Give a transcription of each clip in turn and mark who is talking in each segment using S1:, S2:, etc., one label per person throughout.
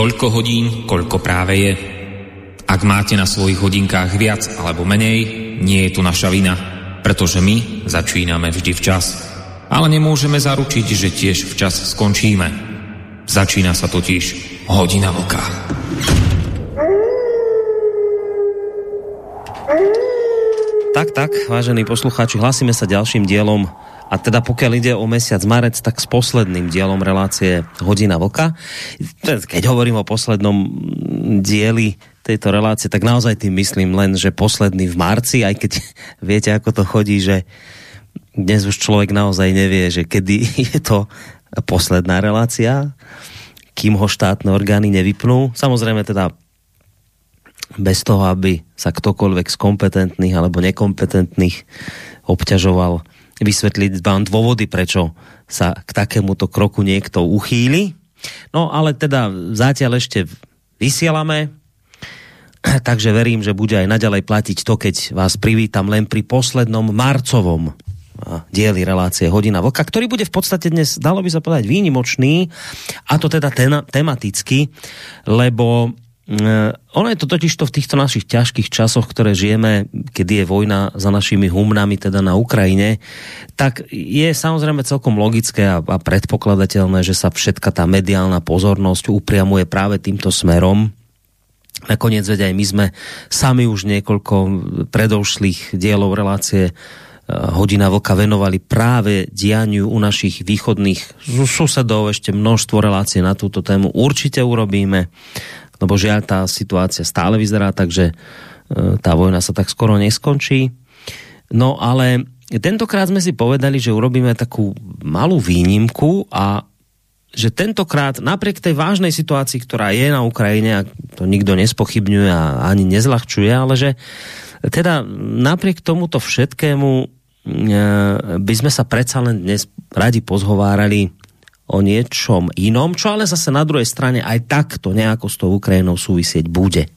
S1: Toľko hodín, koľko práve je. Ak máte na svojich hodinkách viac alebo menej, nie je tu naša vina, pretože my začíname vždy včas. Ale nemôžeme zaručiť, že tiež včas skončíme. Začína sa totiž hodina vlka.
S2: Tak, tak, vážení poslucháči, hlasíme sa ďalším dielom a teda pokiaľ ide o mesiac marec, tak s posledným dielom relácie Hodina Vlka. Keď hovorím o poslednom dieli tejto relácie, tak naozaj tým myslím len, že posledný v marci, aj keď viete, ako to chodí, že dnes už človek naozaj nevie, že kedy je to posledná relácia, kým ho štátne orgány nevypnú. Samozrejme teda bez toho, aby sa ktokoľvek z kompetentných alebo nekompetentných obťažoval vysvetliť vám dôvody, prečo sa k takémuto kroku niekto uchýli. No ale teda zatiaľ ešte vysielame, takže verím, že bude aj naďalej platiť to, keď vás privítam len pri poslednom marcovom dieli relácie Hodina Vlka, ktorý bude v podstate dnes, dalo by sa povedať, výnimočný, a to teda tematicky, lebo ono je to totiž to v týchto našich ťažkých časoch, ktoré žijeme, kedy je vojna za našimi humnami, teda na Ukrajine, tak je samozrejme celkom logické a, a predpokladateľné, že sa všetka tá mediálna pozornosť upriamuje práve týmto smerom. Nakoniec veď aj my sme sami už niekoľko predošlých dielov relácie hodina vlka venovali práve dianiu u našich východných susedov, ešte množstvo relácií na túto tému určite urobíme lebo žiaľ tá situácia stále vyzerá tak, že e, tá vojna sa tak skoro neskončí. No ale tentokrát sme si povedali, že urobíme takú malú výnimku a že tentokrát napriek tej vážnej situácii, ktorá je na Ukrajine, a to nikto nespochybňuje a ani nezľahčuje, ale že teda napriek tomuto všetkému e, by sme sa predsa len dnes radi pozhovárali o niečom inom, čo ale zase na druhej strane aj takto nejako s tou Ukrajinou súvisieť bude.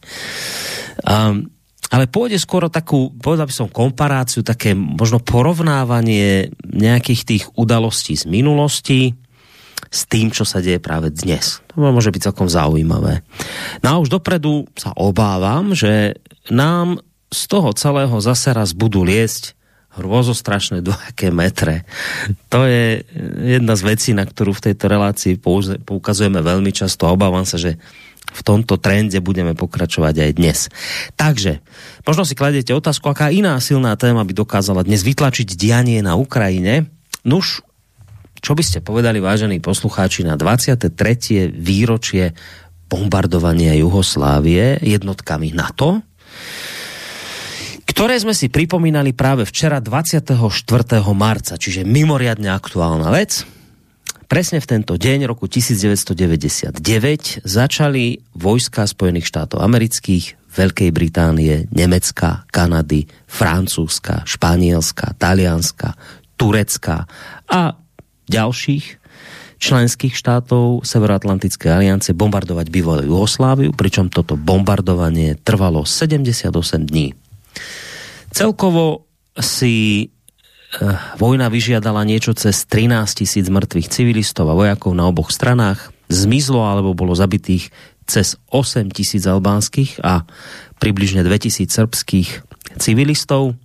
S2: Um, ale pôjde skoro takú, povedal by som, komparáciu, také možno porovnávanie nejakých tých udalostí z minulosti s tým, čo sa deje práve dnes. To môže byť celkom zaujímavé. No a už dopredu sa obávam, že nám z toho celého zase raz budú liesť hrôzostrašné dvojaké metre. To je jedna z vecí, na ktorú v tejto relácii poukazujeme veľmi často a obávam sa, že v tomto trende budeme pokračovať aj dnes. Takže, možno si kladete otázku, aká iná silná téma by dokázala dnes vytlačiť dianie na Ukrajine. Nuž, čo by ste povedali, vážení poslucháči, na 23. výročie bombardovania Juhoslávie jednotkami NATO? Ktoré sme si pripomínali práve včera 24. marca, čiže mimoriadne aktuálna vec. Presne v tento deň roku 1999 začali vojska Spojených štátov amerických, Veľkej Británie, Nemecka, Kanady, Francúzska, Španielska, Talianska, Turecka a ďalších členských štátov Severoatlantickej aliance bombardovať bývalú Jugosláviu, pričom toto bombardovanie trvalo 78 dní. Celkovo si eh, vojna vyžiadala niečo cez 13 tisíc mŕtvych civilistov a vojakov na oboch stranách. Zmizlo alebo bolo zabitých cez 8 tisíc albánskych a približne 2000 srbských civilistov.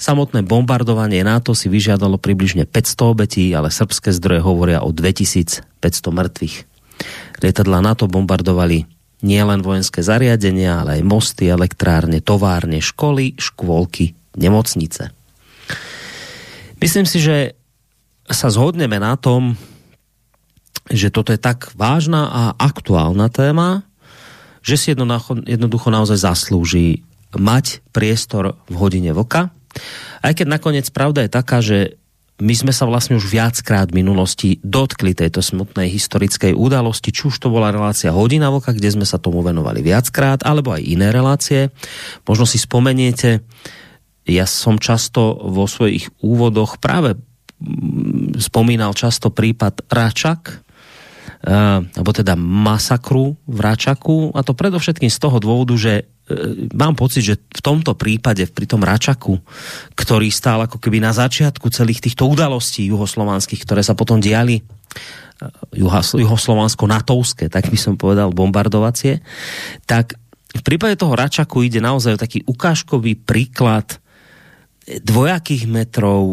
S2: Samotné bombardovanie NATO si vyžiadalo približne 500 obetí, ale srbské zdroje hovoria o 2500 mŕtvych. Lietadla NATO bombardovali nielen vojenské zariadenia, ale aj mosty, elektrárne, továrne, školy, škôlky, nemocnice. Myslím si, že sa zhodneme na tom, že toto je tak vážna a aktuálna téma, že si jednoducho, naozaj zaslúži mať priestor v hodine vlka. Aj keď nakoniec pravda je taká, že my sme sa vlastne už viackrát v minulosti dotkli tejto smutnej historickej udalosti, či už to bola relácia Hodina voka, kde sme sa tomu venovali viackrát, alebo aj iné relácie. Možno si spomeniete, ja som často vo svojich úvodoch práve mm, spomínal často prípad Račak, alebo teda masakru v Račaku, a to predovšetkým z toho dôvodu, že mám pocit, že v tomto prípade, pri tom Račaku, ktorý stál ako keby na začiatku celých týchto udalostí juhoslovanských, ktoré sa potom diali juhoslovansko-natovské, tak by som povedal, bombardovacie, tak v prípade toho Račaku ide naozaj o taký ukážkový príklad dvojakých metrov,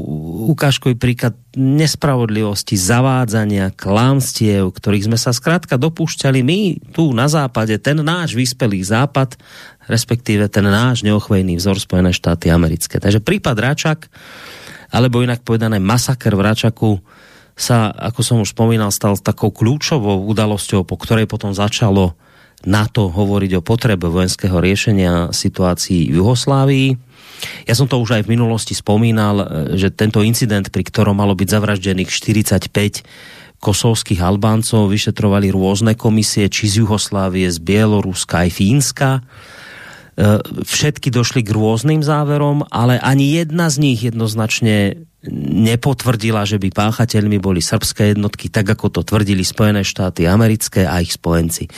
S2: ukážkový príklad nespravodlivosti, zavádzania, klamstiev, ktorých sme sa skrátka dopúšťali my tu na západe, ten náš vyspelý západ, respektíve ten náš neochvejný vzor Spojené štáty americké. Takže prípad Račak, alebo inak povedané masaker v Račaku, sa, ako som už spomínal, stal takou kľúčovou udalosťou, po ktorej potom začalo NATO hovoriť o potrebe vojenského riešenia situácií v Juhoslávii. Ja som to už aj v minulosti spomínal, e, že tento incident, pri ktorom malo byť zavraždených 45 kosovských Albáncov, vyšetrovali rôzne komisie, či z Juhoslávie, z Bieloruska, aj Fínska. E, všetky došli k rôznym záverom, ale ani jedna z nich jednoznačne nepotvrdila, že by páchateľmi boli srbské jednotky, tak ako to tvrdili Spojené štáty americké a ich spojenci.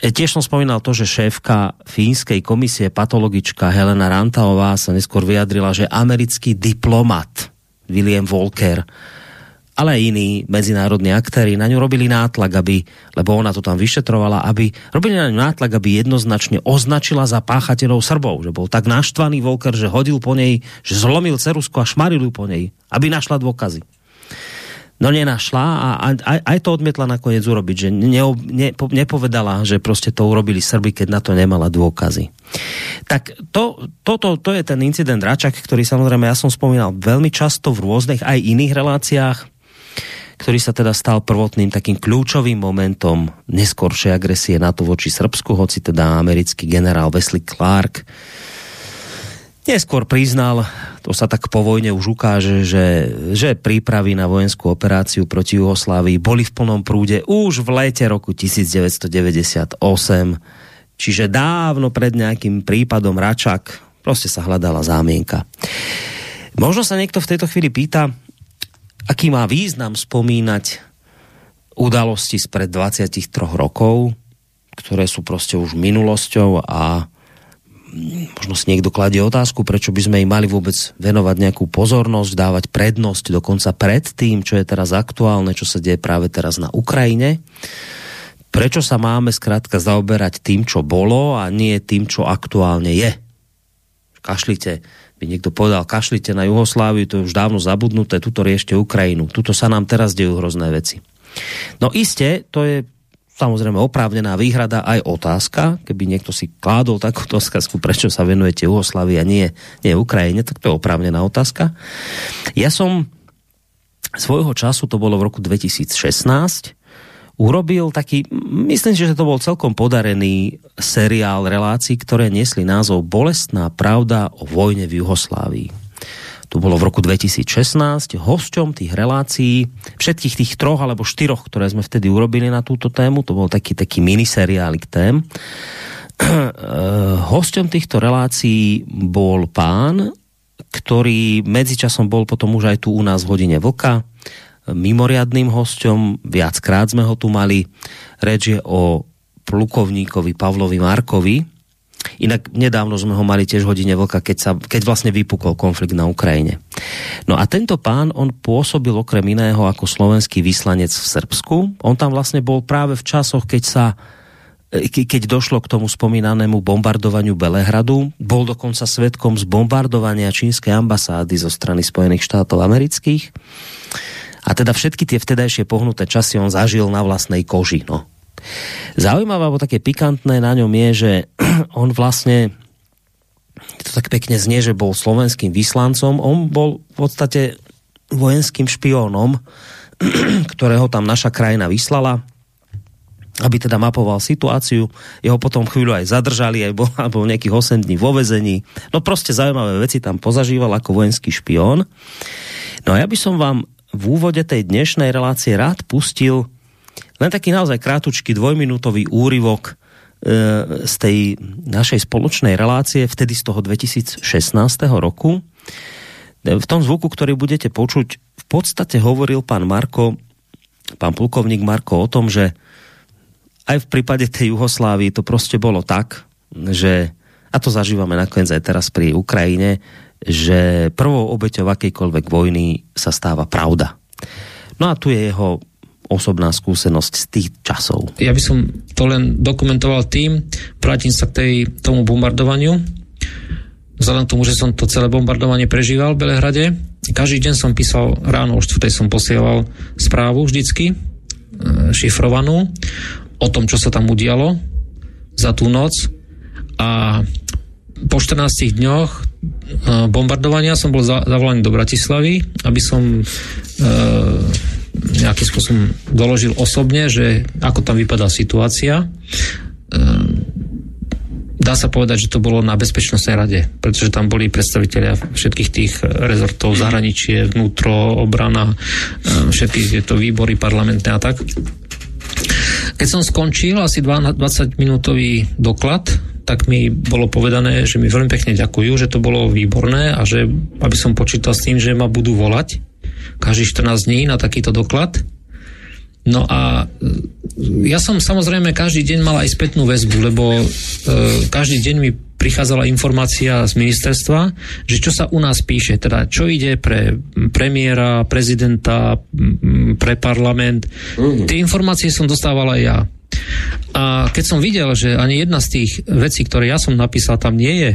S2: E, tiež som spomínal to, že šéfka fínskej komisie patologička Helena Rantaová sa neskôr vyjadrila, že americký diplomat William Volker ale aj iní medzinárodní aktéry na ňu robili nátlak, aby, lebo ona to tam vyšetrovala, aby robili na ňu nátlak, aby jednoznačne označila za páchateľov Srbov, že bol tak naštvaný Volker, že hodil po nej, že zlomil cerusku a šmaril po nej, aby našla dôkazy. No nenašla a aj, aj to odmietla nakoniec urobiť, že ne, ne, nepovedala, že proste to urobili Srby, keď na to nemala dôkazy. Tak to, toto to je ten incident Račak, ktorý samozrejme ja som spomínal veľmi často v rôznych aj iných reláciách ktorý sa teda stal prvotným takým kľúčovým momentom neskoršej agresie NATO voči Srbsku, hoci teda americký generál Wesley Clark neskôr priznal, to sa tak po vojne už ukáže, že, že prípravy na vojenskú operáciu proti Juhoslávii boli v plnom prúde už v lete roku 1998, čiže dávno pred nejakým prípadom Račak, proste sa hľadala zámienka. Možno sa niekto v tejto chvíli pýta, aký má význam spomínať udalosti spred 23 rokov, ktoré sú proste už minulosťou a možno si niekto kladie otázku, prečo by sme im mali vôbec venovať nejakú pozornosť, dávať prednosť dokonca pred tým, čo je teraz aktuálne, čo sa deje práve teraz na Ukrajine. Prečo sa máme skrátka zaoberať tým, čo bolo a nie tým, čo aktuálne je. Kašlite by niekto povedal, kašlite na Jugosláviu, to je už dávno zabudnuté, tuto riešte Ukrajinu. Tuto sa nám teraz dejú hrozné veci. No iste, to je samozrejme oprávnená výhrada aj otázka, keby niekto si kládol takúto otázku, prečo sa venujete Jugoslávii a nie, nie Ukrajine, tak to je oprávnená otázka. Ja som svojho času, to bolo v roku 2016, urobil taký, myslím, že to bol celkom podarený seriál relácií, ktoré nesli názov Bolestná pravda o vojne v Juhoslávii. To bolo v roku 2016. Hosťom tých relácií, všetkých tých troch alebo štyroch, ktoré sme vtedy urobili na túto tému, to bol taký, taký miniseriálik tém. Hosťom týchto relácií bol pán, ktorý medzičasom bol potom už aj tu u nás v hodine Vlka, mimoriadným hosťom, viackrát sme ho tu mali. Reč je o plukovníkovi Pavlovi Markovi. Inak nedávno sme ho mali tiež hodine vlka, keď, sa, keď vlastne vypukol konflikt na Ukrajine. No a tento pán, on pôsobil okrem iného ako slovenský vyslanec v Srbsku. On tam vlastne bol práve v časoch, keď sa keď došlo k tomu spomínanému bombardovaniu Belehradu, bol dokonca svetkom zbombardovania čínskej ambasády zo strany Spojených štátov amerických. A teda všetky tie vtedajšie pohnuté časy on zažil na vlastnej koži. No. Zaujímavé, alebo také pikantné na ňom je, že on vlastne to tak pekne znie, že bol slovenským vyslancom. On bol v podstate vojenským špiónom, ktorého tam naša krajina vyslala, aby teda mapoval situáciu. Jeho potom chvíľu aj zadržali, aj bol, bol nejakých 8 dní vo vezení. No proste zaujímavé veci tam pozažíval ako vojenský špión. No a ja by som vám v úvode tej dnešnej relácie rád pustil len taký naozaj krátučký dvojminútový úryvok e, z tej našej spoločnej relácie, vtedy z toho 2016 roku. V tom zvuku, ktorý budete počuť, v podstate hovoril pán Marko, pán plukovník Marko o tom, že aj v prípade tej Juhoslávii to proste bolo tak, že a to zažívame nakoniec aj teraz pri Ukrajine, že prvou obeťou akejkoľvek vojny sa stáva pravda. No a tu je jeho osobná skúsenosť z tých časov.
S3: Ja by som to len dokumentoval tým, vrátim sa k tej, tomu bombardovaniu. Vzhľadom k tomu, že som to celé bombardovanie prežíval v Belehrade, každý deň som písal, ráno o 4. som posielal správu vždycky, e, šifrovanú, o tom, čo sa tam udialo za tú noc a po 14 dňoch e, bombardovania som bol zavolaný do Bratislavy, aby som e, nejakým spôsobom doložil osobne, že ako tam vypadá situácia. Ehm, dá sa povedať, že to bolo na Bezpečnostnej rade, pretože tam boli predstavitelia všetkých tých rezortov, zahraničie, vnútro, obrana, ehm, všetky tieto výbory parlamentné a tak. Keď som skončil asi 20-minútový doklad, tak mi bolo povedané, že mi veľmi pekne ďakujú, že to bolo výborné a že aby som počítal s tým, že ma budú volať každých 14 dní na takýto doklad. No a e, ja som samozrejme každý deň mal aj spätnú väzbu, lebo e, každý deň mi prichádzala informácia z ministerstva, že čo sa u nás píše, teda čo ide pre premiéra, prezidenta, pre parlament. Uh-huh. Tie informácie som dostával aj ja. A keď som videl, že ani jedna z tých vecí, ktoré ja som napísal, tam nie je,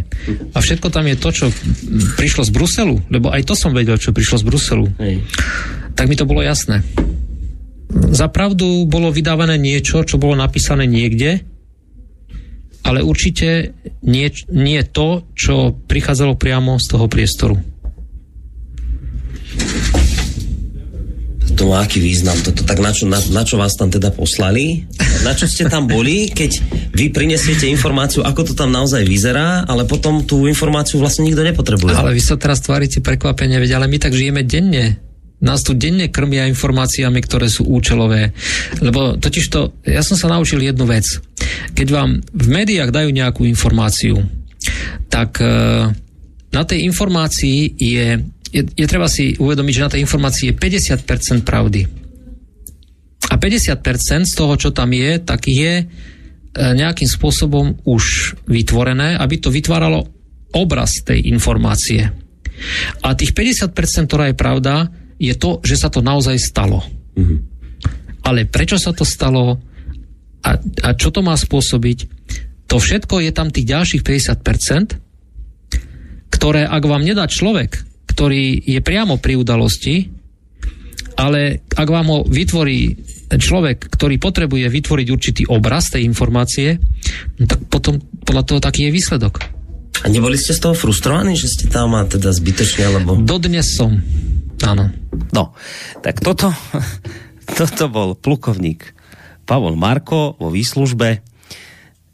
S3: a všetko tam je to, čo prišlo z Bruselu, lebo aj to som vedel, čo prišlo z Bruselu, Hej. tak mi to bolo jasné. Za pravdu bolo vydávané niečo, čo bolo napísané niekde, ale určite nie, nie to, čo prichádzalo priamo z toho priestoru.
S2: To má aký význam toto? Tak na čo, na, na čo vás tam teda poslali? Na čo ste tam boli, keď vy prinesiete informáciu, ako to tam naozaj vyzerá, ale potom tú informáciu vlastne nikto nepotrebuje?
S3: Ale vy sa teraz tvárite prekvapenie, veď ale my tak žijeme denne. Nás tu denne krmia informáciami, ktoré sú účelové. Lebo totiž to, ja som sa naučil jednu vec. Keď vám v médiách dajú nejakú informáciu, tak e, na tej informácii je je, je treba si uvedomiť, že na tej informácii je 50% pravdy. A 50% z toho, čo tam je, tak je e, nejakým spôsobom už vytvorené, aby to vytváralo obraz tej informácie. A tých 50%, ktorá je pravda, je to, že sa to naozaj stalo. Mm-hmm. Ale prečo sa to stalo a, a čo to má spôsobiť, to všetko je tam tých ďalších 50%, ktoré ak vám nedá človek, ktorý je priamo pri udalosti, ale ak vám ho vytvorí človek, ktorý potrebuje vytvoriť určitý obraz tej informácie, no tak potom podľa toho taký je výsledok.
S2: A neboli ste z toho frustrovaní, že ste tam a teda zbytečne, alebo...
S3: Dodnes som, áno.
S2: No, tak toto, toto bol plukovník Pavol Marko vo výslužbe.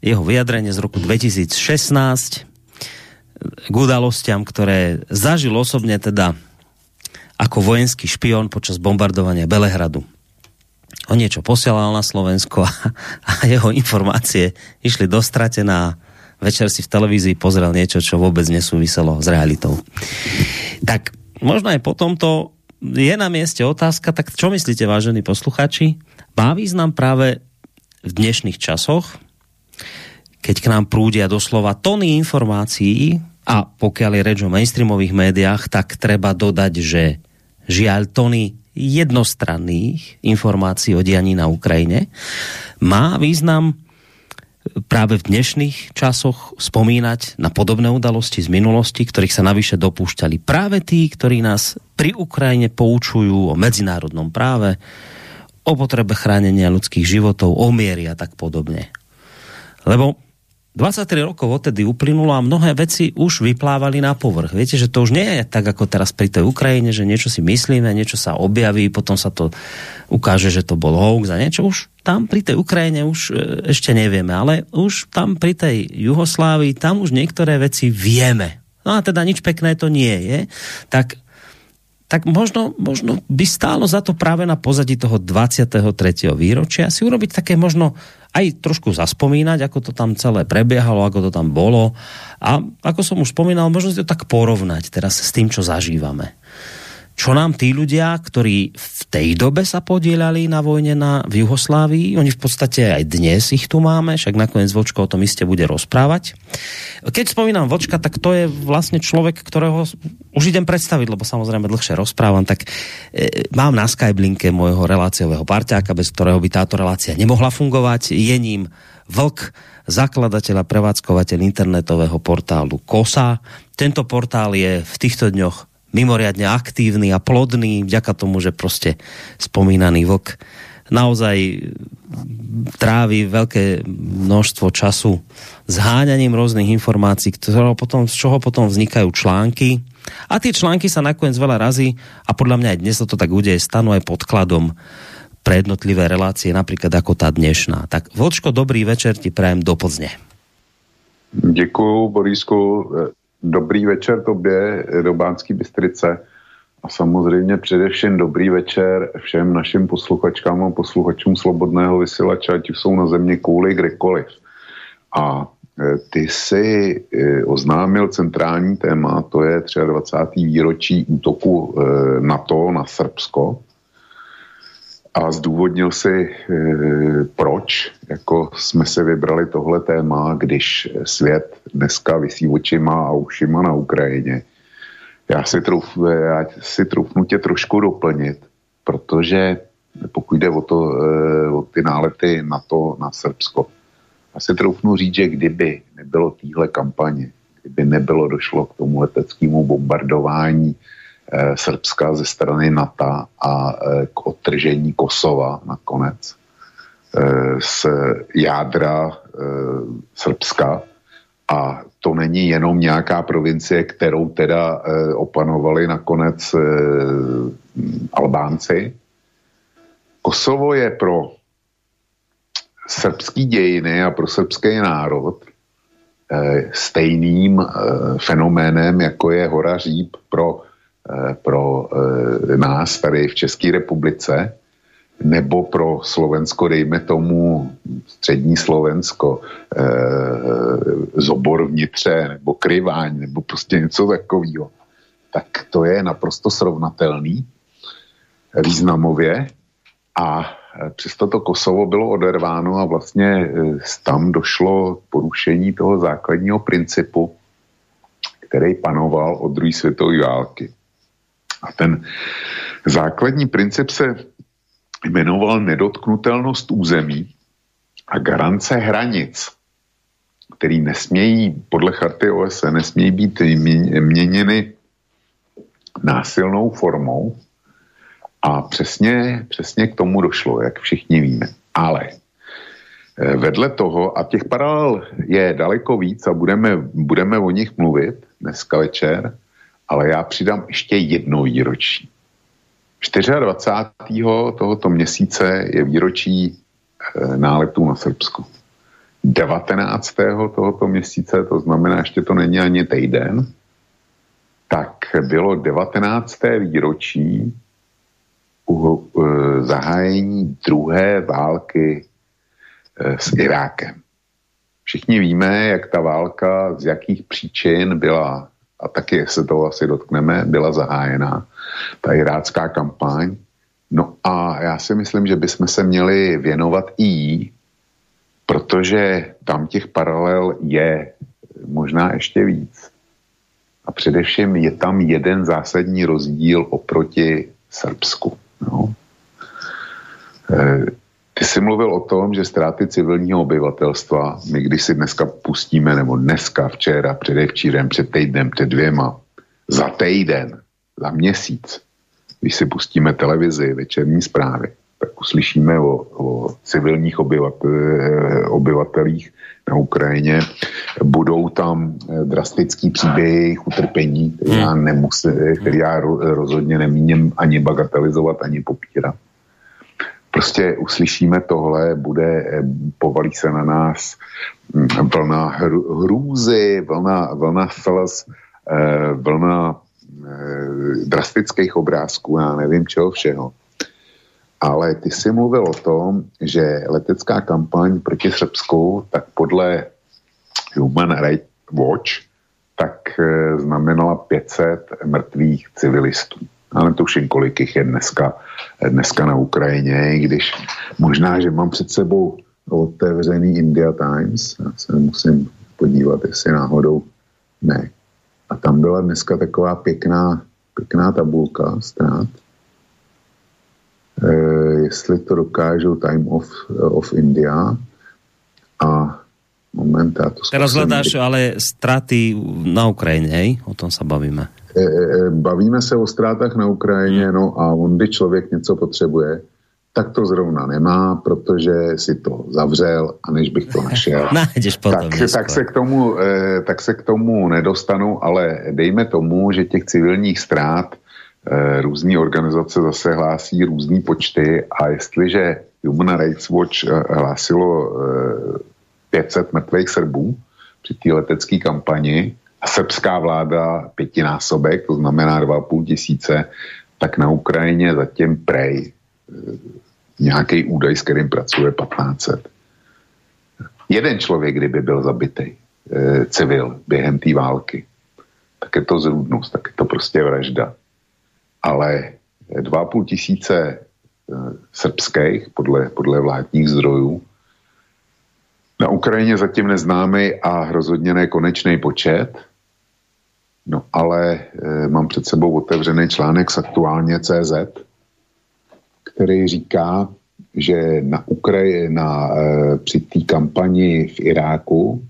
S2: Jeho vyjadrenie z roku 2016 k udalostiam, ktoré zažil osobne teda ako vojenský špion počas bombardovania Belehradu. On niečo posielal na Slovensko a, a jeho informácie išli dostratená. Večer si v televízii pozrel niečo, čo vôbec nesúviselo s realitou. Tak možno aj po tomto je na mieste otázka, tak čo myslíte, vážení posluchači? Má význam práve v dnešných časoch, keď k nám prúdia doslova tony informácií, a pokiaľ je reč o mainstreamových médiách, tak treba dodať, že žiaľ tony jednostranných informácií o dianí na Ukrajine má význam práve v dnešných časoch spomínať na podobné udalosti z minulosti, ktorých sa navyše dopúšťali práve tí, ktorí nás pri Ukrajine poučujú o medzinárodnom práve, o potrebe chránenia ľudských životov, o miery a tak podobne. Lebo 23 rokov odtedy uplynulo a mnohé veci už vyplávali na povrch. Viete, že to už nie je tak ako teraz pri tej Ukrajine, že niečo si myslíme, niečo sa objaví, potom sa to ukáže, že to bol hoax a niečo už tam pri tej Ukrajine už e, ešte nevieme, ale už tam pri tej Juhoslávii, tam už niektoré veci vieme. No a teda nič pekné to nie je. Tak tak možno, možno by stálo za to práve na pozadí toho 23. výročia si urobiť také možno aj trošku zaspomínať, ako to tam celé prebiehalo, ako to tam bolo a ako som už spomínal, možno si to tak porovnať teraz s tým, čo zažívame. Čo nám tí ľudia, ktorí v tej dobe sa podielali na vojne na, v Juhoslávii, oni v podstate aj dnes ich tu máme, však nakoniec Vočko o tom iste bude rozprávať. Keď spomínam Vočka, tak to je vlastne človek, ktorého už idem predstaviť, lebo samozrejme dlhšie rozprávam, tak e, mám na Skyblinke môjho reláciového parťáka, bez ktorého by táto relácia nemohla fungovať. Je ním Vlk, zakladateľ a prevádzkovateľ internetového portálu KOSA. Tento portál je v týchto dňoch mimoriadne aktívny a plodný, vďaka tomu, že proste spomínaný vlk naozaj trávi veľké množstvo času zháňaním rôznych informácií, ktorého potom, z čoho potom vznikajú články. A tie články sa nakoniec veľa razy, a podľa mňa aj dnes to tak udeje, stanú aj podkladom pre jednotlivé relácie, napríklad ako tá dnešná. Tak Vočko, dobrý večer ti prajem do Plzne.
S4: Děkuju, Borisku. Dobrý večer tobě do Bánský Bystrice a samozřejmě především dobrý večer všem našim posluchačkám a posluchačům Slobodného vysílače, ať jsou na země kvůli kdekoliv. A e, ty si e, oznámil centrální téma, to je 23. výročí útoku e, NATO na Srbsko a zdůvodnil si, e, proč jako jsme si vybrali tohle téma, když svět dneska vysí očima a ušima na Ukrajině. Já si, trouf, já si troufnu tě trošku doplnit, protože pokud jde o, to, e, o ty nálety na to, na Srbsko, já si troufnu říct, že kdyby nebylo téhle kampaně, kdyby nebylo došlo k tomu leteckému bombardování Eh, Srbska ze strany NATO a eh, k odtržení Kosova nakonec eh, z jádra Srbska. A to není jenom nějaká provincie, kterou teda opanovali nakonec Albánci. Kosovo je pro srbský dějiny a pro srbský národ stejným fenoménem, jako je hora Říp pro Eh, pro eh, nás tady v České republice, nebo pro Slovensko, dejme tomu střední Slovensko, e, zobor vnitře, nebo kryváň, nebo prostě něco takového, tak to je naprosto srovnatelný významově a přesto to Kosovo bylo oderváno a vlastně tam došlo porušení toho základního principu, který panoval od druhé světové války. A ten základní princip se jmenoval nedotknutelnost území a garance hranic, který nesmějí, podle charty OSN, nesmějí být měněny násilnou formou. A přesně, přesně k tomu došlo, jak všichni víme. Ale eh, vedle toho, a těch paralel je daleko víc a budeme, budeme o nich mluvit dneska večer, ale já přidám ještě jedno výročí. 24. tohoto měsíce je výročí e, náletů na Srbsku. 19. tohoto měsíce, to znamená, ještě to není ani týden, tak bylo 19. výročí u, e, zahájení druhé války e, s Irákem. Všichni víme, jak ta válka, z jakých příčin byla a taky se toho asi dotkneme, byla zahájena ta irácká kampaň. No a já si myslím, že bychom se měli věnovat i jí, protože tam těch paralel je možná ještě víc. A především je tam jeden zásadní rozdíl oproti Srbsku. No. E, ty jsi mluvil o tom, že ztráty civilního obyvatelstva, my když si dneska pustíme, nebo dneska, včera, předevčírem, před týdnem, před dvěma, za týden, za měsíc, když si pustíme televizi, večerní zprávy, tak uslyšíme o, o civilních obyvatel, obyvatelích na Ukrajině. Budou tam eh, drastický příběhy jejich utrpení, který já, hmm. nemusí, který já rozhodně nemíním ani bagatelizovat, ani popírat prostě uslyšíme tohle, bude, eh, povalí se na nás hm, vlna hrůzy, vlna, vlna slz, eh, vlna eh, drastických obrázků, já nevím čeho všeho. Ale ty jsi mluvil o tom, že letecká kampaň proti Srbsku, tak podle Human Rights Watch, tak znamenala 500 mrtvých civilistů. Ale tuším, kolik jich je dneska, dneska na Ukrajině, i když možná, že mám před sebou otevřený India Times, já se musím podívat, jestli náhodou ne. A tam byla dneska taková pěkná, pěkná tabulka strát. E, jestli to dokážou Time of, of India a moment, já to
S2: Teraz hledáš ale straty na Ukrajině, hej? O tom se bavíme.
S4: E, e, e, bavíme se o ztrátách na Ukrajině, hmm. no a on, kdy člověk něco potřebuje, tak to zrovna nemá, protože si to zavřel a než bych to našel,
S2: potom
S4: tak, tak, se k tomu, eh, tak se k tomu nedostanu, ale dejme tomu, že těch civilních ztrát eh, různé organizace zase hlásí různé počty a jestliže Human Rights Watch eh, hlásilo 500 mrtvých Srbů při té letecké kampani srbská vláda pětinásobek, to znamená 2,5 tisíce, tak na Ukrajině zatím prej nějaký údaj, s kterým pracuje 1500. Jeden člověk, kdyby byl zabitý, e, civil, během té války, tak je to zrůdnost, tak je to prostě vražda. Ale 2,5 tisíce e, srbských, podle, podle vládních zdrojů, na Ukrajině zatím neznámý a rozhodně nekonečný počet, no ale e, mám před sebou otevřený článek z aktuálně CZ, který říká, že na Ukrajině, na, e, při té kampani v Iráku,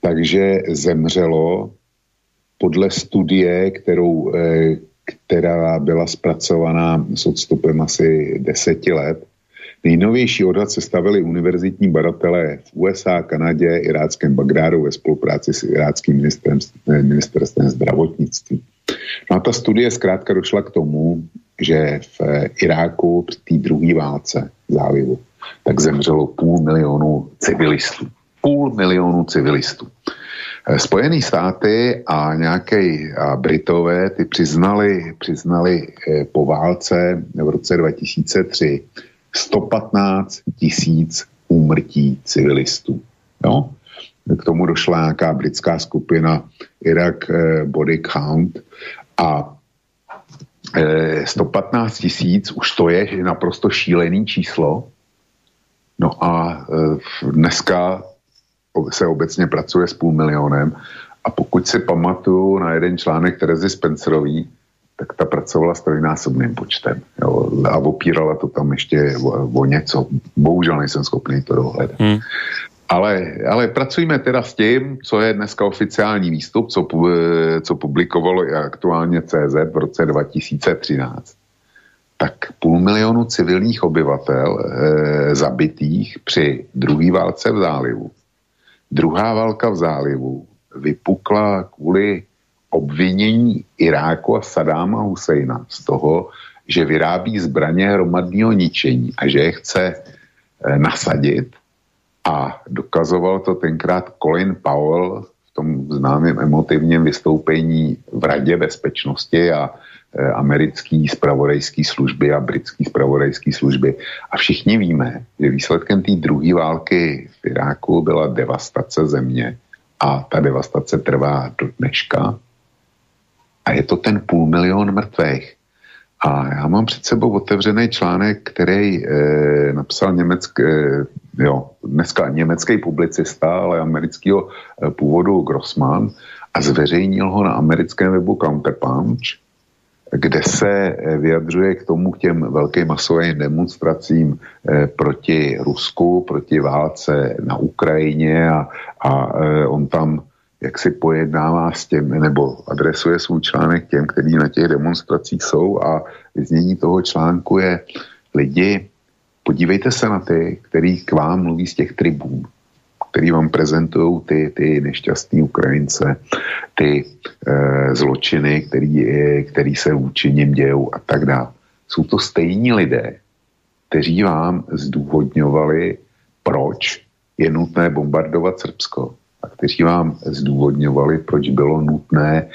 S4: takže zemřelo podle studie, kterou, e, která byla zpracovaná s odstupem asi deseti let. Nejnovější odhad se stavili univerzitní badatelé v USA, Kanadě, iráckém Bagdádu ve spolupráci s iráckým ministerstvem, ministerstvem zdravotnictví. No a ta studie zkrátka došla k tomu, že v Iráku při té druhé válce zálivu tak zemřelo půl milionu civilistů. Půl milionu civilistů. Eh, Spojené státy a nějaké Britové ty přiznali, přiznali eh, po válce v roce 2003 115 tisíc úmrtí civilistů. Jo? K tomu došla nějaká britská skupina Iraq eh, Body Count a 115 eh, tisíc, už to je naprosto šílený číslo. No a eh, dneska se obecně pracuje s půl milionem a pokud si pamatuju na jeden článek Terezy Spencerový, tak ta pracovala s trojnásobným počtem jo, a opírala to tam ještě o, o něco. Bohužel nejsem schopný to dohledat. Hmm. Ale, ale pracujeme teda s tím, co je dneska oficiální výstup, co, co publikovalo aktuálně CZ v roce 2013. Tak půl milionu civilních obyvatel e, zabitých při druhé válce v zálivu. Druhá válka v zálivu vypukla kvůli obvinění Iráku a Sadáma Husejna z toho, že vyrábí zbraně hromadného ničení a že je chce e, nasadit a dokazoval to tenkrát Colin Powell v tom známém emotivním vystoupení v Radě bezpečnosti a e, americký spravodajský služby a britský spravodajský služby. A všichni víme, že výsledkem té druhé války v Iráku byla devastace země a ta devastace trvá do dneška. A je to ten půl milion mrtvých. A já mám před sebou otevřený článek, který e, napsal německý, e, jo, dneska německý publicista, ale amerického e, původu Grossman a zveřejnil ho na americkém webu Counterpunch, kde se vyjadřuje k tomu, k těm velkým masovým demonstracím e, proti Rusku, proti válce na Ukrajině a, a e, on tam jak si pojednává s těm, nebo adresuje svůj článek těm, kteří na těch demonstracích jsou a vyznění toho článku je lidi, podívejte se na ty, který k vám mluví z těch tribún, který vám prezentují ty, ty nešťastní Ukrajince, ty e, zločiny, který, který se vůči nim dějou a tak dále. Jsou to stejní lidé, kteří vám zdůvodňovali, proč je nutné bombardovat Srbsko a kteří vám zdůvodňovali, proč bylo nutné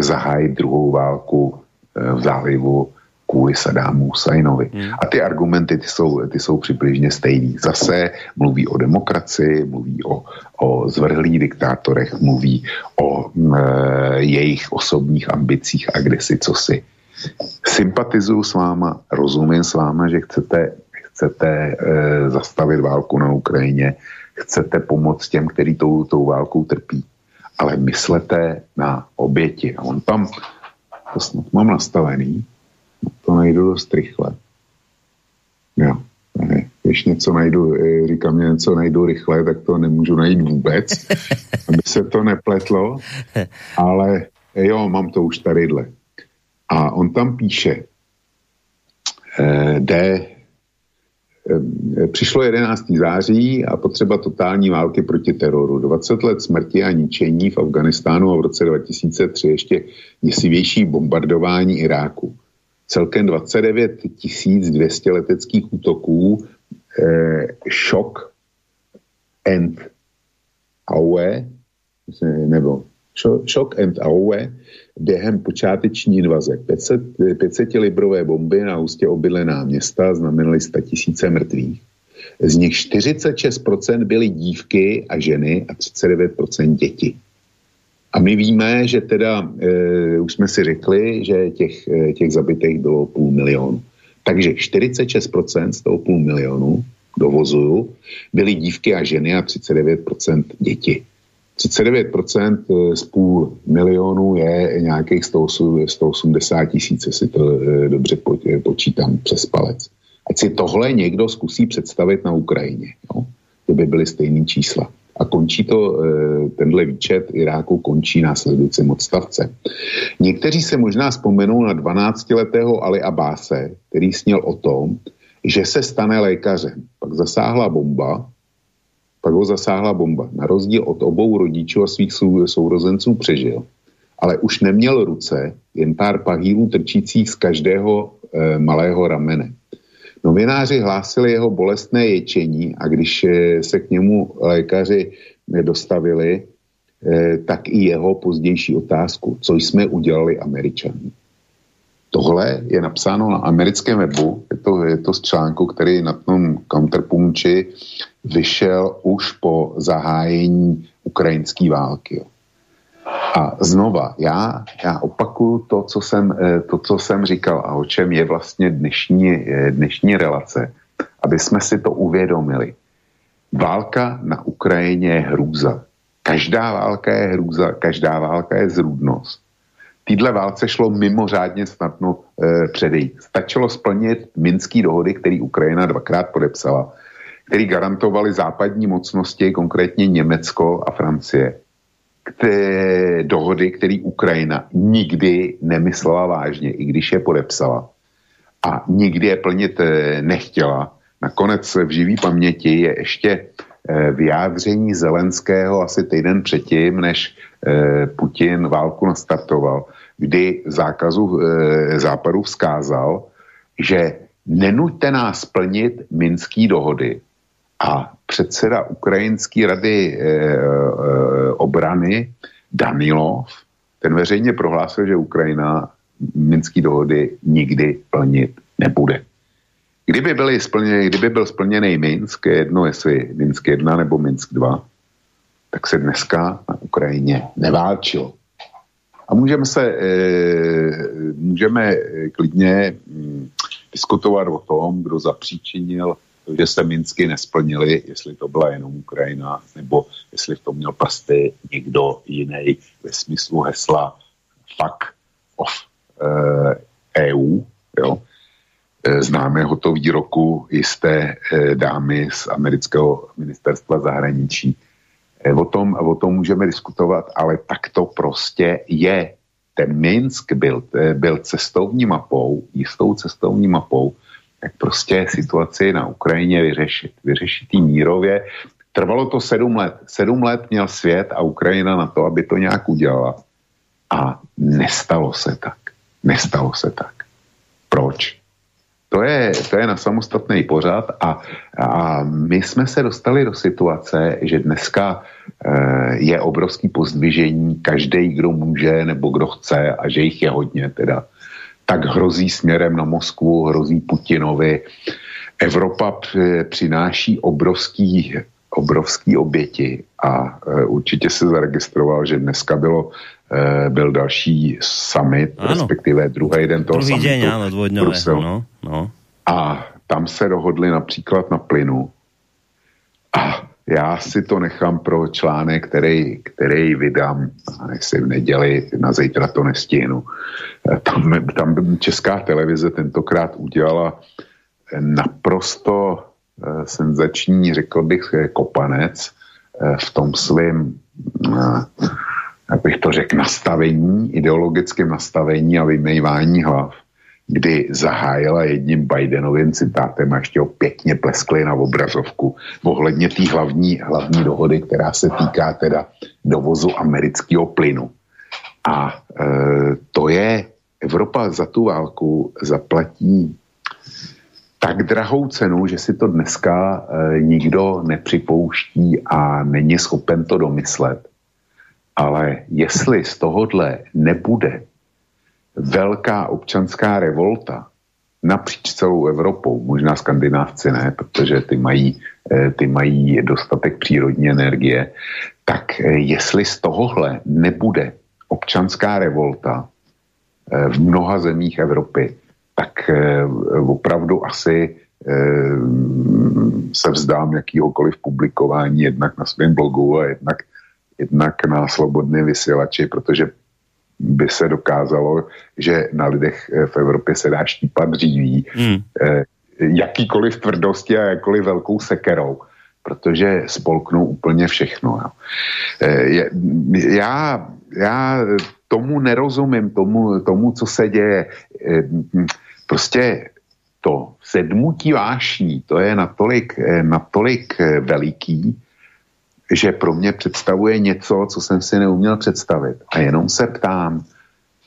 S4: zahájit druhou válku eh, v zálivu kvůli Sadámu Husajnovi. Hmm. A ty argumenty ty jsou, ty jsou přibližně stejný. Zase mluví o demokracii, mluví o, o zvrhlých diktátorech, mluví o e, jejich osobních ambicích a kde si co si. sympatizuju s váma, rozumím s váma, že chcete, chcete e, zastavit válku na Ukrajině, chcete pomoct těm, kteří tou, tou válkou trpí. Ale myslete na oběti. A on tam, to snad mám nastavený, to najdu dost rychle. Jo, ne, když něco najdu, e, říkám, že něco najdu rychle, tak to nemůžu najít vůbec, aby se to nepletlo, ale jo, mám to už tadyhle. A on tam píše, eh, jde, eh, přišlo 11. září a potřeba totální války proti teroru. 20 let smrti a ničení v Afganistánu a v roce 2003 ještě děsivější bombardování Iráku. Celkem 29 200 leteckých útoků, eh, šok and awe, nebo šok and awe, během počáteční invaze. 500, 500 librové bomby na ústě obydlená města znamenaly 100 tisíce mrtvých. Z nich 46% byly dívky a ženy a 39% děti. A my víme, že teda, e, už jsme si řekli, že těch, e, těch zabitých bylo půl milionu. Takže 46% z toho půl milionu dovozuju byly dívky a ženy a 39% děti. 39% eh, z půl milionu je nějakých 180 tisíc, jestli to eh, dobře eh, počítám přes palec. Ať si tohle někdo zkusí představit na Ukrajině, no? kdyby byly stejný čísla. A končí to, tenhle výčet Iráku končí následujícím odstavce. Někteří se možná vzpomenou na 12-letého Ali Abáse, který sněl o tom, že se stane lékařem. Pak zasáhla bomba pak ho zasáhla bomba. Na rozdíl od obou rodičů a svých sou, sourozenců přežil. Ale už neměl ruce, jen pár pahýlů trčících z každého e, malého ramene. Novináři hlásili jeho bolestné ječení a když e, se k němu lékaři nedostavili, e, tak i jeho pozdější otázku, co jsme udělali američanům. Tohle je napsáno na americkém webu, je to, je to z článku, který na tom counterpunči vyšel už po zahájení ukrajinské války. A znova, já, já opakuju to co, jsem, eh, to, co jsem říkal a o čem je vlastně dnešní, eh, dnešní relace, aby jsme si to uvědomili. Válka na Ukrajině je hrůza. Každá válka je hrůza, každá válka je zrůdnost. Týdle válce šlo mimořádně snadno e, předejít. Stačilo splnit minský dohody, který Ukrajina dvakrát podepsala který garantovali západní mocnosti, konkrétně Německo a Francie, které dohody, které Ukrajina nikdy nemyslela vážně, i když je podepsala a nikdy je plnit eh, nechtěla. Nakonec v živý paměti je ještě eh, vyjádření Zelenského asi týden předtím, než Putin válku nastartoval, kdy zákazu západu vzkázal, že nenuďte nás plnit minský dohody, a předseda Ukrajinské rady e, e, obrany Danilov, ten veřejně prohlásil, že Ukrajina Minský dohody nikdy plnit nebude. Kdyby, byly splněny, kdyby byl splněný Minsk, jedno jestli Minsk 1 nebo Minsk 2, tak se dneska na Ukrajině neválčilo. A můžeme se, e, můžeme klidně mm, diskutovat o tom, kdo zapříčinil že se Minsky nesplnili, jestli to byla jenom Ukrajina, nebo jestli v tom měl prsty někdo jiný ve smyslu hesla fuck of uh, EU, jo. Eh, známe hotový výroku jisté eh, dámy z amerického ministerstva zahraničí. O tom, o tom můžeme diskutovat, ale tak to prostě je. Ten Minsk byl, byl cestovní mapou, jistou cestovní mapou, jak prostě situaci na Ukrajině vyřešit. Vyřešit jí mírově. Trvalo to sedm let. Sedm let měl svět a Ukrajina na to, aby to nějak udělala. A nestalo se tak. Nestalo se tak. Proč? To je, to je na samostatný pořad a, a my jsme se dostali do situace, že dneska e, je obrovský pozdvižení, každý, kdo může nebo kdo chce a že jich je hodně teda tak hrozí směrem na Moskvu, hrozí Putinovi. Evropa přináší obrovský obrovský oběti a e, určitě se zaregistroval, že dneska bylo byl další summit, ano. respektive druhý den toho
S2: Druhý
S4: summitu.
S2: deň, áno, dvojdňového, no, no.
S4: A tam se dohodli například na plynu. A já si to nechám pro článek, který, který vydám, jestli v neděli, na zítra to nestihnu. E, tam, tam Česká televize tentokrát udělala naprosto e, senzační, řekl bych, kopanec v tom svém, jak to řekl, nastavení, ideologickém nastavení a vymejvání hlav kdy zahájila jedním Bidenovým citátem a ještě ho pěkně pleskli na obrazovku ohledně té hlavní, hlavní dohody, která se týká teda dovozu amerického plynu. A e, to je, Evropa za tu válku zaplatí tak drahou cenu, že si to dneska e, nikdo nepřipouští a není schopen to domyslet. Ale jestli z tohohle nebude velká občanská revolta napříč celou Evropou, možná skandinávci ne, protože ty mají, eh, ty mají dostatek přírodní energie, tak eh, jestli z tohohle nebude občanská revolta eh, v mnoha zemích Evropy, tak opravdu asi se vzdám jakýhokoliv publikování jednak na svém blogu a jednak, jednak na svobodné vysílači, protože by se dokázalo, že na lidech eh, v Evropě se dá štípat dříví, hmm. Eh, jakýkoliv tvrdosti a jakoliv velkou sekerou, protože spolknou úplně všechno. Jo. Eh, já, já tomu nerozumím, tomu, tomu, co se děje. Prostě to sedmutí vášní, to je natolik, natolik veliký, že pro mě představuje něco, co jsem si neuměl představit. A jenom se ptám,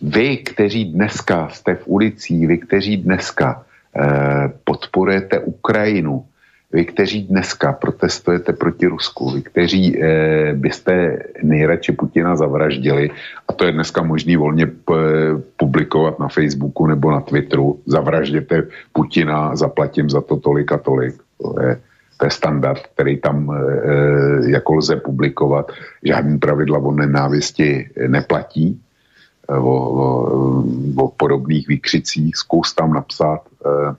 S4: vy, kteří dneska jste v ulicích, vy, kteří dneska eh, podporujete Ukrajinu, vy, kteří dneska protestujete proti Rusku, vy, kteří eh, byste nejradši Putina zavraždili, a to je dneska možný volně p- publikovat na Facebooku nebo na Twitteru, zavražděte Putina, zaplatím za to tolik a tolik. To je, to je standard, který tam e, jako lze publikovat. Žádný pravidla o nenávisti neplatí. E, o, o, o podobných výkřicích zkus tam napsat e,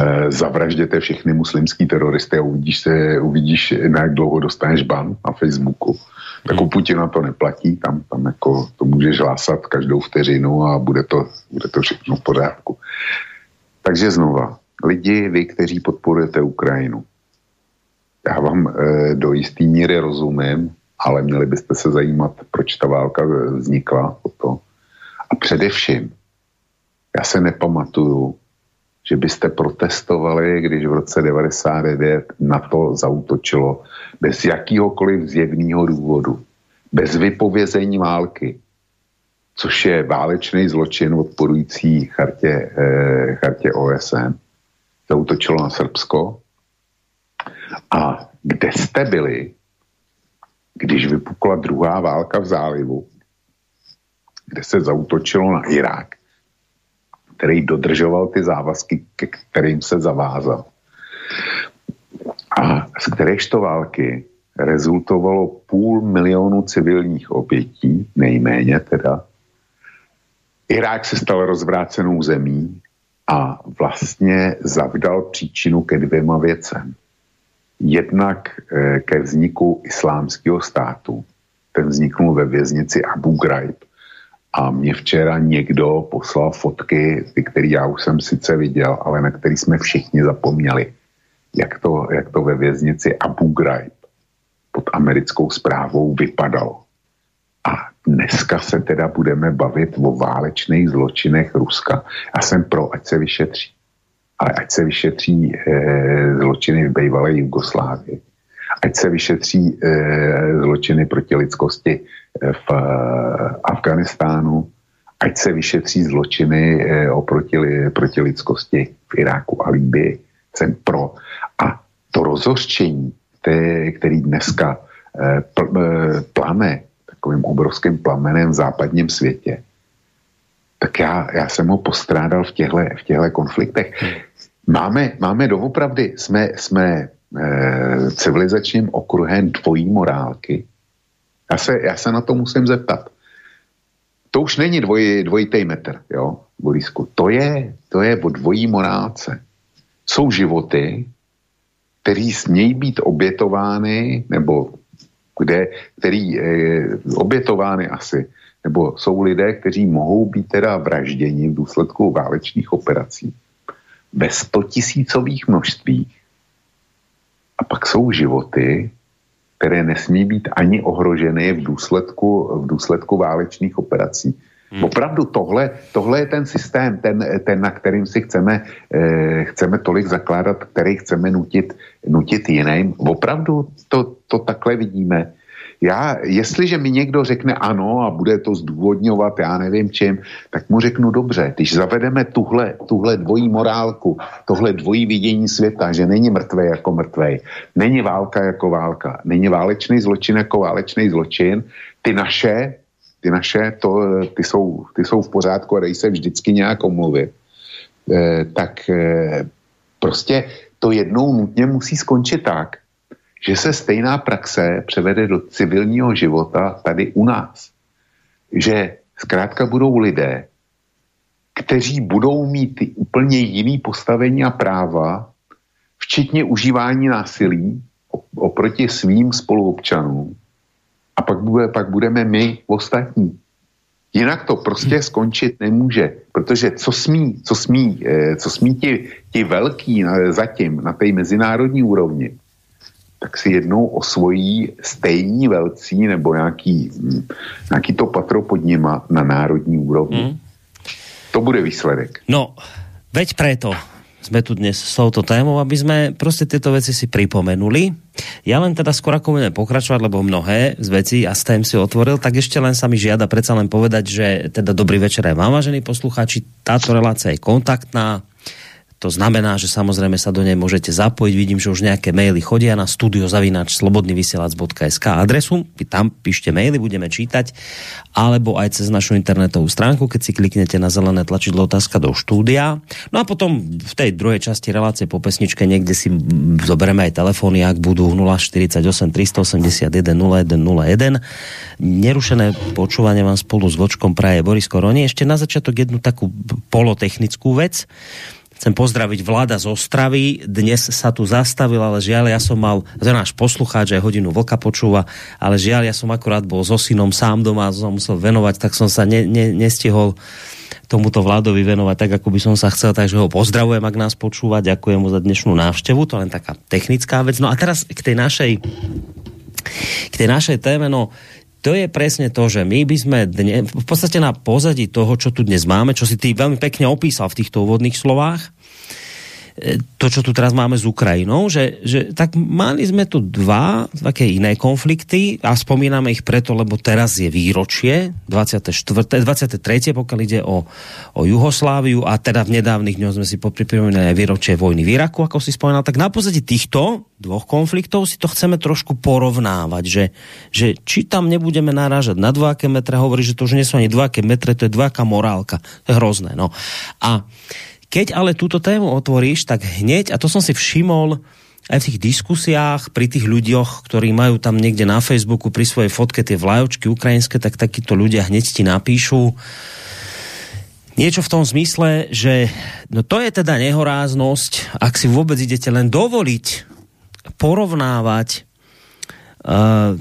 S4: e, zavražděte všechny muslimský teroristy a uvidíš, se, uvidíš na jak dlouho dostaneš ban na Facebooku. Tak u Putina to neplatí, tam, tam jako to můžeš hlásat každou vteřinu a bude to, bude to všechno v pořádku. Takže znova, lidi, vy, kteří podporujete Ukrajinu. Já vám e, do jisté míry rozumím, ale měli byste se zajímat, proč ta válka vznikla. O to. A především, já se nepamatuju, že byste protestovali, když v roce 99 na to zautočilo bez jakýhokoliv zjevného důvodu, bez vypovězení války, což je válečný zločin odporující chartě, eh, chartě OSN zautočilo na Srbsko. A kde jste byli, když vypukla druhá válka v zálivu, kde se zautočilo na Irák, který dodržoval ty závazky, ke kterým se zavázal. A z kteréžto války rezultovalo půl milionu civilních obětí, nejméně teda. Irák se stal rozvrácenou zemí, a vlastně zavdal příčinu ke dvěma věcem. Jednak eh, ke vzniku islámského státu. Ten vzniknul ve věznici Abu Ghraib. A mě včera někdo poslal fotky, ty, které já už jsem sice viděl, ale na který jsme všichni zapomněli. Jak to, jak to ve věznici Abu Ghraib pod americkou zprávou vypadalo. Dneska se teda budeme bavit o válečných zločinech Ruska. Já jsem pro, ať se vyšetří. Ale ať se vyšetří e, zločiny v bývalé Jugoslávii. Ať se vyšetří e, zločiny proti lidskosti eh, v e, Afganistánu. Ať se vyšetří zločiny e, oproti, proti lidskosti v Iráku a Líbii. Jsem pro. A to rozhořčení, který dneska e, pl, e, plane takovým obrovským plamenem v západním světě, tak já, já jsem ho postrádal v těchto v těchto konfliktech. Máme, máme doopravdy, jsme, jsme e, civilizačním okruhem dvojí morálky. Já se, já se na to musím zeptat. To už není dvoj, dvojitý metr, jo, Borisku. To je, to je o dvojí morálce. Jsou životy, které smějí být obětovány, nebo kde, který e, obětovány asi, nebo jsou lidé, kteří mohou být teda vražděni v důsledku válečných operací ve stotisícových množstvích. A pak jsou životy, které nesmí být ani ohroženy v důsledku, v důsledku válečných operací. Hmm. Opravdu tohle, tohle je ten systém, ten, ten na kterým si chceme, eh, chceme tolik zakládat, který chceme nutit, nutit jiným. Opravdu to, to takhle vidíme. Já, jestliže mi někdo řekne ano a bude to zdůvodňovat, já nevím čím, tak mu řeknu dobře, když zavedeme tuhle, tuhle dvojí morálku, tohle dvojí vidění světa, že není mrtvý jako mrtvej, není válka jako válka, není válečný zločin jako válečný zločin, ty naše, ty naše, to, ty, jsou, ty jsou v pořádku a dají se vždycky nějak omluvit, eh, tak eh, prostě to jednou nutně musí skončit tak, že se stejná praxe převede do civilního života tady u nás. Že zkrátka budou lidé, kteří budou mít úplně jiný postavení a práva, včetně užívání násilí oproti svým spoluobčanům. A pak, bude, pak budeme my ostatní. Jinak to prostě skončit nemůže, protože co smí, co smí, eh, co smí ti, ti velký zatím na té mezinárodní úrovni, tak si jednou osvojí stejní velcí nebo nějaký, nějaký to patro pod nima na národní úrovni. Mm. To bude výsledek.
S2: No, veď preto sme tu dnes s touto témou, aby sme proste tieto veci si pripomenuli. Ja len teda skôr ako budeme pokračovať, lebo mnohé z vecí a s tém si otvoril, tak ešte len sa mi žiada predsa len povedať, že teda dobrý večer aj vám, vážení poslucháči. Táto relácia je kontaktná, to znamená, že samozrejme sa do nej môžete zapojiť. Vidím, že už nejaké maily chodia na studiozavinač.slobodnyvysielac.sk adresu. Vy tam píšte maily, budeme čítať. Alebo aj cez našu internetovú stránku, keď si kliknete na zelené tlačidlo otázka do štúdia. No a potom v tej druhej časti relácie po pesničke niekde si zoberieme aj telefóny, ak budú 048 381 0101. Nerušené počúvanie vám spolu s Vočkom praje Boris Koroni. Ešte na začiatok jednu takú polotechnickú vec. Chcem pozdraviť vláda z Ostravy. Dnes sa tu zastavil, ale žiaľ, ja som mal, to náš poslucháč aj hodinu vlka počúva, ale žiaľ, ja som akurát bol so synom sám doma, som musel venovať, tak som sa ne, ne, nestihol tomuto vládovi venovať tak, ako by som sa chcel, takže ho pozdravujem, ak nás počúva, ďakujem mu za dnešnú návštevu, to len taká technická vec. No a teraz k tej našej k tej našej téme, no to je presne to, že my by sme dne, v podstate na pozadí toho, čo tu dnes máme, čo si ty veľmi pekne opísal v týchto úvodných slovách, to, čo tu teraz máme s Ukrajinou, že, že tak mali sme tu dva také iné konflikty a spomíname ich preto, lebo teraz je výročie 24. 23. pokiaľ ide o, o Juhosláviu a teda v nedávnych dňoch sme si popripomínali aj výročie vojny v Iraku, ako si spomínal, tak na pozadí týchto dvoch konfliktov si to chceme trošku porovnávať, že, že či tam nebudeme narážať na dvojaké metre, hovorí, že to už nie sú ani dvojaké metre, to je dvojaká morálka. To je hrozné. No. A keď ale túto tému otvoríš, tak hneď, a to som si všimol aj v tých diskusiách, pri tých ľuďoch, ktorí majú tam niekde na Facebooku pri svojej fotke tie vlajočky ukrajinské, tak takíto ľudia hneď ti napíšu niečo v tom zmysle, že no to je teda nehoráznosť, ak si vôbec idete len dovoliť porovnávať uh,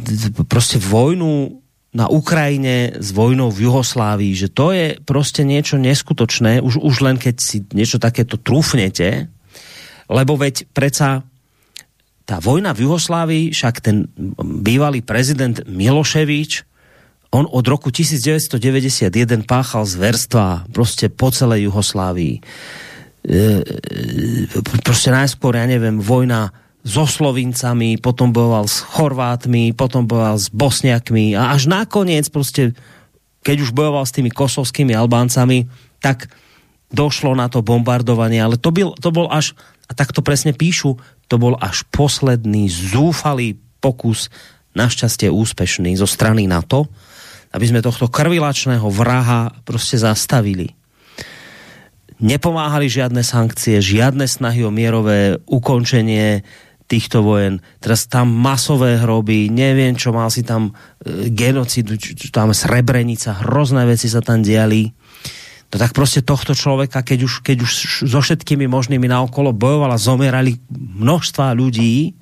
S2: proste vojnu na Ukrajine s vojnou v Juhoslávii, že to je proste niečo neskutočné, už, už len keď si niečo takéto trúfnete, lebo veď predsa tá vojna v Juhoslávii, však ten bývalý prezident Miloševič, on od roku 1991 páchal zverstva proste po celej Juhoslávii. E, e, proste najskôr, ja neviem, vojna so Slovincami, potom bojoval s Chorvátmi, potom bojoval s Bosniakmi a až nakoniec proste, keď už bojoval s tými kosovskými Albáncami, tak došlo na to bombardovanie, ale to, byl, to bol až, a tak to presne píšu, to bol až posledný zúfalý pokus, našťastie úspešný zo strany NATO, aby sme tohto krvilačného vraha proste zastavili. Nepomáhali žiadne sankcie, žiadne snahy o mierové ukončenie týchto vojen. Teraz tam masové hroby, neviem čo, mal si tam e, genocidu, tam Srebrenica, hrozné veci sa tam diali. No tak proste tohto človeka, keď už, keď už so všetkými možnými naokolo bojovala, zomierali množstva ľudí,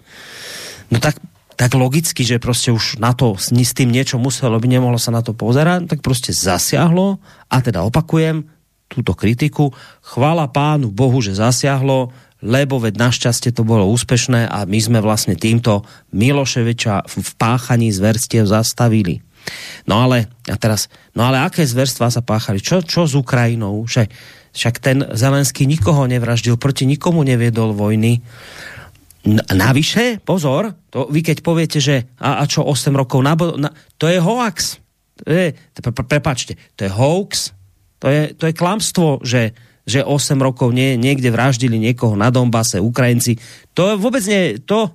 S2: no tak, tak logicky, že proste už na to s tým niečo muselo by nemohlo sa na to pozerať, tak proste zasiahlo a teda opakujem túto kritiku. Chvála pánu Bohu, že zasiahlo, lebo veď našťastie to bolo úspešné a my sme vlastne týmto Miloševiča v páchaní zverstiev zastavili. No ale, a teraz, no ale aké zverstva sa páchali? Čo, čo s Ukrajinou? Že, však ten Zelenský nikoho nevraždil, proti nikomu neviedol vojny. Navyše, pozor, to vy keď poviete, že a, a čo 8 rokov, na, na, to je hoax. To je, prepačte, to je hoax, to je, to je klamstvo, že, že 8 rokov nie, niekde vraždili niekoho na Donbase, Ukrajinci. To vôbec nie, to,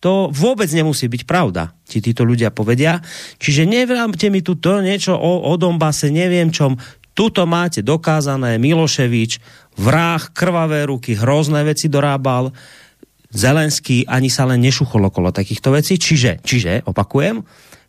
S2: to vôbec nemusí byť pravda, ti títo ľudia povedia. Čiže nevrámte mi tu to niečo o, o Donbase, neviem čom. Tuto máte dokázané Miloševič, vrah, krvavé ruky, hrozné veci dorábal. Zelenský ani sa len nešuchol okolo takýchto vecí. Čiže, čiže opakujem,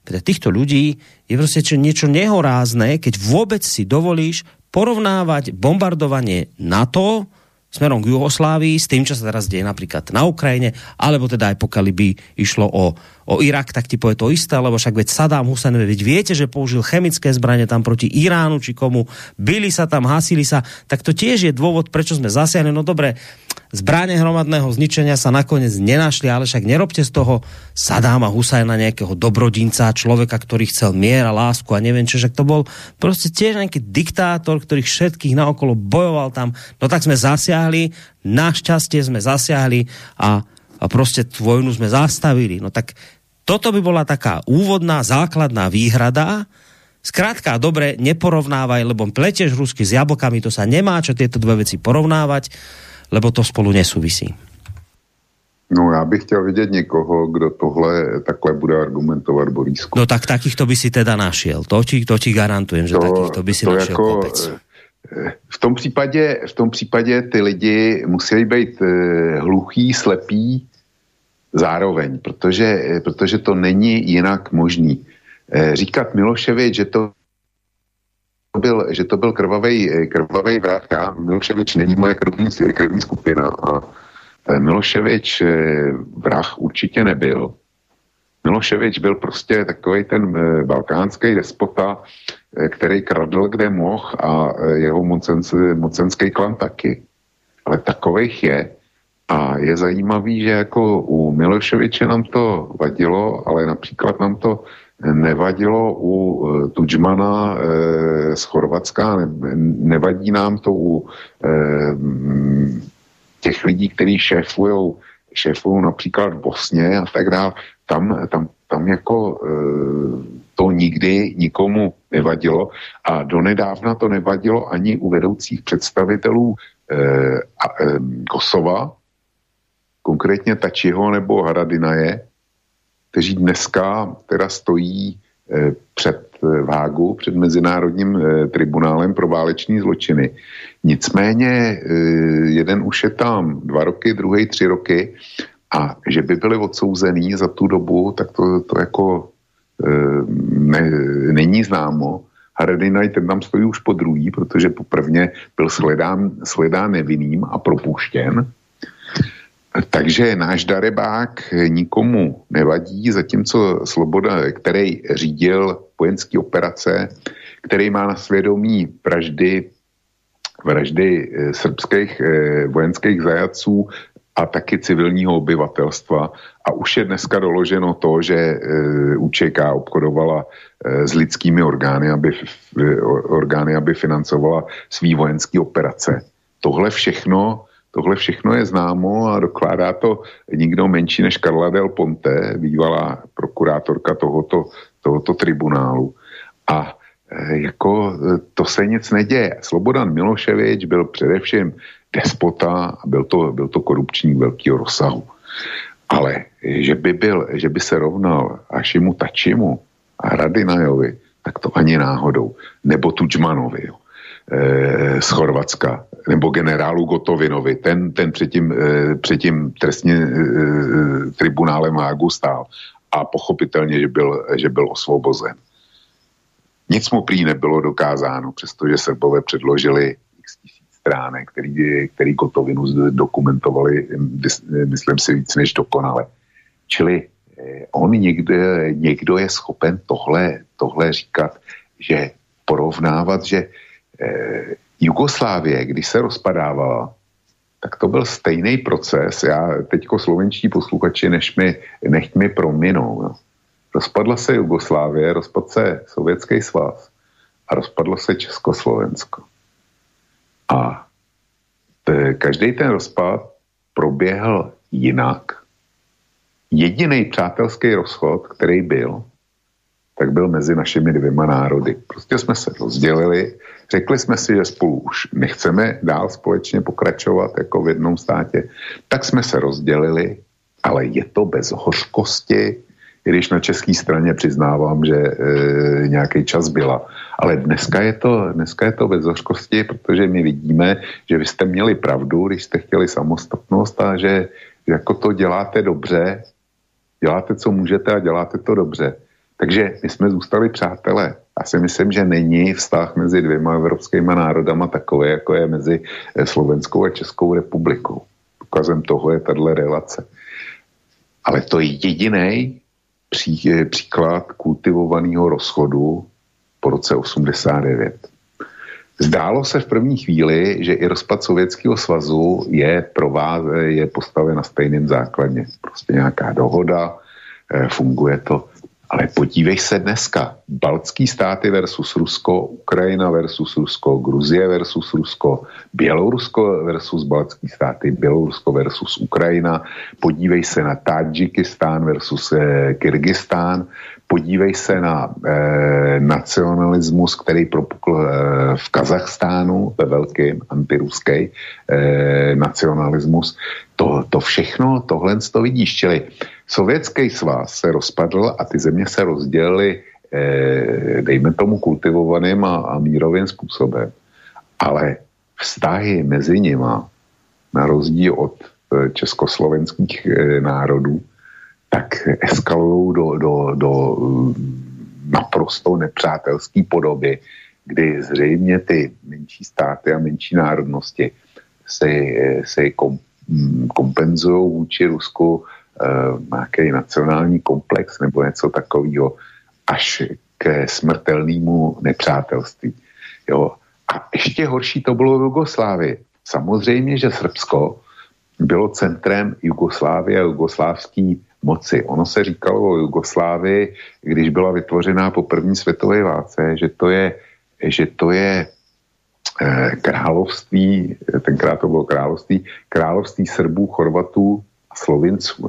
S2: pre týchto ľudí je proste niečo nehorázne, keď vôbec si dovolíš porovnávať bombardovanie NATO smerom k Jugoslávii s tým, čo sa teraz deje napríklad na Ukrajine, alebo teda aj pokiaľ by išlo o, o Irak, tak ti povie to isté, lebo však veď Saddam Hussein, veď viete, že použil chemické zbranie tam proti Iránu či komu, byli sa tam, hasili sa, tak to tiež je dôvod, prečo sme zasiahli. No dobre, Zbranie hromadného zničenia sa nakoniec nenašli, ale však nerobte z toho Sadáma Husajna nejakého dobrodinca, človeka, ktorý chcel mier a lásku a neviem čo, však to bol proste tiež nejaký diktátor, ktorý všetkých naokolo bojoval tam. No tak sme zasiahli, našťastie sme zasiahli a, a proste vojnu sme zastavili. No tak toto by bola taká úvodná, základná výhrada, Skrátka, dobre, neporovnávaj, lebo pletieš rusky s jablkami, to sa nemá čo tieto dve veci porovnávať lebo to spolu nesúvisí.
S4: No já bych chtěl vidět někoho, kdo tohle takhle bude argumentovat, Borisku.
S2: No tak takýchto by si teda našiel. To ti, to ti garantujem, že to, takýchto by si to našiel jako, kopec.
S4: Eh, v tom, případě, v tom případě ty lidi musí být eh, hluchý, slepý zároveň, protože, eh, protože to není jinak možný. Říkat Miloševič, že to byl, že to byl krvavý, krvavý vrah. Já, Miloševič není moje krvní, krvní skupina a e, Miloševič e, vrah určitě nebyl. Miloševič byl prostě takový ten balkánský despota, který kradl kde mohl a jeho mocenc, mocenský klan taky. Ale takových je. A je zajímavý, že jako u Miloševiče nám to vadilo, ale například nám to nevadilo u e, Tudžmana e, z Chorvatska, nevadí nám to u e, těch lidí, kteří šéfují například v Bosně a tak dále. Tam, tam, tam jako to nikdy nikomu nevadilo a donedávna to nevadilo ani u vedoucích představitelů Kosova, konkrétně Tačiho nebo Haradinaje, kteří dneska teda stojí eh, před eh, vágu, před Mezinárodním eh, tribunálem pro váleční zločiny. Nicméně jeden už je tam dva roky, druhý tři roky a že by byli odsouzený za tu dobu, tak to, to jako ne, není známo. Haredinaj ten tam stojí už po druhý, protože poprvně byl sledán, sledán nevinným a propuštěn. Takže náš darebák nikomu nevadí, zatímco Sloboda, který řídil vojenské operace, který má na svědomí vraždy, vraždy eh, srbských eh, vojenských zajaců a taky civilního obyvatelstva. A už je dneska doloženo to, že eh, UČK obchodovala s lidskými orgány, aby, orgány, aby financovala svý vojenské operace. Tohle všechno Tohle všechno je známo a dokládá to nikdo menší než Karla Del Ponte, bývalá prokurátorka tohoto, tohoto tribunálu. A e, jako e, to se nic neděje. Slobodan Miloševič byl především despota a byl to, byl to korupční velkého rozsahu. Ale že by, byl, že by se rovnal Ašimu Tačimu a Radinajovi, tak to ani náhodou. Nebo Tudžmanovi jo, e, z Chorvatska nebo generálu Gotovinovi, ten, ten předtím, předtím trestně tribunálem Hágu stál a pochopitelně, že byl, že byl osvobozen. Nic mu prý nebylo dokázáno, přestože Srbové předložili x tisíc stránek, který, který Gotovinu dokumentovali, myslím si, víc než dokonale. Čili on někde, někdo je schopen tohle, tohle říkat, že porovnávat, že eh, Jugoslávie, když se rozpadávala, tak to byl stejný proces. Já teďko slovenští posluchači, než mi, nechť mi prominou. No. Rozpadla se Jugoslávie, rozpadl se Sovětský svaz a rozpadlo se Československo. A každý ten rozpad proběhl jinak. Jediný přátelský rozchod, který byl, tak byl mezi našimi dvěma národy. Prostě jsme se rozdělili, řekli jsme si, že spolu už nechceme dál společně pokračovat jako v jednom státě, tak jsme se rozdělili, ale je to bez hořkosti, i když na české straně přiznávám, že e, nějaký čas byla. Ale dneska je, to, dneska je to bez hořkosti, protože my vidíme, že vy jste měli pravdu, když jste chtěli samostatnost a že jako to děláte dobře, děláte, co můžete a děláte to dobře. Takže my jsme zůstali přátelé. Já si myslím, že není vztah mezi dvěma evropskými národama takový, jako je mezi eh, Slovenskou a Českou republikou. Ukazem toho je tahle relace. Ale to je jediný pří, eh, příklad kultivovaného rozchodu po roce 89. Zdálo se v první chvíli, že i rozpad Sovětského svazu je, pro vás, je postaven na stejném základě. Prostě nějaká dohoda, eh, funguje to. Ale podívej se dneska. Baltský státy versus Rusko, Ukrajina versus Rusko, Gruzie versus Rusko, Bělorusko versus Baltský státy, Bělorusko versus Ukrajina. Podívej se na Tadžikistán versus eh, Kyrgyzstán. Podívej se na eh, nacionalismus, který propukl eh, v Kazachstánu, ve velkým antiruský eh, nacionalismus. To, to všechno, tohle to vidíš. Čili Sovětský svaz se rozpadl a ty země se rozdělily, eh, dejme tomu, kultivovaným a, a mírovým způsobem. Ale vztahy mezi nima, na rozdíl od eh, československých eh, národů, tak eskalují do, do, do naprosto nepřátelské podoby, kdy zřejmě ty menší státy a menší národnosti se, se kom, kompenzují vůči Rusku nějaký nacionální komplex nebo něco takového až ke smrtelnému nepřátelství. Jo. A ještě horší to bylo v Jugoslávii. Samozřejmě, že Srbsko bylo centrem Jugoslávie a jugoslávský moci. Ono se říkalo o Jugoslávii, když byla vytvořená po první světové válce, že to je, že to je eh, království, tenkrát to bylo království, království Srbů, Chorvatů a Slovinců.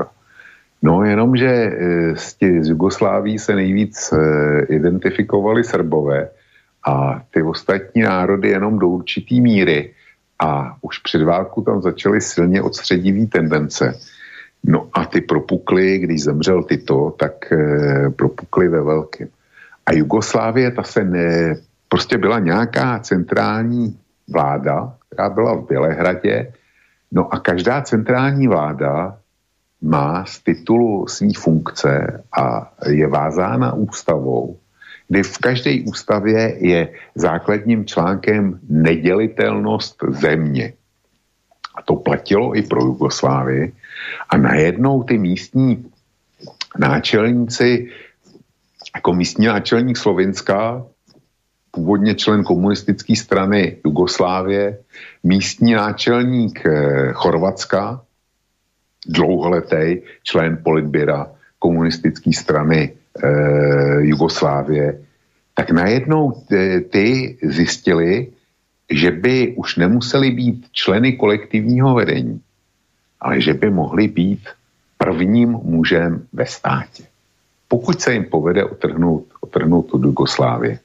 S4: No jenom, že eh, z, Jugosláví se nejvíc eh, identifikovali Srbové a ty ostatní národy jenom do určitý míry a už před válku tam začaly silně odstředivý tendence. No a ty propukly, když zemřel Tito, tak e, propukly ve velkém. A Jugoslávie, ta se ne, prostě byla nějaká centrální vláda, která byla v Bělehradě, no a každá centrální vláda má z titulu své funkce a je vázána ústavou, kdy v každé ústavě je základním článkem nedělitelnost země. A to platilo i pro Jugoslávii. A najednou ty místní náčelníci, jako místní náčelník Slovenska, původně člen komunistické strany Jugoslávie, místní náčelník eh, Chorvatska, dlouholetý člen politběra komunistické strany e, Jugoslávie, tak najednou ty, ty zjistili, že by už nemuseli být členy kolektivního vedení, ale že by mohli být prvním mužem ve státě. Pokud se jim povede otrhnout, otrhnout od Jugoslávie.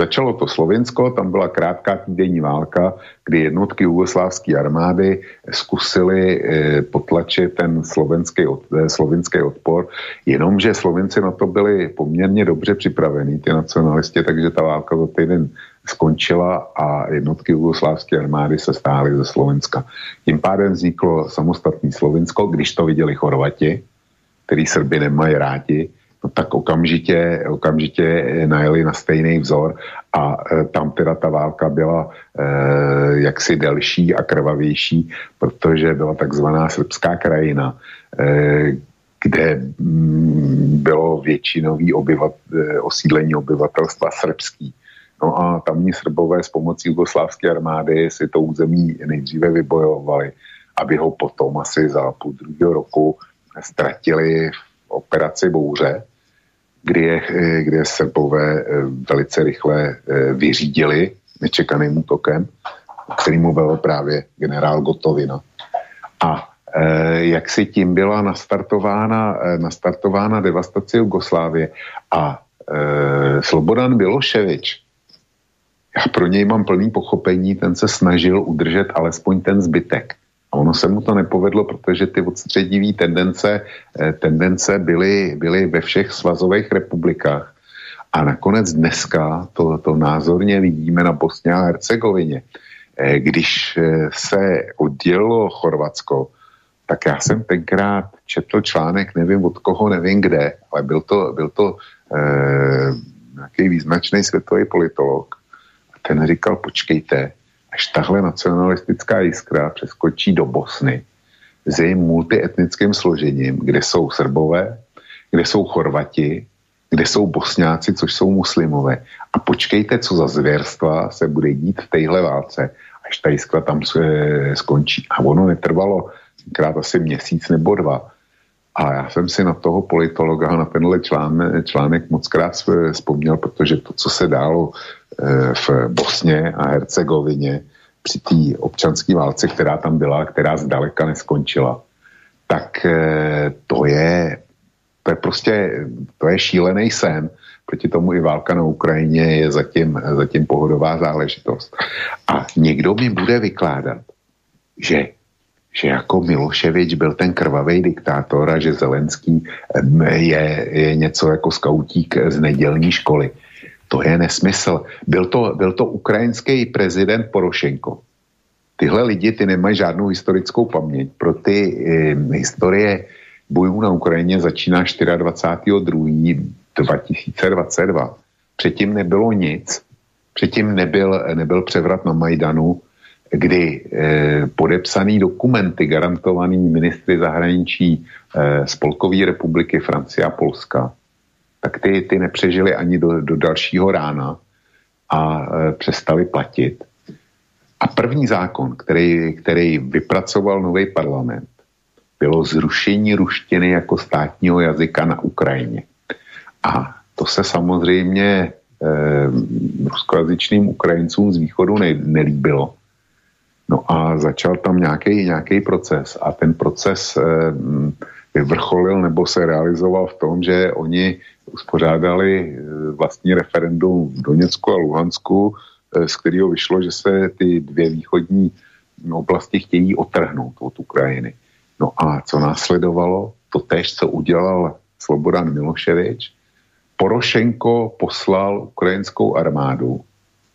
S4: Začalo to Slovensko, tam byla krátká týdenní válka, kdy jednotky jugoslávské armády zkusili eh, potlačit ten slovenský, eh, slovenský odpor, jenomže Slovenci na to byli poměrně dobře připravení, ty nacionalisti, takže ta válka za týden skončila a jednotky jugoslávské armády se stály ze Slovenska. Tím pádem vzniklo samostatné Slovensko, když to viděli Chorvati, který Srby nemají rádi, tak okamžitě, okamžitě najeli na stejný vzor a e, tam teda ta válka byla e, jaksi delší a krvavější, protože byla takzvaná srbská krajina, e, kde mm, bylo většinový obyvat, e, osídlení obyvatelstva srbský. No a tamní Srbové s pomocí jugoslávské armády si to území nejdříve vybojovali, aby ho potom asi za půl druhého roku ztratili v operaci Bouře, kdy je, je Srbové eh, velice rychle eh, vyřídili nečekaným útokem, kterýmu byl právě generál Gotovina. A eh, jak si tím byla nastartována, nastartována devastace Jugoslávie a Slobodan Miloševič, já pro něj mám plný pochopení, ten se snažil udržet alespoň ten zbytek. A ono se mu to nepovedlo, protože ty odstředivé tendence, eh, tendence byly, byly ve všech svazových republikách. A nakonec dneska to, to názorně vidíme na Bosně a Hercegovině. Eh, když eh, se oddělilo Chorvatsko, tak já jsem tenkrát četl článek, nevím od koho, nevím kde, ale byl to, byl to eh, nějaký význačný světový politolog. A ten říkal, počkejte, až tahle nacionalistická jiskra přeskočí do Bosny s jejím multietnickým složením, kde jsou Srbové, kde jsou Chorvati, kde jsou Bosňáci, což jsou muslimové. A počkejte, co za zvěrstva se bude dít v téhle válce, až ta jiskra tam se skončí. A ono netrvalo krát asi měsíc nebo dva. A já jsem si na toho politologa, na tenhle článek, článek moc krát vzpomněl, protože to, co se dálo Eh, v Bosně a Hercegovině při té občanské válce, která tam byla, která zdaleka neskončila, tak eh, to je, to je prostě, to je šílený sen. Proti tomu i válka na Ukrajině je zatím, zatím pohodová záležitost. A někdo mi bude vykládat, že že jako Miloševič byl ten krvavý diktátor a že Zelenský je, je něco jako skautík z nedělní školy. To je nesmysl. Byl to, byl to ukrajinský prezident Porošenko. Tyhle lidi, ty nemají žádnou historickou paměť. Pro ty eh, historie bojů na Ukrajině začíná 24.2.2022. Předtím nebylo nic. Předtím nebyl, nebyl převrat na Majdanu, kdy eh, podepsaný dokumenty garantovaný ministry zahraničí eh, Spolkové republiky Francie a Polska tak ty, ty nepřežili ani do, do dalšího rána a e, přestali platit. A první zákon, který, který vypracoval nový parlament, bylo zrušení ruštiny jako státního jazyka na Ukrajině. A to se samozřejmě e, ruskojazyčným Ukrajincům z východu ne, nelíbilo. No a začal tam nějaký proces a ten proces e, vyvrcholil nebo se realizoval v tom, že oni uspořádali eh, vlastní referendum v Doněcku a Luhansku, eh, z kterého vyšlo, že se ty dvě východní oblasti chtějí otrhnout od Ukrajiny. No a co následovalo? To tež, co udělal Slobodan Miloševič. Porošenko poslal ukrajinskou armádu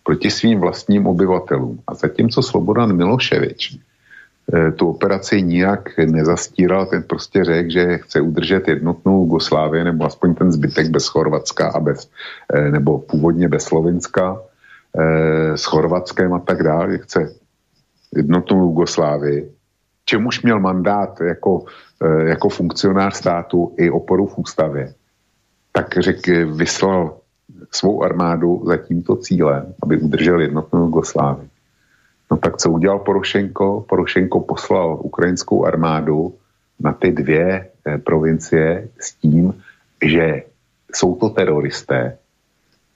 S4: proti svým vlastním obyvatelům. A zatímco Slobodan Miloševič Eh, tu operaci nijak nezastíral, ten prostě řekl, že chce udržet jednotnou Jugoslávii, nebo aspoň ten zbytek bez Chorvatska a bez, eh, nebo původně bez Slovenska, eh, s Chorvatskem a tak dále, chce jednotnou Jugoslávii, čemuž měl mandát jako, jako funkcionář státu i oporu v ústavě, tak řekl, vyslal svou armádu za tímto cílem, aby udržel jednotnou Jugoslávii. No tak co udělal Porošenko? Porošenko poslal ukrajinskou armádu na ty dvě eh, provincie s tím, že jsou to teroristé.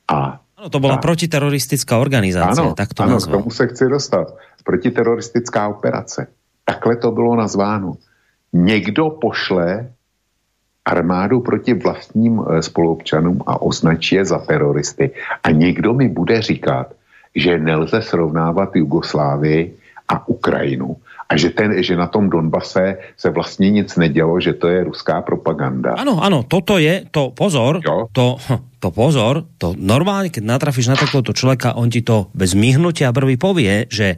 S4: A
S2: ano, to byla ta, protiteroristická organizace,
S4: ano,
S2: tak to
S4: Ano, nazval. k tomu se chci dostat. Protiteroristická operace. Takhle to bylo nazváno. Někdo pošle armádu proti vlastním eh, spoluobčanům a označí je za teroristy. A někdo mi bude říkat, že nelze srovnávat Jugoslávii a Ukrajinu. A že, ten, že na tom Donbase se vlastně nic nedělo, že to je ruská propaganda.
S2: Ano, ano, toto je, to pozor, jo? to, hm, to pozor, to normálne, keď natrafíš na takéhoto človeka, on ti to bez myhnutia brvy povie, že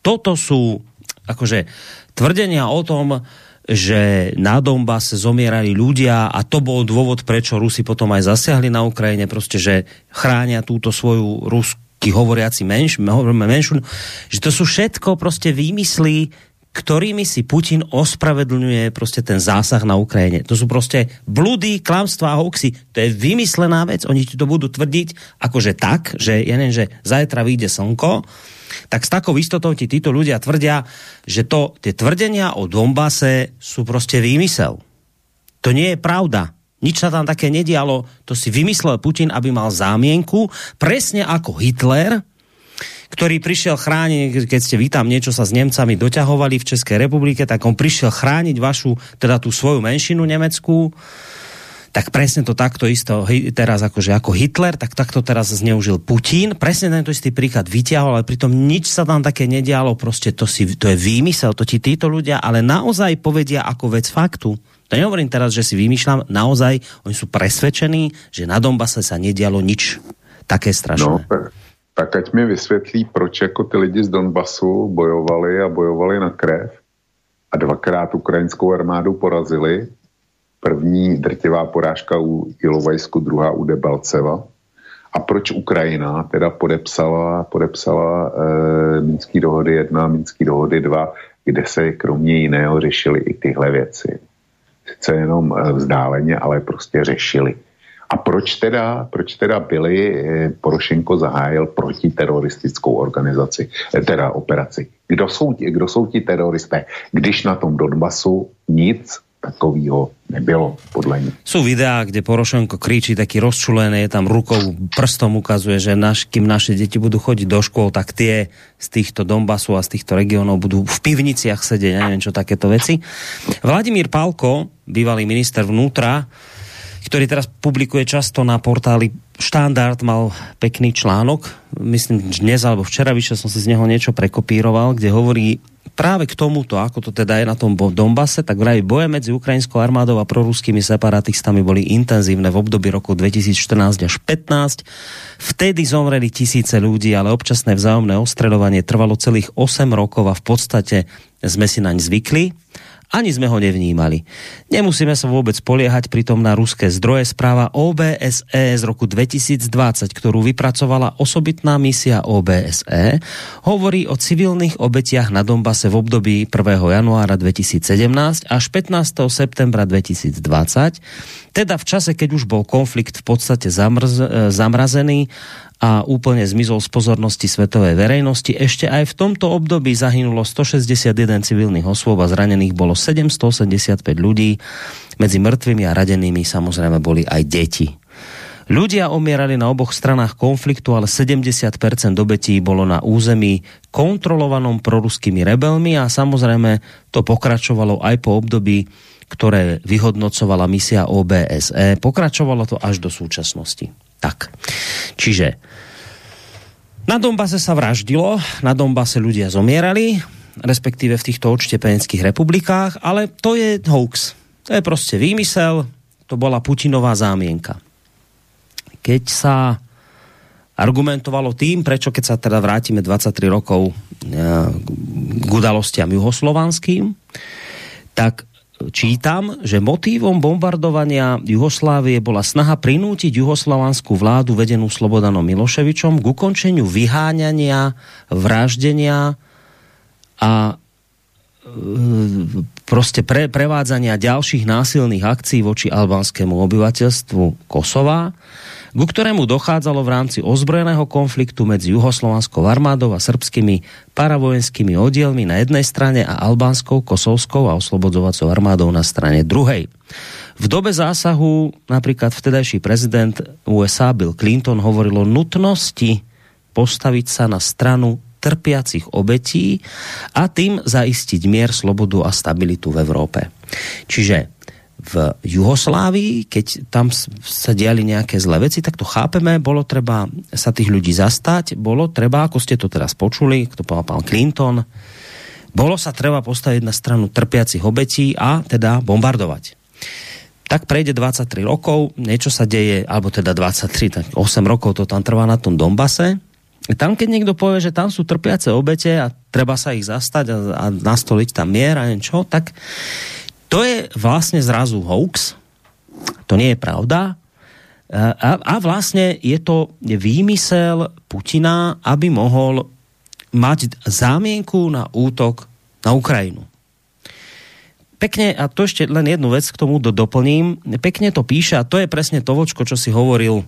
S2: toto sú akože tvrdenia o tom, že na Donbase zomierali ľudia a to bol dôvod, prečo Rusi potom aj zasiahli na Ukrajine, proste, že chránia túto svoju ruskú hovoriaci menš, menšu, že to sú všetko proste výmysly, ktorými si Putin ospravedlňuje proste ten zásah na Ukrajine. To sú proste bludy, klamstvá a hoxy. To je vymyslená vec. Oni ti to budú tvrdiť akože tak, že ja neviem, že zajtra vyjde slnko, tak s takou istotou ti títo ľudia tvrdia, že to, tie tvrdenia o Donbase sú proste výmysel. To nie je pravda. Nič sa tam také nedialo, to si vymyslel Putin, aby mal zámienku, presne ako Hitler, ktorý prišiel chrániť, keď ste vy tam niečo sa s Nemcami doťahovali v Českej republike, tak on prišiel chrániť vašu, teda tú svoju menšinu nemeckú, tak presne to takto isto teraz akože ako Hitler, tak takto teraz zneužil Putin. Presne tento istý príklad vyťahol, ale pritom nič sa tam také nedialo, proste to, si, to je výmysel, to ti títo ľudia, ale naozaj povedia ako vec faktu. To nehovorím teraz, že si vymýšľam, naozaj oni sú presvedčení, že na Donbase sa nedialo nič také strašné.
S4: No, tak ať mi vysvětlí, proč jako ty lidi z Donbasu bojovali a bojovali na krev a dvakrát ukrajinskou armádu porazili. První drtivá porážka u Ilovajsku, druhá u Debalceva. A proč Ukrajina teda podepsala, podepsala e, Minský dohody 1 Minský dohody 2, kde se kromě jiného řešily i tyhle věci sice jenom eh, vzdáleně, ale prostě řešili. A proč teda, proč teda byli eh, Porošenko zahájil protiteroristickou organizaci, teda operaci? Kdo jsou, kdo jsou ti teroristé? Když na tom Donbasu nic takového nebylo, podle ní.
S2: Sú videá, kde Porošenko kričí taký rozčulený, je tam rukou prstom ukazuje, že naš, kým naše deti budú chodiť do škôl, tak tie z týchto Donbasu a z týchto regiónov budú v pivniciach sedieť, neviem čo takéto veci. Vladimír Palko, bývalý minister vnútra, ktorý teraz publikuje často na portáli Štandard, mal pekný článok, myslím dnes alebo včera, vyšiel som si z neho niečo prekopíroval, kde hovorí práve k tomuto, ako to teda je na tom Donbase, tak vraj boje medzi ukrajinskou armádou a proruskými separatistami boli intenzívne v období roku 2014 až 15. Vtedy zomreli tisíce ľudí, ale občasné vzájomné ostreľovanie trvalo celých 8 rokov a v podstate sme si naň zvykli ani sme ho nevnímali. Nemusíme sa vôbec poliehať pritom na ruské zdroje. Správa OBSE z roku 2020, ktorú vypracovala osobitná misia OBSE, hovorí o civilných obetiach na Dombase v období 1. januára 2017 až 15. septembra 2020, teda v čase, keď už bol konflikt v podstate zamrz, zamrazený a úplne zmizol z pozornosti svetovej verejnosti. Ešte aj v tomto období zahynulo 161 civilných osôb a zranených bolo 785 ľudí. Medzi mŕtvými a radenými samozrejme boli aj deti. Ľudia omierali na oboch stranách konfliktu, ale 70% obetí bolo na území kontrolovanom proruskými rebelmi a samozrejme to pokračovalo aj po období, ktoré vyhodnocovala misia OBSE. Pokračovalo to až do súčasnosti. Tak. Čiže na Donbase sa vraždilo, na Donbase ľudia zomierali, respektíve v týchto odštepeneckých republikách, ale to je hoax. To je proste výmysel, to bola Putinová zámienka. Keď sa argumentovalo tým, prečo keď sa teda vrátime 23 rokov eh, k udalostiam juhoslovanským, tak čítam, že motívom bombardovania Juhoslávie bola snaha prinútiť juhoslovanskú vládu vedenú Slobodanom Miloševičom k ukončeniu vyháňania, vraždenia a e, proste pre, prevádzania ďalších násilných akcií voči albánskému obyvateľstvu Kosova ku ktorému dochádzalo v rámci ozbrojeného konfliktu medzi juhoslovanskou armádou a srbskými paravojenskými oddielmi na jednej strane a albánskou, kosovskou a oslobodzovacou armádou na strane druhej. V dobe zásahu napríklad vtedajší prezident USA Bill Clinton hovoril o nutnosti postaviť sa na stranu trpiacich obetí a tým zaistiť mier, slobodu a stabilitu v Európe. Čiže v Juhoslávii, keď tam sa diali nejaké zlé veci, tak to chápeme, bolo treba sa tých ľudí zastať, bolo treba, ako ste to teraz počuli, kto povedal pán Clinton, bolo sa treba postaviť na stranu trpiacich obetí a teda bombardovať. Tak prejde 23 rokov, niečo sa deje, alebo teda 23, tak 8 rokov to tam trvá na tom Dombase. Tam, keď niekto povie, že tam sú trpiace obete a treba sa ich zastať a, a nastoliť tam mier a niečo, tak to je vlastne zrazu hoax, to nie je pravda. A, a vlastne je to výmysel Putina, aby mohol mať zámienku na útok na Ukrajinu. Pekne, a to ešte len jednu vec k tomu do, doplním, pekne to píše, a to je presne to, čo si hovoril,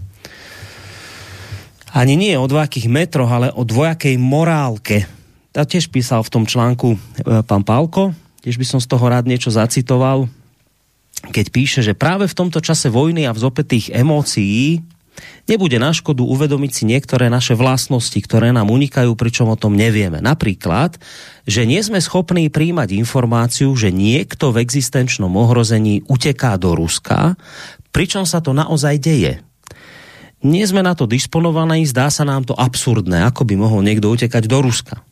S2: ani nie o dvojakých metroch, ale o dvojakej morálke. A tiež písal v tom článku e, pán Pálko, tiež by som z toho rád niečo zacitoval, keď píše, že práve v tomto čase vojny a vzopätých emócií nebude na škodu uvedomiť si niektoré naše vlastnosti, ktoré nám unikajú, pričom o tom nevieme. Napríklad, že nie sme schopní príjmať informáciu, že niekto v existenčnom ohrození uteká do Ruska, pričom sa to naozaj deje. Nie sme na to disponovaní, zdá sa nám to absurdné, ako by mohol niekto utekať do Ruska.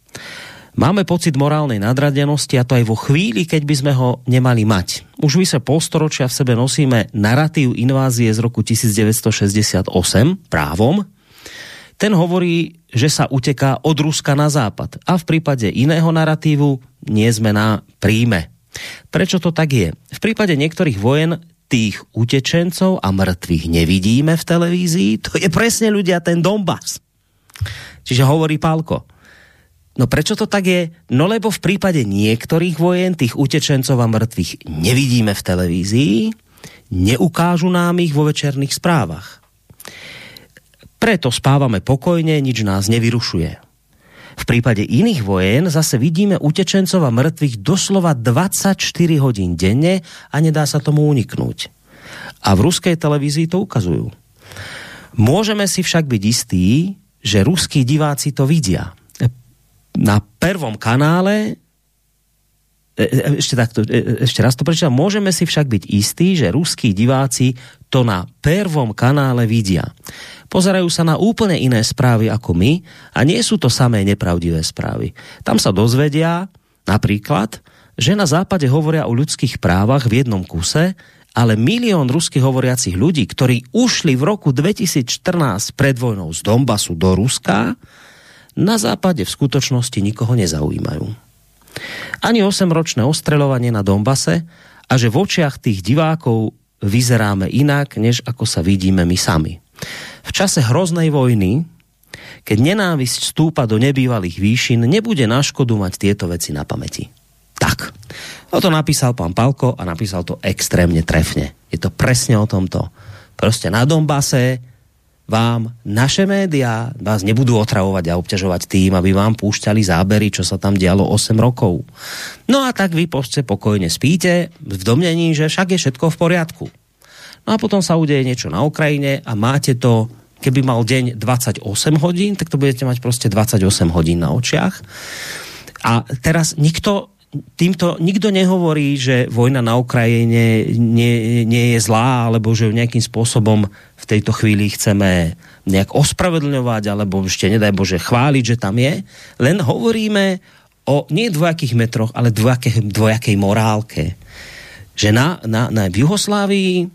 S2: Máme pocit morálnej nadradenosti a to aj vo chvíli, keď by sme ho nemali mať. Už vy sa polstoročia v sebe nosíme narratív invázie z roku 1968 právom. Ten hovorí, že sa uteká od Ruska na západ a v prípade iného narratívu nie sme na príjme. Prečo to tak je? V prípade niektorých vojen tých utečencov a mŕtvych nevidíme v televízii, to je presne ľudia ten Donbass. Čiže hovorí Pálko, No prečo to tak je? No lebo v prípade niektorých vojen tých utečencov a mŕtvych nevidíme v televízii, neukážu nám ich vo večerných správach. Preto spávame pokojne, nič nás nevyrušuje. V prípade iných vojen zase vidíme utečencov a mŕtvych doslova 24 hodín denne a nedá sa tomu uniknúť. A v ruskej televízii to ukazujú. Môžeme si však byť istí, že ruskí diváci to vidia na prvom kanále e, e, ešte takto, e, ešte raz to prečítam. Môžeme si však byť istí, že ruskí diváci to na prvom kanále vidia. Pozerajú sa na úplne iné správy ako my a nie sú to samé nepravdivé správy. Tam sa dozvedia napríklad, že na západe hovoria o ľudských právach v jednom kuse, ale milión ruských hovoriacich ľudí, ktorí ušli v roku 2014 pred vojnou z Donbasu do Ruska, na západe v skutočnosti nikoho nezaujímajú. Ani 8-ročné ostreľovanie na Dombase a že v očiach tých divákov vyzeráme inak, než ako sa vidíme my sami. V čase hroznej vojny, keď nenávisť stúpa do nebývalých výšin, nebude na škodu mať tieto veci na pamäti. Tak. O to napísal pán Palko a napísal to extrémne trefne. Je to presne o tomto. Proste na Dombase vám naše médiá vás nebudú otravovať a obťažovať tým, aby vám púšťali zábery, čo sa tam dialo 8 rokov. No a tak vy poste pokojne spíte v domnení, že však je všetko v poriadku. No a potom sa udeje niečo na Ukrajine a máte to, keby mal deň 28 hodín, tak to budete mať proste 28 hodín na očiach. A teraz nikto týmto nikto nehovorí, že vojna na Ukrajine nie, nie je zlá, alebo že ju nejakým spôsobom v tejto chvíli chceme nejak ospravedlňovať, alebo ešte nedaj Bože chváliť, že tam je. Len hovoríme o nie dvojakých metroch, ale dvojakej, dvojakej morálke. Že na, na, na v Juhoslávii,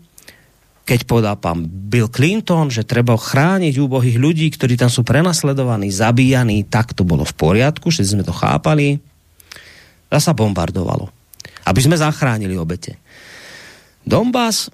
S2: keď povedal pán Bill Clinton, že treba chrániť úbohých ľudí, ktorí tam sú prenasledovaní, zabíjaní, tak to bolo v poriadku, že sme to chápali sa bombardovalo. Aby sme zachránili obete. Donbass,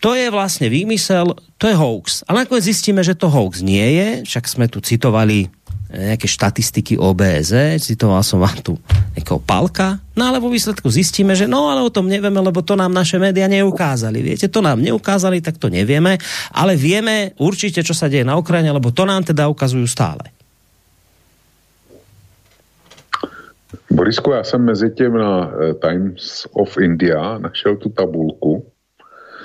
S2: to je vlastne výmysel, to je hoax. Ale nakoniec zistíme, že to hoax nie je, však sme tu citovali nejaké štatistiky OBZ, citoval som vám tu nejakého palka, no ale vo výsledku zistíme, že no ale o tom nevieme, lebo to nám naše médiá neukázali. Viete, to nám neukázali, tak to nevieme, ale vieme určite, čo sa deje na Ukrajine, lebo to nám teda ukazujú stále.
S4: Borisku, já jsem mezi tím na eh, Times of India našel tu tabulku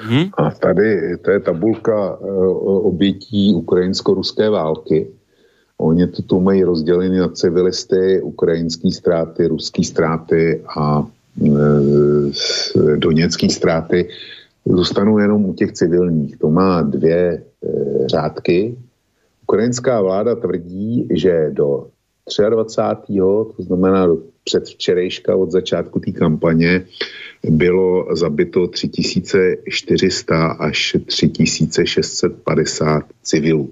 S4: hmm. a tady to je tabulka uh, obětí ukrajinsko-ruské války. Oni to tu mají rozděleny na civilisty, ukrajinské ztráty, ruské ztráty a doněcké ztráty, zůstanu jenom u těch civilních. To má dvě e, řádky. Ukrajinská vláda tvrdí, že do 23. to znamená před včerejška od začátku té kampaně bylo zabito 3400 až 3650 civilů.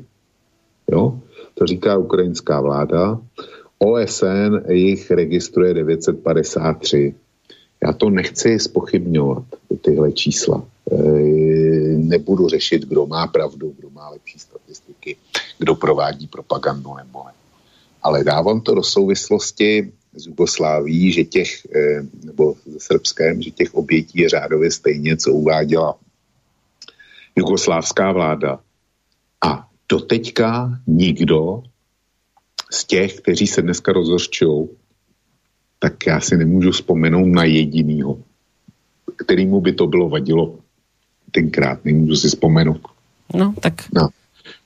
S4: Jo? To říká ukrajinská vláda. OSN jich registruje 953. Já to nechci spochybňovat, tyhle čísla. E, nebudu řešit, kdo má pravdu, kdo má lepší statistiky, kdo provádí propagandu nebo ne. Ale dávám to do souvislosti z Jugosláví, že těch, e, nebo ze Srbském, že těch obětí je řádově stejně, co uváděla jugoslávská vláda. A doteďka nikdo z těch, kteří se dneska rozhořčují, tak já si nemůžu vzpomenout na jedinýho, kterýmu by to bylo vadilo tenkrát, nemůžu si vzpomenout.
S2: No, tak...
S4: Na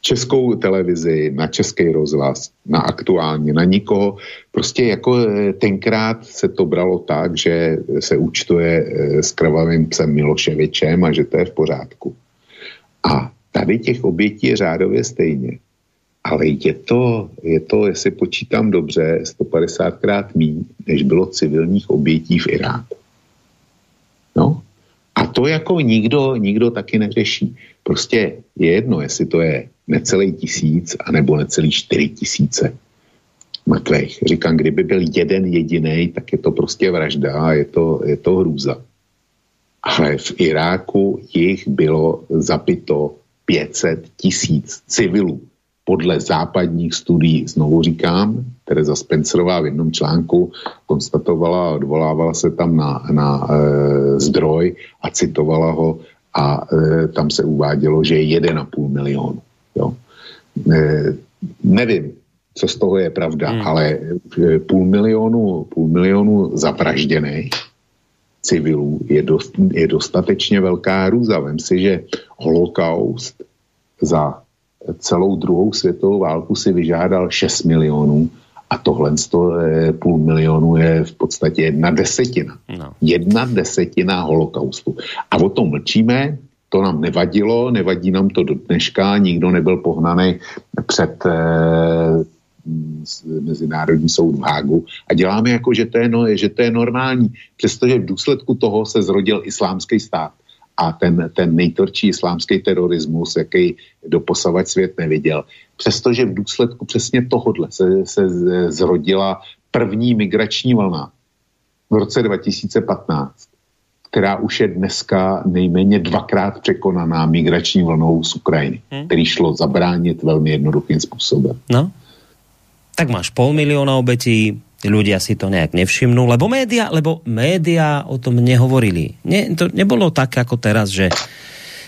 S4: českou televizi, na český rozhlas, na aktuálně, na nikoho. Prostě jako eh, tenkrát se to bralo tak, že se účtuje eh, s krvavým psem Miloševičem a že to je v pořádku. A tady těch obětí je řádově stejně. Ale je to, je to, jestli počítám dobře, 150krát méně, než bylo civilních obětí v Iráku. No, a to jako nikdo, nikdo taky neřeší. Prostě je jedno, jestli to je necelý tisíc, anebo necelý čtyři tisíce mrtvých. Říkám, kdyby byl jeden jediný, tak je to prostě vražda a je to, je to hrůza. Ale v Iráku jich bylo zapito 500 tisíc civilů podle západních studií, znovu říkám, Teresa Spencerová v jednom článku konstatovala, odvolávala se tam na, na e, zdroj a citovala ho a e, tam se uvádělo, že je 1,5 milionu. Jo. E, nevím, co z toho je pravda, hmm. ale e, půl milionu, půl milionu zavražděných civilů je, dost, je dostatečně velká hrůza. Vem si, že holokaust za celou druhou světovou válku si vyžádal 6 milionů a tohle je, půl milionu je v podstatě jedna desetina. No. Jedna desetina holokaustu. A o tom mlčíme, to nám nevadilo, nevadí nám to do dneška, nikdo nebyl pohnaný před eh, Mezinárodní soud v Hágu a děláme jako, že to je, no, že to je normální, přestože v důsledku toho se zrodil islámský stát a ten, ten nejtvrdší islámský terorismus, jaký doposavať svět neviděl. Přestože v důsledku přesně tohodle se, se zrodila první migrační vlna v roce 2015, která už je dneska nejméně dvakrát překonaná migrační vlnou z Ukrajiny, hmm. který šlo zabránit velmi jednoduchým způsobem.
S2: No, tak máš pol milióna obetí, ľudia si to nejak nevšimnú, lebo média, lebo média o tom nehovorili. Ne, to nebolo tak ako teraz, že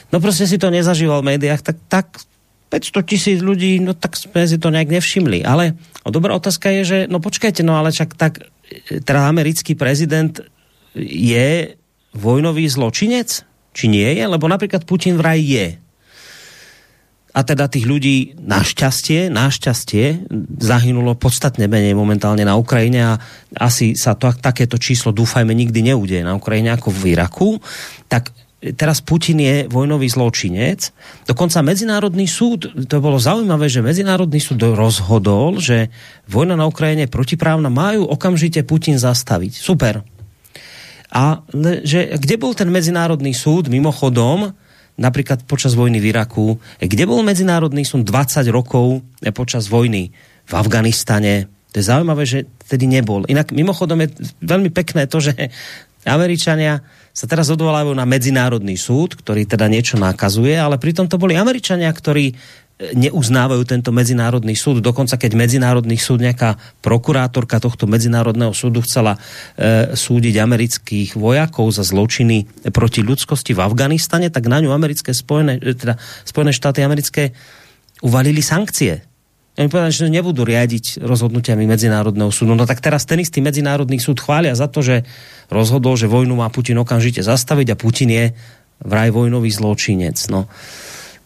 S2: no proste si to nezažíval v médiách, tak, tak 500 tisíc ľudí, no tak sme si to nejak nevšimli. Ale no, dobrá otázka je, že no počkajte, no ale čak tak teda americký prezident je vojnový zločinec? Či nie je? Lebo napríklad Putin vraj je a teda tých ľudí našťastie, našťastie zahynulo podstatne menej momentálne na Ukrajine a asi sa to, takéto číslo dúfajme nikdy neudeje na Ukrajine ako v Iraku, tak teraz Putin je vojnový zločinec. Dokonca Medzinárodný súd, to bolo zaujímavé, že Medzinárodný súd rozhodol, že vojna na Ukrajine protiprávna, majú okamžite Putin zastaviť. Super. A že, kde bol ten Medzinárodný súd, mimochodom, napríklad počas vojny v Iraku, kde bol Medzinárodný súd 20 rokov počas vojny v Afganistane. To je zaujímavé, že tedy nebol. Inak mimochodom je veľmi pekné to, že Američania sa teraz odvolávajú na Medzinárodný súd, ktorý teda niečo nakazuje, ale pritom to boli Američania, ktorí neuznávajú tento medzinárodný súd. Dokonca keď medzinárodný súd, nejaká prokurátorka tohto medzinárodného súdu chcela e, súdiť amerických vojakov za zločiny proti ľudskosti v Afganistane, tak na ňu americké spojené, e, teda Spojené štáty americké uvalili sankcie. Oni povedali, že nebudú riadiť rozhodnutiami Medzinárodného súdu. No tak teraz ten istý Medzinárodný súd chvália za to, že rozhodol, že vojnu má Putin okamžite zastaviť a Putin je vraj vojnový zločinec. No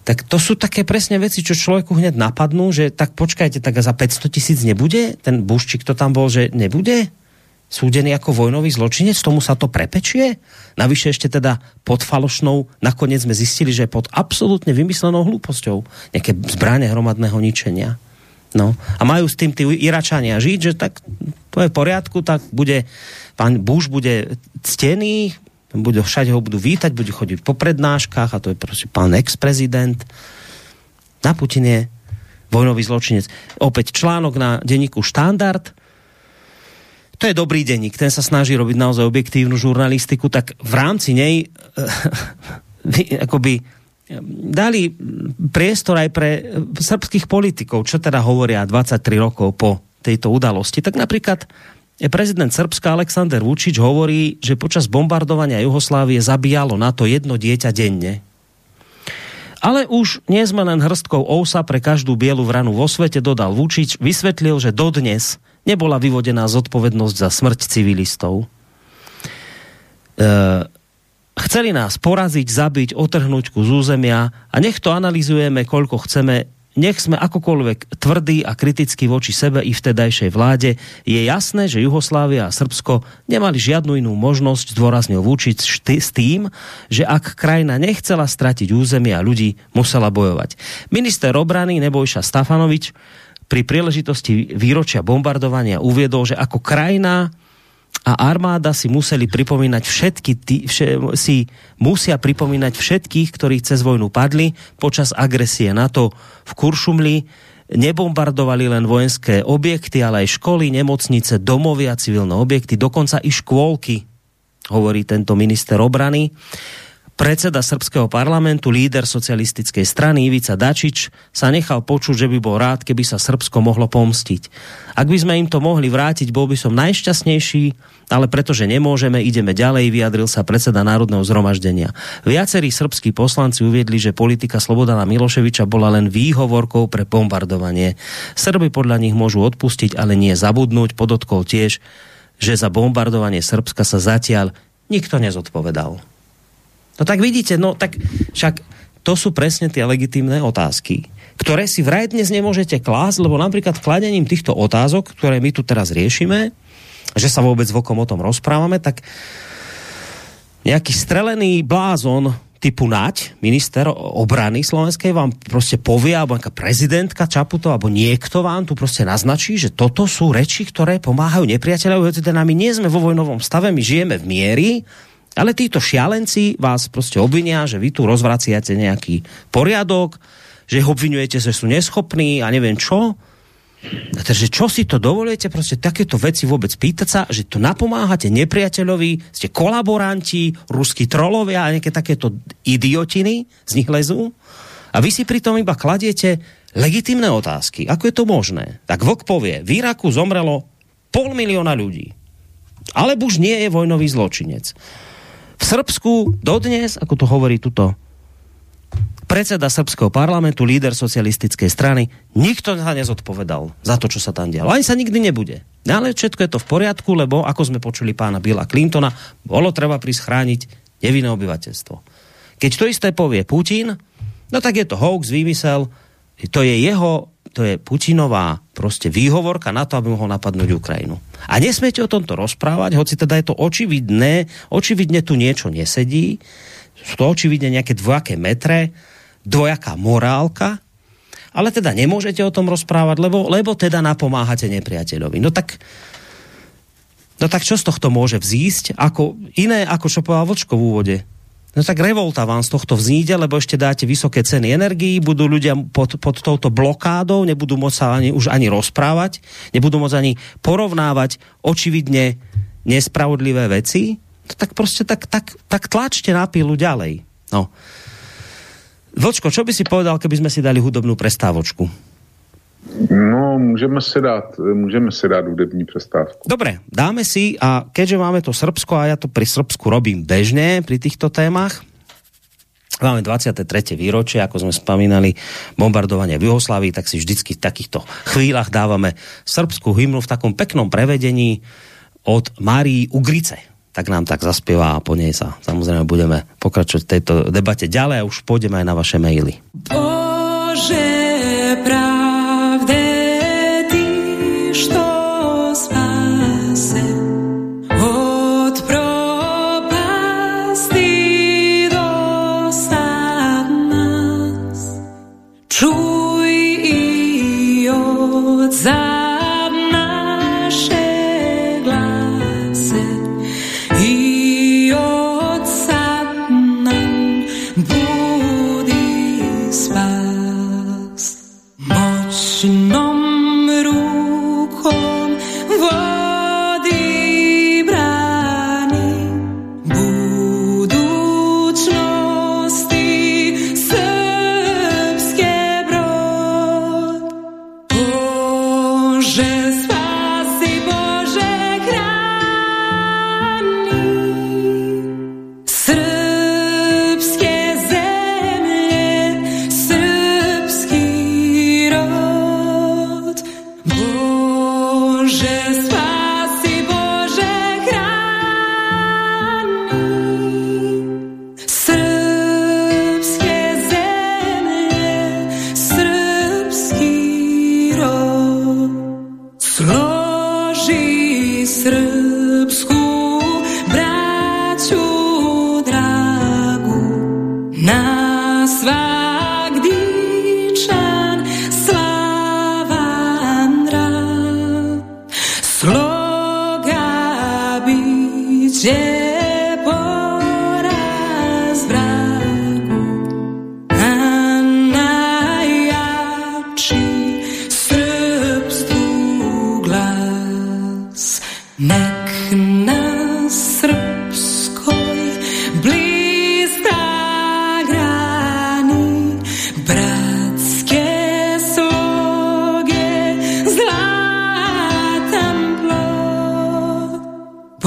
S2: tak to sú také presne veci, čo človeku hneď napadnú, že tak počkajte, tak za 500 tisíc nebude? Ten buščik to tam bol, že nebude? súdený ako vojnový zločinec, tomu sa to prepečie? Navyše ešte teda pod falošnou, nakoniec sme zistili, že pod absolútne vymyslenou hlúposťou, nejaké zbranie hromadného ničenia. No. A majú s tým tí Iračania žiť, že tak to je v poriadku, tak bude, pán Bush bude ctený, bude, všade ho budú vítať, bude chodiť po prednáškach a to je proste pán ex-prezident. Na Putin je vojnový zločinec. Opäť článok na denníku Štandard, to je dobrý denník, ten sa snaží robiť naozaj objektívnu žurnalistiku, tak v rámci nej akoby dali priestor aj pre srbských politikov, čo teda hovoria 23 rokov po tejto udalosti. Tak napríklad prezident Srbska Aleksandr Vučić hovorí, že počas bombardovania Juhoslávie zabíjalo na to jedno dieťa denne. Ale už nie sme len hrstkou ousa pre každú bielu vranu vo svete, dodal Vučić, vysvetlil, že dodnes nebola vyvodená zodpovednosť za smrť civilistov. E, chceli nás poraziť, zabiť, otrhnúť ku z územia a nech to analizujeme, koľko chceme, nech sme akokoľvek tvrdí a kriticky voči sebe i vtedajšej vláde, je jasné, že Juhoslávia a Srbsko nemali žiadnu inú možnosť, zdôraznil Vučić s tým, že ak krajina nechcela stratiť územie a ľudí, musela bojovať. Minister obrany Nebojša Stafanovič pri príležitosti výročia bombardovania uviedol, že ako krajina a armáda si museli pripomínať všetky, tí, vše, si musia pripomínať všetkých, ktorí cez vojnu padli počas agresie NATO v Kuršumli. Nebombardovali len vojenské objekty, ale aj školy, nemocnice, domovia, civilné objekty, dokonca i škôlky, hovorí tento minister obrany. Predseda srbského parlamentu, líder socialistickej strany Ivica Dačič sa nechal počuť, že by bol rád, keby sa Srbsko mohlo pomstiť. Ak by sme im to mohli vrátiť, bol by som najšťastnejší, ale pretože nemôžeme, ideme ďalej, vyjadril sa predseda Národného zhromaždenia. Viacerí srbskí poslanci uviedli, že politika Slobodana Miloševiča bola len výhovorkou pre bombardovanie. Srby podľa nich môžu odpustiť, ale nie zabudnúť, podotkol tiež, že za bombardovanie Srbska sa zatiaľ nikto nezodpovedal. No tak vidíte, no tak však to sú presne tie legitimné otázky, ktoré si vraj dnes nemôžete klásť, lebo napríklad kladením týchto otázok, ktoré my tu teraz riešime, že sa vôbec vokom o tom rozprávame, tak nejaký strelený blázon typu Nať, minister obrany slovenskej, vám proste povie, alebo nejaká prezidentka Čaputo, alebo niekto vám tu proste naznačí, že toto sú reči, ktoré pomáhajú nepriateľovi, teda my nie sme vo vojnovom stave, my žijeme v miery, ale títo šialenci vás proste obvinia, že vy tu rozvraciate nejaký poriadok, že ich obvinujete, že sú neschopní a neviem čo. Takže čo si to dovolujete proste takéto veci vôbec pýtať sa, že to napomáhate nepriateľovi, ste kolaboranti, ruskí trolovia a nejaké takéto idiotiny z nich lezú a vy si pritom iba kladiete legitimné otázky. Ako je to možné? Tak Vok povie, v Iraku zomrelo pol milióna ľudí. Ale už nie je vojnový zločinec. V Srbsku dodnes, ako to hovorí tuto predseda srbského parlamentu, líder socialistickej strany, nikto sa nezodpovedal za to, čo sa tam dialo. Ani sa nikdy nebude. Ale všetko je to v poriadku, lebo ako sme počuli pána Billa Clintona, bolo treba prischrániť nevinné obyvateľstvo. Keď to isté povie Putin, no tak je to hoax, výmysel, to je jeho to je Putinová proste výhovorka na to, aby mohol napadnúť Ukrajinu. A nesmiete o tomto rozprávať, hoci teda je to očividné, očividne tu niečo nesedí, sú to očividne nejaké dvojaké metre, dvojaká morálka, ale teda nemôžete o tom rozprávať, lebo, lebo teda napomáhate nepriateľovi. No tak, no tak čo z tohto môže vzísť? Ako, iné, ako čo povedal Vočko v úvode No tak revolta vám z tohto vzníde, lebo ešte dáte vysoké ceny energií, budú ľudia pod, pod touto blokádou, nebudú môcť sa ani, už ani rozprávať, nebudú môcť ani porovnávať očividne nespravodlivé veci, no tak proste tak, tak, tak tlačte na pílu ďalej. No. Vlčko, čo by si povedal, keby sme si dali hudobnú prestávočku?
S4: No, můžeme si dát, můžeme si dát hudební přestávku.
S2: Dobre, dáme si a keďže máme to Srbsko a ja to pri Srbsku robím bežne pri týchto témach, Máme 23. výročie, ako sme spomínali, bombardovanie v Juhoslávii, tak si vždycky v takýchto chvíľach dávame srbskú hymnu v takom peknom prevedení od Márii Ugrice. Tak nám tak zaspieva a po nej sa samozrejme budeme pokračovať v tejto debate ďalej a už pôjdeme aj na vaše maily. Bože,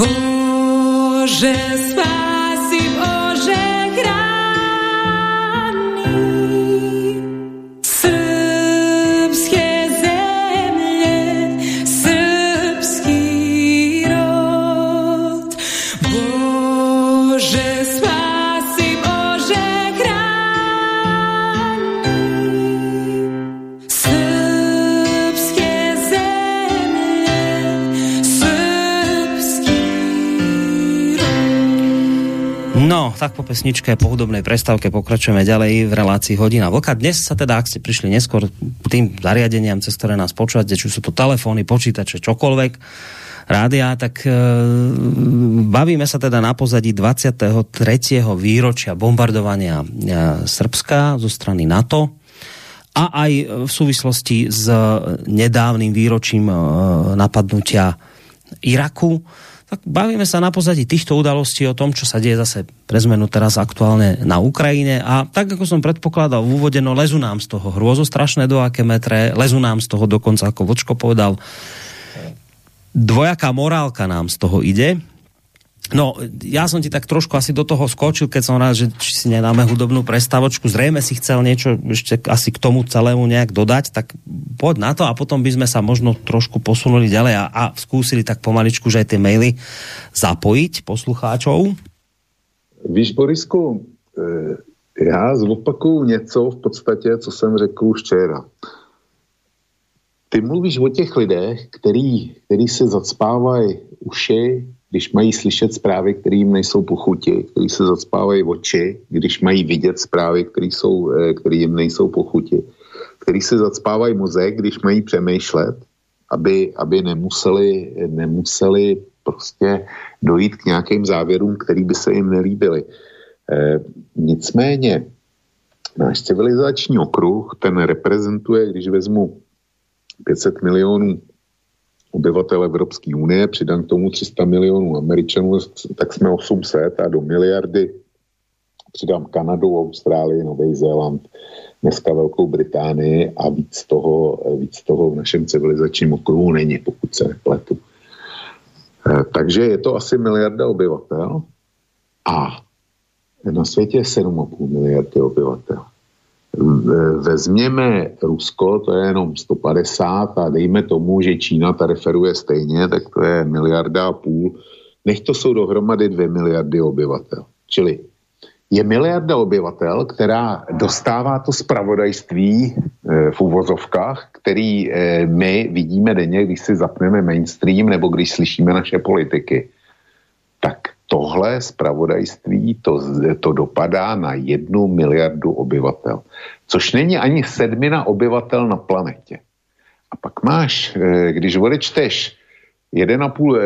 S2: tak po pesničke, po hudobnej prestávke pokračujeme ďalej v relácii Hodina Vlka. Dnes sa teda, ak ste prišli neskôr tým zariadeniam, cez ktoré nás počúvate, či sú to telefóny, počítače, čokoľvek, rádia, tak e, bavíme sa teda na pozadí 23. výročia bombardovania e, Srbska zo strany NATO a aj v súvislosti s nedávnym výročím e, napadnutia Iraku bavíme sa na pozadí týchto udalostí o tom, čo sa deje zase pre zmenu teraz aktuálne na Ukrajine. A tak, ako som predpokladal v úvode, no lezu nám z toho strašné do aké metre, lezu nám z toho dokonca, ako Vočko povedal, dvojaká morálka nám z toho ide, No, ja som ti tak trošku asi do toho skočil, keď som rád, že či si nedáme hudobnú prestávočku. Zrejme si chcel niečo ešte asi k tomu celému nejak dodať, tak poď na to a potom by sme sa možno trošku posunuli ďalej a, a skúsili tak pomaličku, že aj tie maily zapojiť poslucháčov.
S4: Víš, Borisku, eh, já zopakuju něco v podstatě, co jsem řekl včera. Ty mluvíš o těch lidech, který, který si zacpávají uši, když mají slyšet zprávy, které jim nejsou po chuti, který se zacpávají oči, když mají vidět zprávy, které, eh, které jim nejsou po chuti, který se zacpávají mozek, když mají přemýšlet, aby, aby nemuseli, nemuseli prostě dojít k nějakým závěrům, který by se jim nelíbily. E, nicméně náš civilizační okruh, ten reprezentuje, když vezmu 500 milionů obyvatel Evropské unie, přidám k tomu 300 milionů Američanů, tak jsme 800 a do miliardy přidám Kanadu, Austrálii, Nový Zéland, dneska Velkou Británii a víc toho, víc toho v našem civilizačním okruhu není, pokud se nepletu. Eh, takže je to asi miliarda obyvatel a na světě je 7,5 miliardy obyvatel vezměme Rusko, to je jenom 150 a dejme tomu, že Čína ta referuje stejně, tak to je miliarda a půl. Nech to jsou dohromady dvě miliardy obyvatel. Čili je miliarda obyvatel, která dostává to spravodajství e, v uvozovkách, který e, my vidíme denně, když si zapneme mainstream nebo když slyšíme naše politiky. Tohle spravodajství to, to dopadá na jednu miliardu obyvatel, což není ani sedmina obyvatel na planetě. A pak máš, eh, když odečteš 1,5,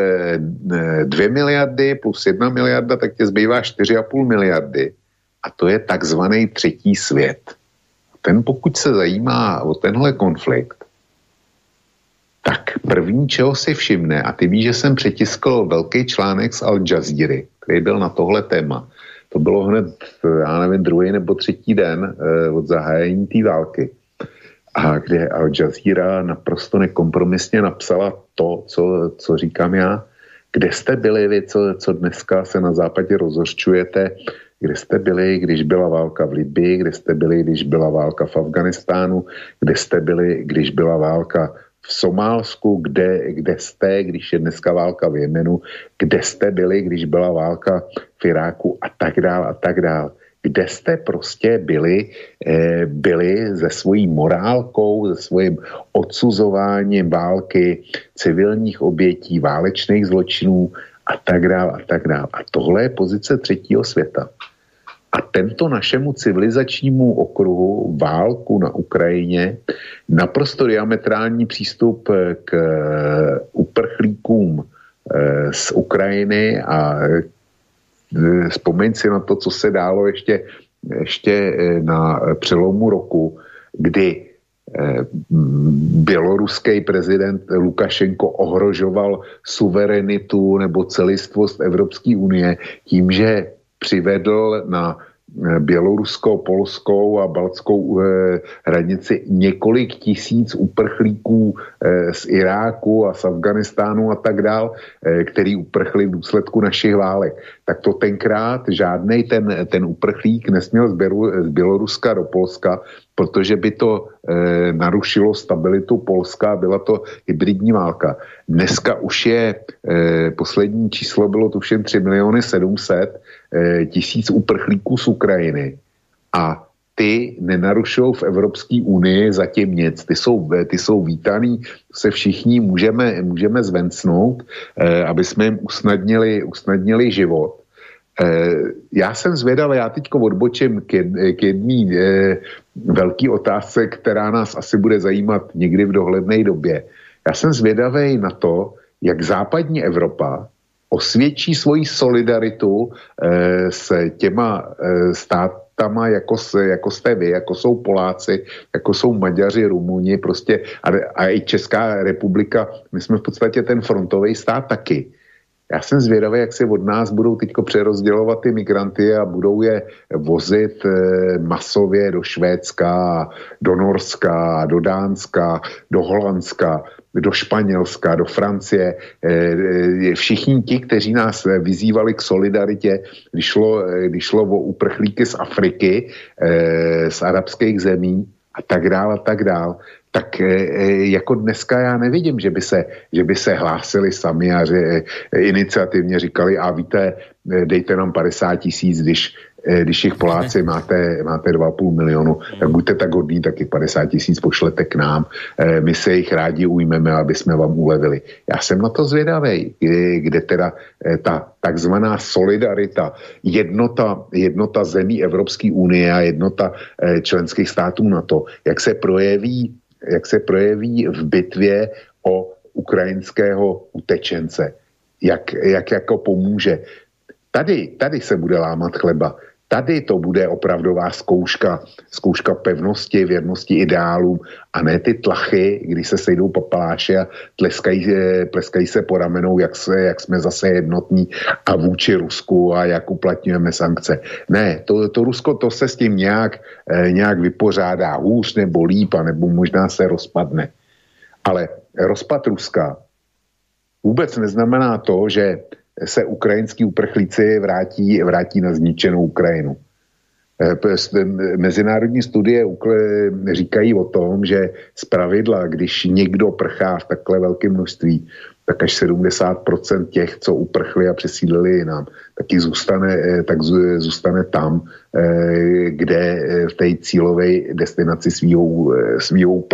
S4: 2 eh, miliardy plus 1 miliarda, tak tě zbývá 4,5 miliardy. A to je takzvaný třetí svět. Ten pokud se zajímá o tenhle konflikt, tak první, čeho si všimne, a ty víš, že jsem přetiskl velký článek z Al Jazeera, který byl na tohle téma. To bylo hned, já nevím, druhý nebo třetí den eh, od zahájení té války. A kde Al Jazeera naprosto nekompromisně napsala to, co, co říkám já, kde jste byli vy, co, co dneska se na západě rozhořčujete, kde jste byli, když byla válka v Libii, kde jste byli, když byla válka v Afganistánu, kde jste byli, když byla válka v Somálsku, kde, kde jste, když je dneska válka v Jemenu, kde jste byli, když byla válka v Iráku a tak dál a tak dál. Kde jste prostě byli, eh, byli se svojí morálkou, se svým odsuzováním války, civilních obětí, válečných zločinů a tak dál a tak dál. A tohle je pozice třetího světa. A tento našemu civilizačnímu okruhu válku na Ukrajině naprosto diametrální přístup k uprchlíkům z Ukrajiny a vzpomeň si na to, co se dálo ještě, ještě na přelomu roku, kdy běloruský prezident Lukašenko ohrožoval suverenitu nebo celistvost Evropské unie tím, že přivedl na eh, běloruskou, polskou a baltskou eh, hranici několik tisíc uprchlíků eh, z Iráku a z Afganistánu a tak dál, který uprchli v důsledku našich válek. Tak to tenkrát žádný ten, ten uprchlík nesměl z, Běloruska do Polska, protože by to narušilo stabilitu Polska, byla to hybridní válka. Dneska už je, poslední číslo bylo tuším 3 miliony 700 e, tisíc uprchlíků z Ukrajiny a ty nenarušují v Evropské unii zatím nic. Ty jsou, ty jsou vítaný, se všichni můžeme, můžeme zvencnout, e, aby jsme jim usnadnili, usnadnili život. Já jsem zvědavý, já teď odbočím k, k jedné velký otázce, která nás asi bude zajímat někdy v dohledné době. Já jsem zvědavý na to, jak západní Evropa osvědčí svoji solidaritu eh, s těma eh, státama, jako, jako jste vy, jako jsou Poláci, jako jsou Maďaři, Rumuni, prostě a, a i Česká republika. My jsme v podstatě ten frontový stát taky. Já jsem zvědavý, jak se od nás budou teď přerozdělovat ty migranty a budou je vozit eh, masově do Švédska, do Norska, do Dánska, do Holandska, do Španělska, do Francie. Eh, všichni ti, kteří nás vyzývali k solidaritě, když šlo, eh, když šlo o uprchlíky z Afriky, z arabských zemí a tak dále, a tak dále tak jako dneska já nevidím, že by se, že by se hlásili sami a že iniciativně říkali, a víte, dejte nám 50 tisíc, když Eh, když jich Poláci máte, máte 2,5 milionu, tak buďte tak hodní, taky 50 tisíc pošlete k nám. Eh, my se jich rádi ujmeme, aby jsme vám ulevili. Já jsem na to zvědavý, kde teda eh, ta takzvaná solidarita, jednota, jednota zemí Evropské unie a jednota členských států na to, jak se projeví, jak se projeví v bitvě o ukrajinského utečence. Jak, jak jako pomůže. Tady, tady se bude lámat chleba. Tady to bude opravdová zkouška, zkouška pevnosti, věrnosti ideálům a ne ty tlachy, kdy se sejdou papaláši a tleskají, eh, pleskají se po ramenou, jak, se, jak jsme zase jednotní a vůči Rusku a jak uplatňujeme sankce. Ne, to, to Rusko to se s tím nějak, eh, nějak vypořádá hůř nebo líp, a nebo možná se rozpadne. Ale rozpad Ruska vůbec neznamená to, že se ukrajinský uprchlíci vrátí, vrátí na zničenou Ukrajinu. Eh, mezinárodní studie říkají o tom, že z pravidla, když někdo prchá v takhle velkém množství, tak až 70% těch, co uprchli a přesídlili jinam, taky zůstane, eh, tak zůstane tam, eh, kde eh, v té cílové destinaci svýho, svýho.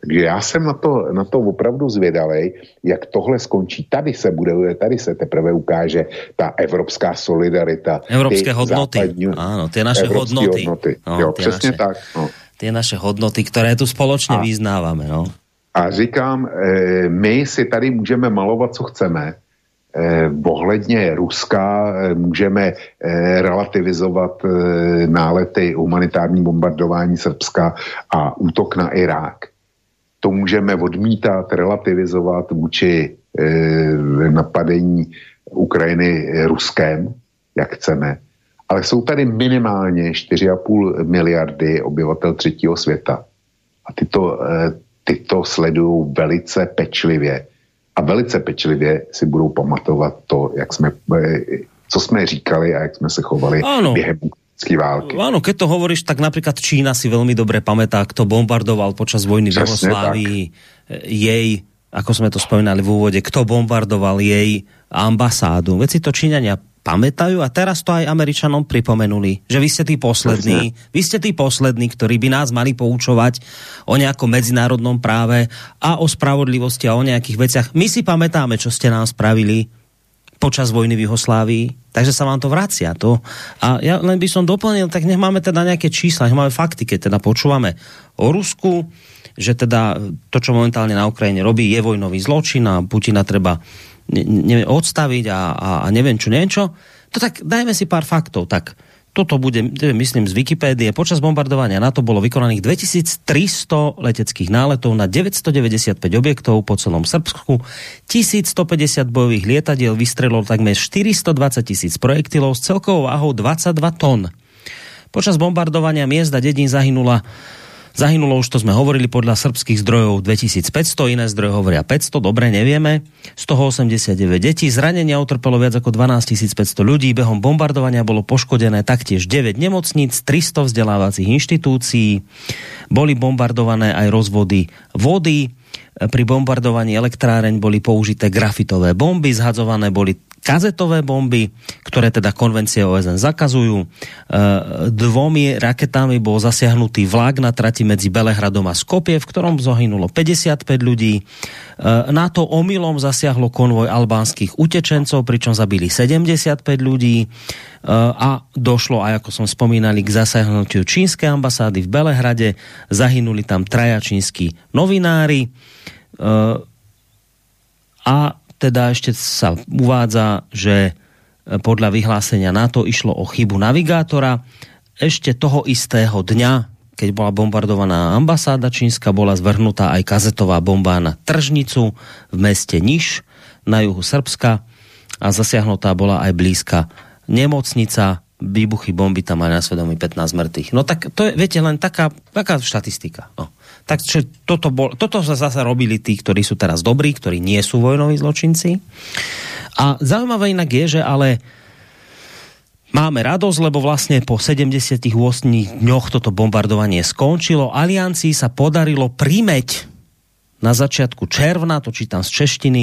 S4: Takže já jsem na to, na to opravdu zvědavý, jak tohle skončí. Tady se bude, tady se teprve ukáže ta evropská solidarita.
S2: Evropské hodnoty. Západní, Áno, ty naše hodnoty. hodnoty.
S4: No, jo, přesně naše, tak. No.
S2: Ty naše hodnoty, které tu společně a, vyznáváme. No.
S4: A říkám, eh, my si tady můžeme malovat, co chceme. Eh, ohledně Ruska eh, můžeme relativizovat nálety humanitární bombardování Srbska a útok na Irák. To můžeme odmítat, relativizovat vůči napadení Ukrajiny Ruskem, jak chceme. Ale jsou tady minimálně 4,5 miliardy obyvatel třetího světa. A tyto, ty to sledují velice pečlivě a velice pečlivě si budou pamatovat to, jak jsme, co jsme říkali a jak jsme se chovali ano. během války.
S2: Áno, keď to hovoríš, tak napríklad Čína si veľmi dobre pamätá, kto bombardoval počas vojny v Jugoslávii jej, ako sme to spomínali v úvode, kto bombardoval jej ambasádu. Veď si to Číňania pamätajú a teraz to aj Američanom pripomenuli, že vy ste tí poslední, vy ste tí poslední, ktorí by nás mali poučovať o nejakom medzinárodnom práve a o spravodlivosti a o nejakých veciach. My si pamätáme, čo ste nám spravili počas vojny v Juhoslávii. Takže sa vám to vracia. To. A ja len by som doplnil, tak nech máme teda nejaké čísla, nech máme fakty, keď teda počúvame o Rusku, že teda to, čo momentálne na Ukrajine robí, je vojnový zločin a Putina treba ne, ne, odstaviť a, a, a neviem čo, neviem čo. To tak dajme si pár faktov. Tak toto bude, myslím, z Wikipédie. Počas bombardovania NATO bolo vykonaných 2300 leteckých náletov na 995 objektov po celom Srbsku. 1150 bojových lietadiel vystrelilo takmer 420 tisíc projektilov s celkovou váhou 22 tón. Počas bombardovania miest a dedín zahynula Zahynulo už to sme hovorili podľa srbských zdrojov 2500, iné zdroje hovoria 500, dobre, nevieme. Z toho 89 detí, zranenia utrpelo viac ako 12 500 ľudí, behom bombardovania bolo poškodené taktiež 9 nemocníc, 300 vzdelávacích inštitúcií, boli bombardované aj rozvody vody, pri bombardovaní elektráreň boli použité grafitové bomby, zhadzované boli kazetové bomby, ktoré teda konvencie OSN zakazujú. E, dvomi raketami bol zasiahnutý vlak na trati medzi Belehradom a Skopie, v ktorom zohynulo 55 ľudí. E, NATO omylom zasiahlo konvoj albánskych utečencov, pričom zabili 75 ľudí e, a došlo aj, ako som spomínali, k zasiahnutiu čínskej ambasády v Belehrade. Zahynuli tam traja čínsky novinári a teda ešte sa uvádza, že e, podľa vyhlásenia NATO išlo o chybu navigátora. Ešte toho istého dňa, keď bola bombardovaná ambasáda čínska, bola zvrhnutá aj kazetová bomba na tržnicu v meste Niš na juhu Srbska a zasiahnutá bola aj blízka nemocnica, výbuchy bomby tam aj na svedomí 15 mŕtvych. No tak to je, viete, len taká, taká štatistika. No. Takže toto, bol, toto sa zase robili tí, ktorí sú teraz dobrí, ktorí nie sú vojnoví zločinci. A zaujímavé inak je, že ale máme radosť, lebo vlastne po 78 dňoch toto bombardovanie skončilo. Aliancii sa podarilo primeť na začiatku června, to čítam z češtiny,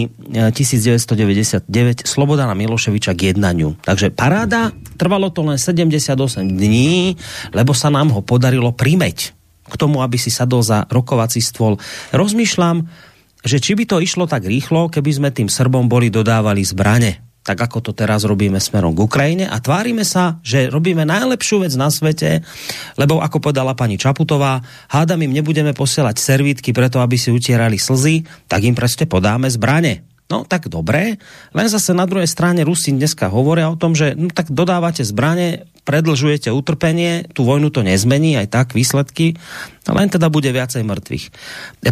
S2: 1999, eh, Slobodana Miloševiča k jednaniu. Takže paráda, trvalo to len 78 dní, lebo sa nám ho podarilo primeť k tomu, aby si sadol za rokovací stôl. Rozmýšľam, že či by to išlo tak rýchlo, keby sme tým Srbom boli dodávali zbrane tak ako to teraz robíme smerom k Ukrajine a tvárime sa, že robíme najlepšiu vec na svete, lebo ako povedala pani Čaputová, hádam im nebudeme posielať servítky preto, aby si utierali slzy, tak im proste podáme zbrane. No tak dobré, len zase na druhej strane Rusi dneska hovoria o tom, že no, tak dodávate zbrane, predlžujete utrpenie, tú vojnu to nezmení, aj tak výsledky, len teda bude viacej mŕtvych.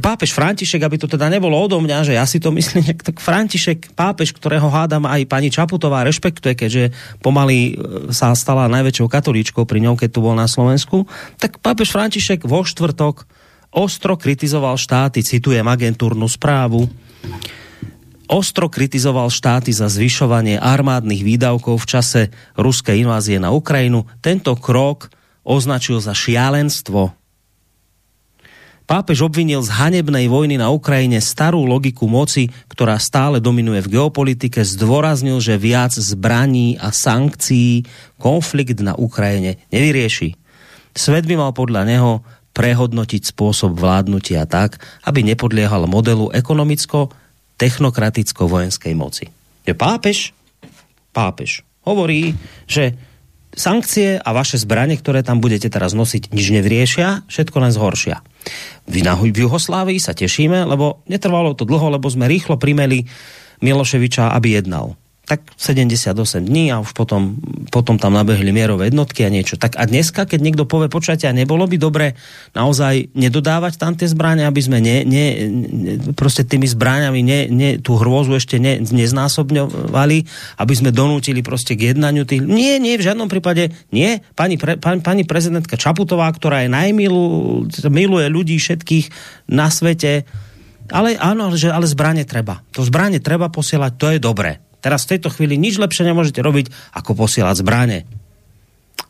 S2: Pápež František, aby to teda nebolo odo mňa, že ja si to myslím, tak František, pápež, ktorého hádam aj pani Čaputová rešpektuje, keďže pomaly e, sa stala najväčšou katolíčkou pri ňom, keď tu bol na Slovensku, tak pápež František vo štvrtok ostro kritizoval štáty, citujem agentúrnu správu, ostro kritizoval štáty za zvyšovanie armádnych výdavkov v čase ruskej invázie na Ukrajinu. Tento krok označil za šialenstvo. Pápež obvinil z hanebnej vojny na Ukrajine starú logiku moci, ktorá stále dominuje v geopolitike, zdôraznil, že viac zbraní a sankcií konflikt na Ukrajine nevyrieši. Svet by mal podľa neho prehodnotiť spôsob vládnutia tak, aby nepodliehal modelu ekonomicko technokraticko-vojenskej moci. Je pápež, pápež hovorí, že sankcie a vaše zbranie, ktoré tam budete teraz nosiť, nič nevriešia, všetko len zhoršia. V, v Juhoslávii sa tešíme, lebo netrvalo to dlho, lebo sme rýchlo primeli Miloševiča, aby jednal tak 78 dní a už potom, potom tam nabehli mierové jednotky a niečo. Tak a dneska, keď niekto povie, počujete, a nebolo by dobre naozaj nedodávať tam tie zbrania, aby sme ne, ne, proste tými zbraniami ne, ne, tú hrôzu ešte ne, neznásobňovali, aby sme donútili proste k jednaniu tých... Nie, nie, v žiadnom prípade nie. Pani, pre, pani, pani prezidentka Čaputová, ktorá je najmilu, miluje ľudí všetkých na svete, ale áno, že ale zbranie treba. To zbranie treba posielať, to je dobré. Teraz v tejto chvíli nič lepšie nemôžete robiť, ako posielať zbrane.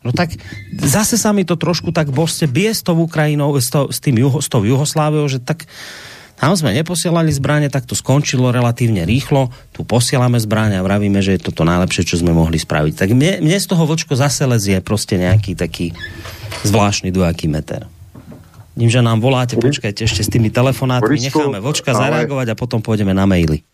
S2: No tak zase sa mi to trošku tak boste bie s tou Ukrajinou, s, to, s, tým Juho, s tou Juhosláviou, že tak tam sme neposielali zbranie, tak to skončilo relatívne rýchlo. Tu posielame zbranie a vravíme, že je to to najlepšie, čo sme mohli spraviť. Tak mne, mne z toho vočko zase lezie proste nejaký taký zvláštny dvojaký meter. Tým, že nám voláte, počkajte ešte s tými telefonátmi, necháme vočka zareagovať a potom pôjdeme na maily.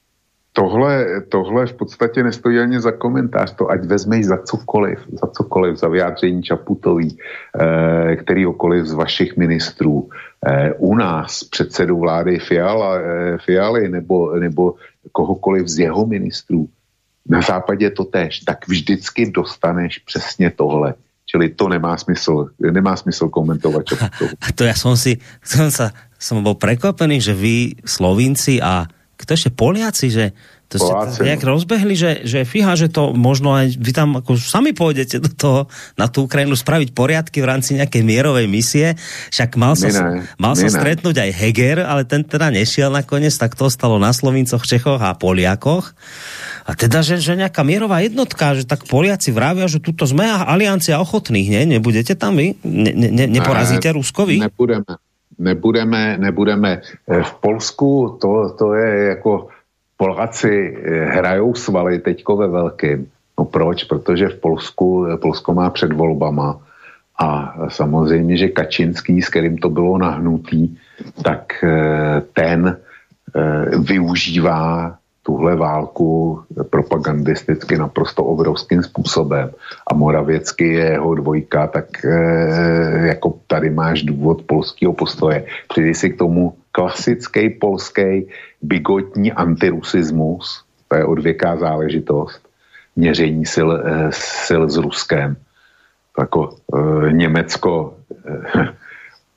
S4: Tohle, tohle v podstatě nestojí ani za komentář, to ať vezmeš za cokoliv, za cokoliv, za vyjádření Čaputový, eh, kterýhokoliv z vašich ministrů, eh, u nás předsedu vlády Fiala, eh, Fialy nebo, nebo kohokoliv z jeho ministrů, na západě to tež, tak vždycky dostaneš přesně tohle. Čili to nemá smysl, nemá smysl komentovat.
S2: To ja som si, som sa, som bol prekvapený, že vy Slovinci a kto ešte Poliaci, že to Poláci, ste nejak no. rozbehli, že, že fíha, že to možno aj vy tam ako sami pôjdete do toho, na tú Ukrajinu spraviť poriadky v rámci nejakej mierovej misie. Však mal som, ne, mal som stretnúť aj Heger, ale ten teda nešiel nakoniec, tak to stalo na Slovincoch, Čechoch a Poliakoch. A teda, že, že nejaká mierová jednotka, že tak Poliaci vravia, že tuto sme aliancia ochotných, ne? Nebudete tam vy? Ne, ne, neporazíte Ruskovi?
S4: Nebudeme nebudeme, nebudeme. Eh, v Polsku to, to je jako Poláci eh, hrajou svaly teďko ve velkým. No proč? Protože v Polsku, eh, Polsko má před volbama a samozřejmě, že Kačinský, s kterým to bylo nahnutý, tak ten využívá tuhle válku propagandisticky naprosto obrovským způsobem a Moravěcky je jeho dvojka, tak e, jako tady máš důvod polského postoje. Přijdi si k tomu klasický polský bigotní antirusismus, to je odvěká záležitost, měření sil, e, sil s Ruskem. Jako e, Německo e,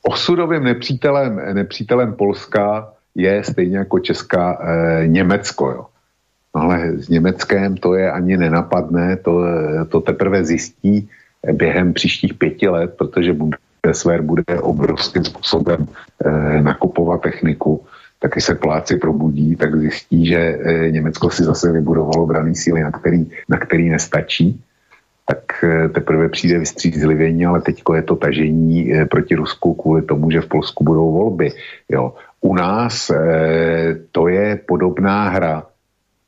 S4: osudovým nepřítelem, nepřítelem Polska je stejně jako Česká e, Německo. Jo. Ale s Německem to je ani nenapadne, to, to teprve zjistí během příštích pěti let, protože Bundeswehr bude obrovským způsobem e, nakupovat techniku. Tak když se Poláci probudí, tak zjistí, že e, Německo si zase vybudovalo braný síly, na který, na který nestačí tak teprve přijde vystřízlivění, ale teď je to tažení proti Rusku kvůli tomu, že v Polsku budou volby. Jo. U nás e, to je podobná hra.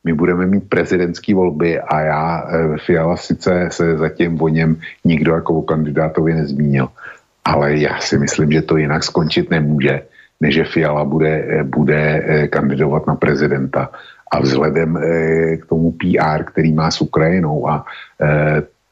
S4: My budeme mít prezidentské volby a já, e, Fiala sice se zatím o něm nikdo jako o kandidátovi nezmínil, ale já si myslím, že to jinak skončit nemůže, než že Fiala bude, e, bude e, kandidovat na prezidenta. A vzhledem e, k tomu PR, který má s Ukrajinou a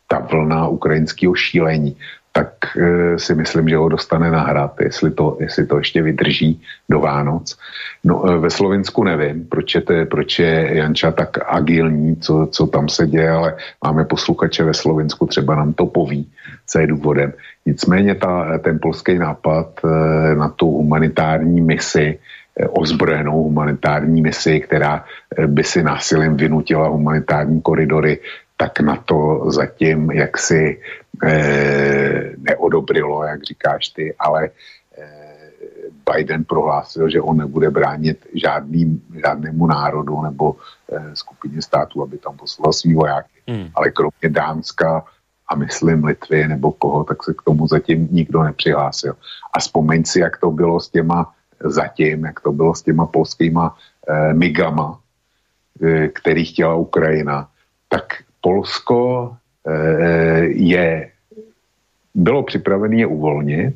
S4: ta vlna ukrajinského šílení, tak e, si myslím, že ho dostane na hrad, jestli to, jestli to ještě vydrží do Vánoc. No e, ve Slovensku nevím, proč je, to, proč je Janča tak agilní, co, co tam se děje, ale máme posluchače ve Slovensku, třeba nám to poví, co je důvodem. Nicméně ta, ten polský nápad e, na tu humanitární misi, ozbrojenou humanitární misi, která by si násilím vynutila humanitární koridory, tak na to zatím jaksi eh, neodobrilo, jak říkáš ty, ale eh, Biden prohlásil, že on nebude bránit žádným, žádnému národu nebo eh, skupině států, aby tam poslal svý vojáky. Hmm. Ale kromě Dánska a myslím Litvy nebo koho, tak se k tomu zatím nikdo nepřihlásil. A vzpomeň si, jak to bylo s těma zatím, jak to bylo s těma polskýma eh, migama, eh, který chtěla Ukrajina, tak Polsko eh, je, bylo připravené je uvolnit,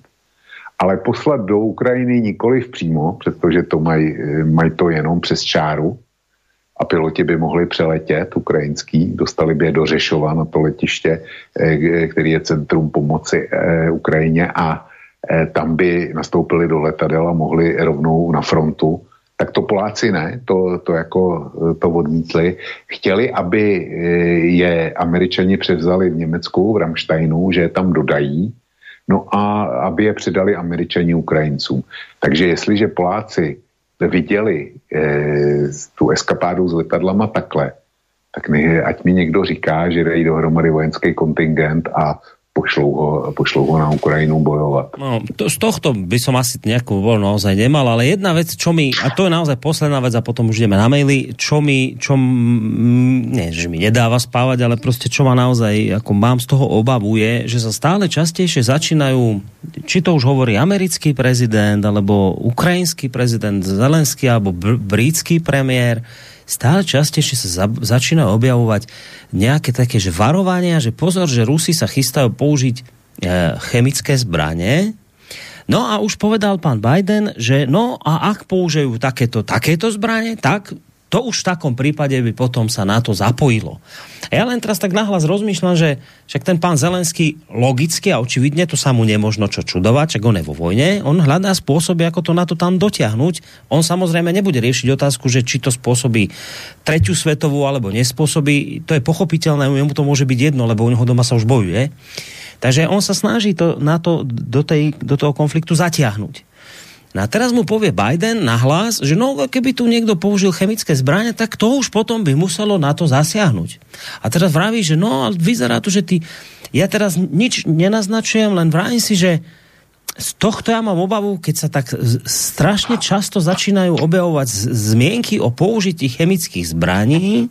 S4: ale poslat do Ukrajiny nikoli přímo, protože to mají maj to jenom přes čáru a piloti by mohli přeletět ukrajinský, dostali by je do Řešova na to letiště, eh, který je centrum pomoci eh, Ukrajině a tam by nastoupili do letadel a mohli rovnou na frontu tak to Poláci ne, to, to jako to odmítli. Chtěli, aby eh, je američani převzali v Německu, v Ramsteinu, že je tam dodají, no a aby je předali američani Ukrajincům. Takže jestliže Poláci viděli eh, tu eskapádu s letadlama takhle, tak mi, ať mi někdo říká, že dají dohromady vojenský kontingent a pošlou ho, pošlou ho na Ukrajinu bojovať.
S2: No, to, z tohto by som asi nejakú voľ naozaj nemal, ale jedna vec, čo mi, a to je naozaj posledná vec a potom už ideme na maily, čo mi, čo nie, že mi nedáva spávať, ale proste čo ma naozaj, ako mám z toho obavu je, že sa stále častejšie začínajú, či to už hovorí americký prezident, alebo ukrajinský prezident Zelenský, alebo br- britský premiér, stále častejšie sa za, začínajú objavovať nejaké také, že varovania, že pozor, že Rusi sa chystajú použiť e, chemické zbranie. No a už povedal pán Biden, že no a ak použijú takéto, takéto zbranie, tak To už v takom prípade by potom sa na to zapojilo. A ja len teraz tak nahlas rozmýšľam, že však ten pán Zelenský logicky a očividne to sa mu nemožno čo čudovať, čak on je vo vojne, on hľadá spôsoby, ako to na to tam dotiahnuť. On samozrejme nebude riešiť otázku, že či to spôsobí tretiu svetovú alebo nespôsobí. To je pochopiteľné, mu to môže byť jedno, lebo u neho doma sa už bojuje. Takže on sa snaží to, na to, do, tej, do toho konfliktu zatiahnuť. No a teraz mu povie Biden nahlas, že no, keby tu niekto použil chemické zbranie, tak to už potom by muselo na to zasiahnuť. A teraz vraví, že no, vyzerá to, že ty... Ja teraz nič nenaznačujem, len vravím si, že z tohto ja mám obavu, keď sa tak strašne často začínajú objavovať zmienky o použití chemických zbraní,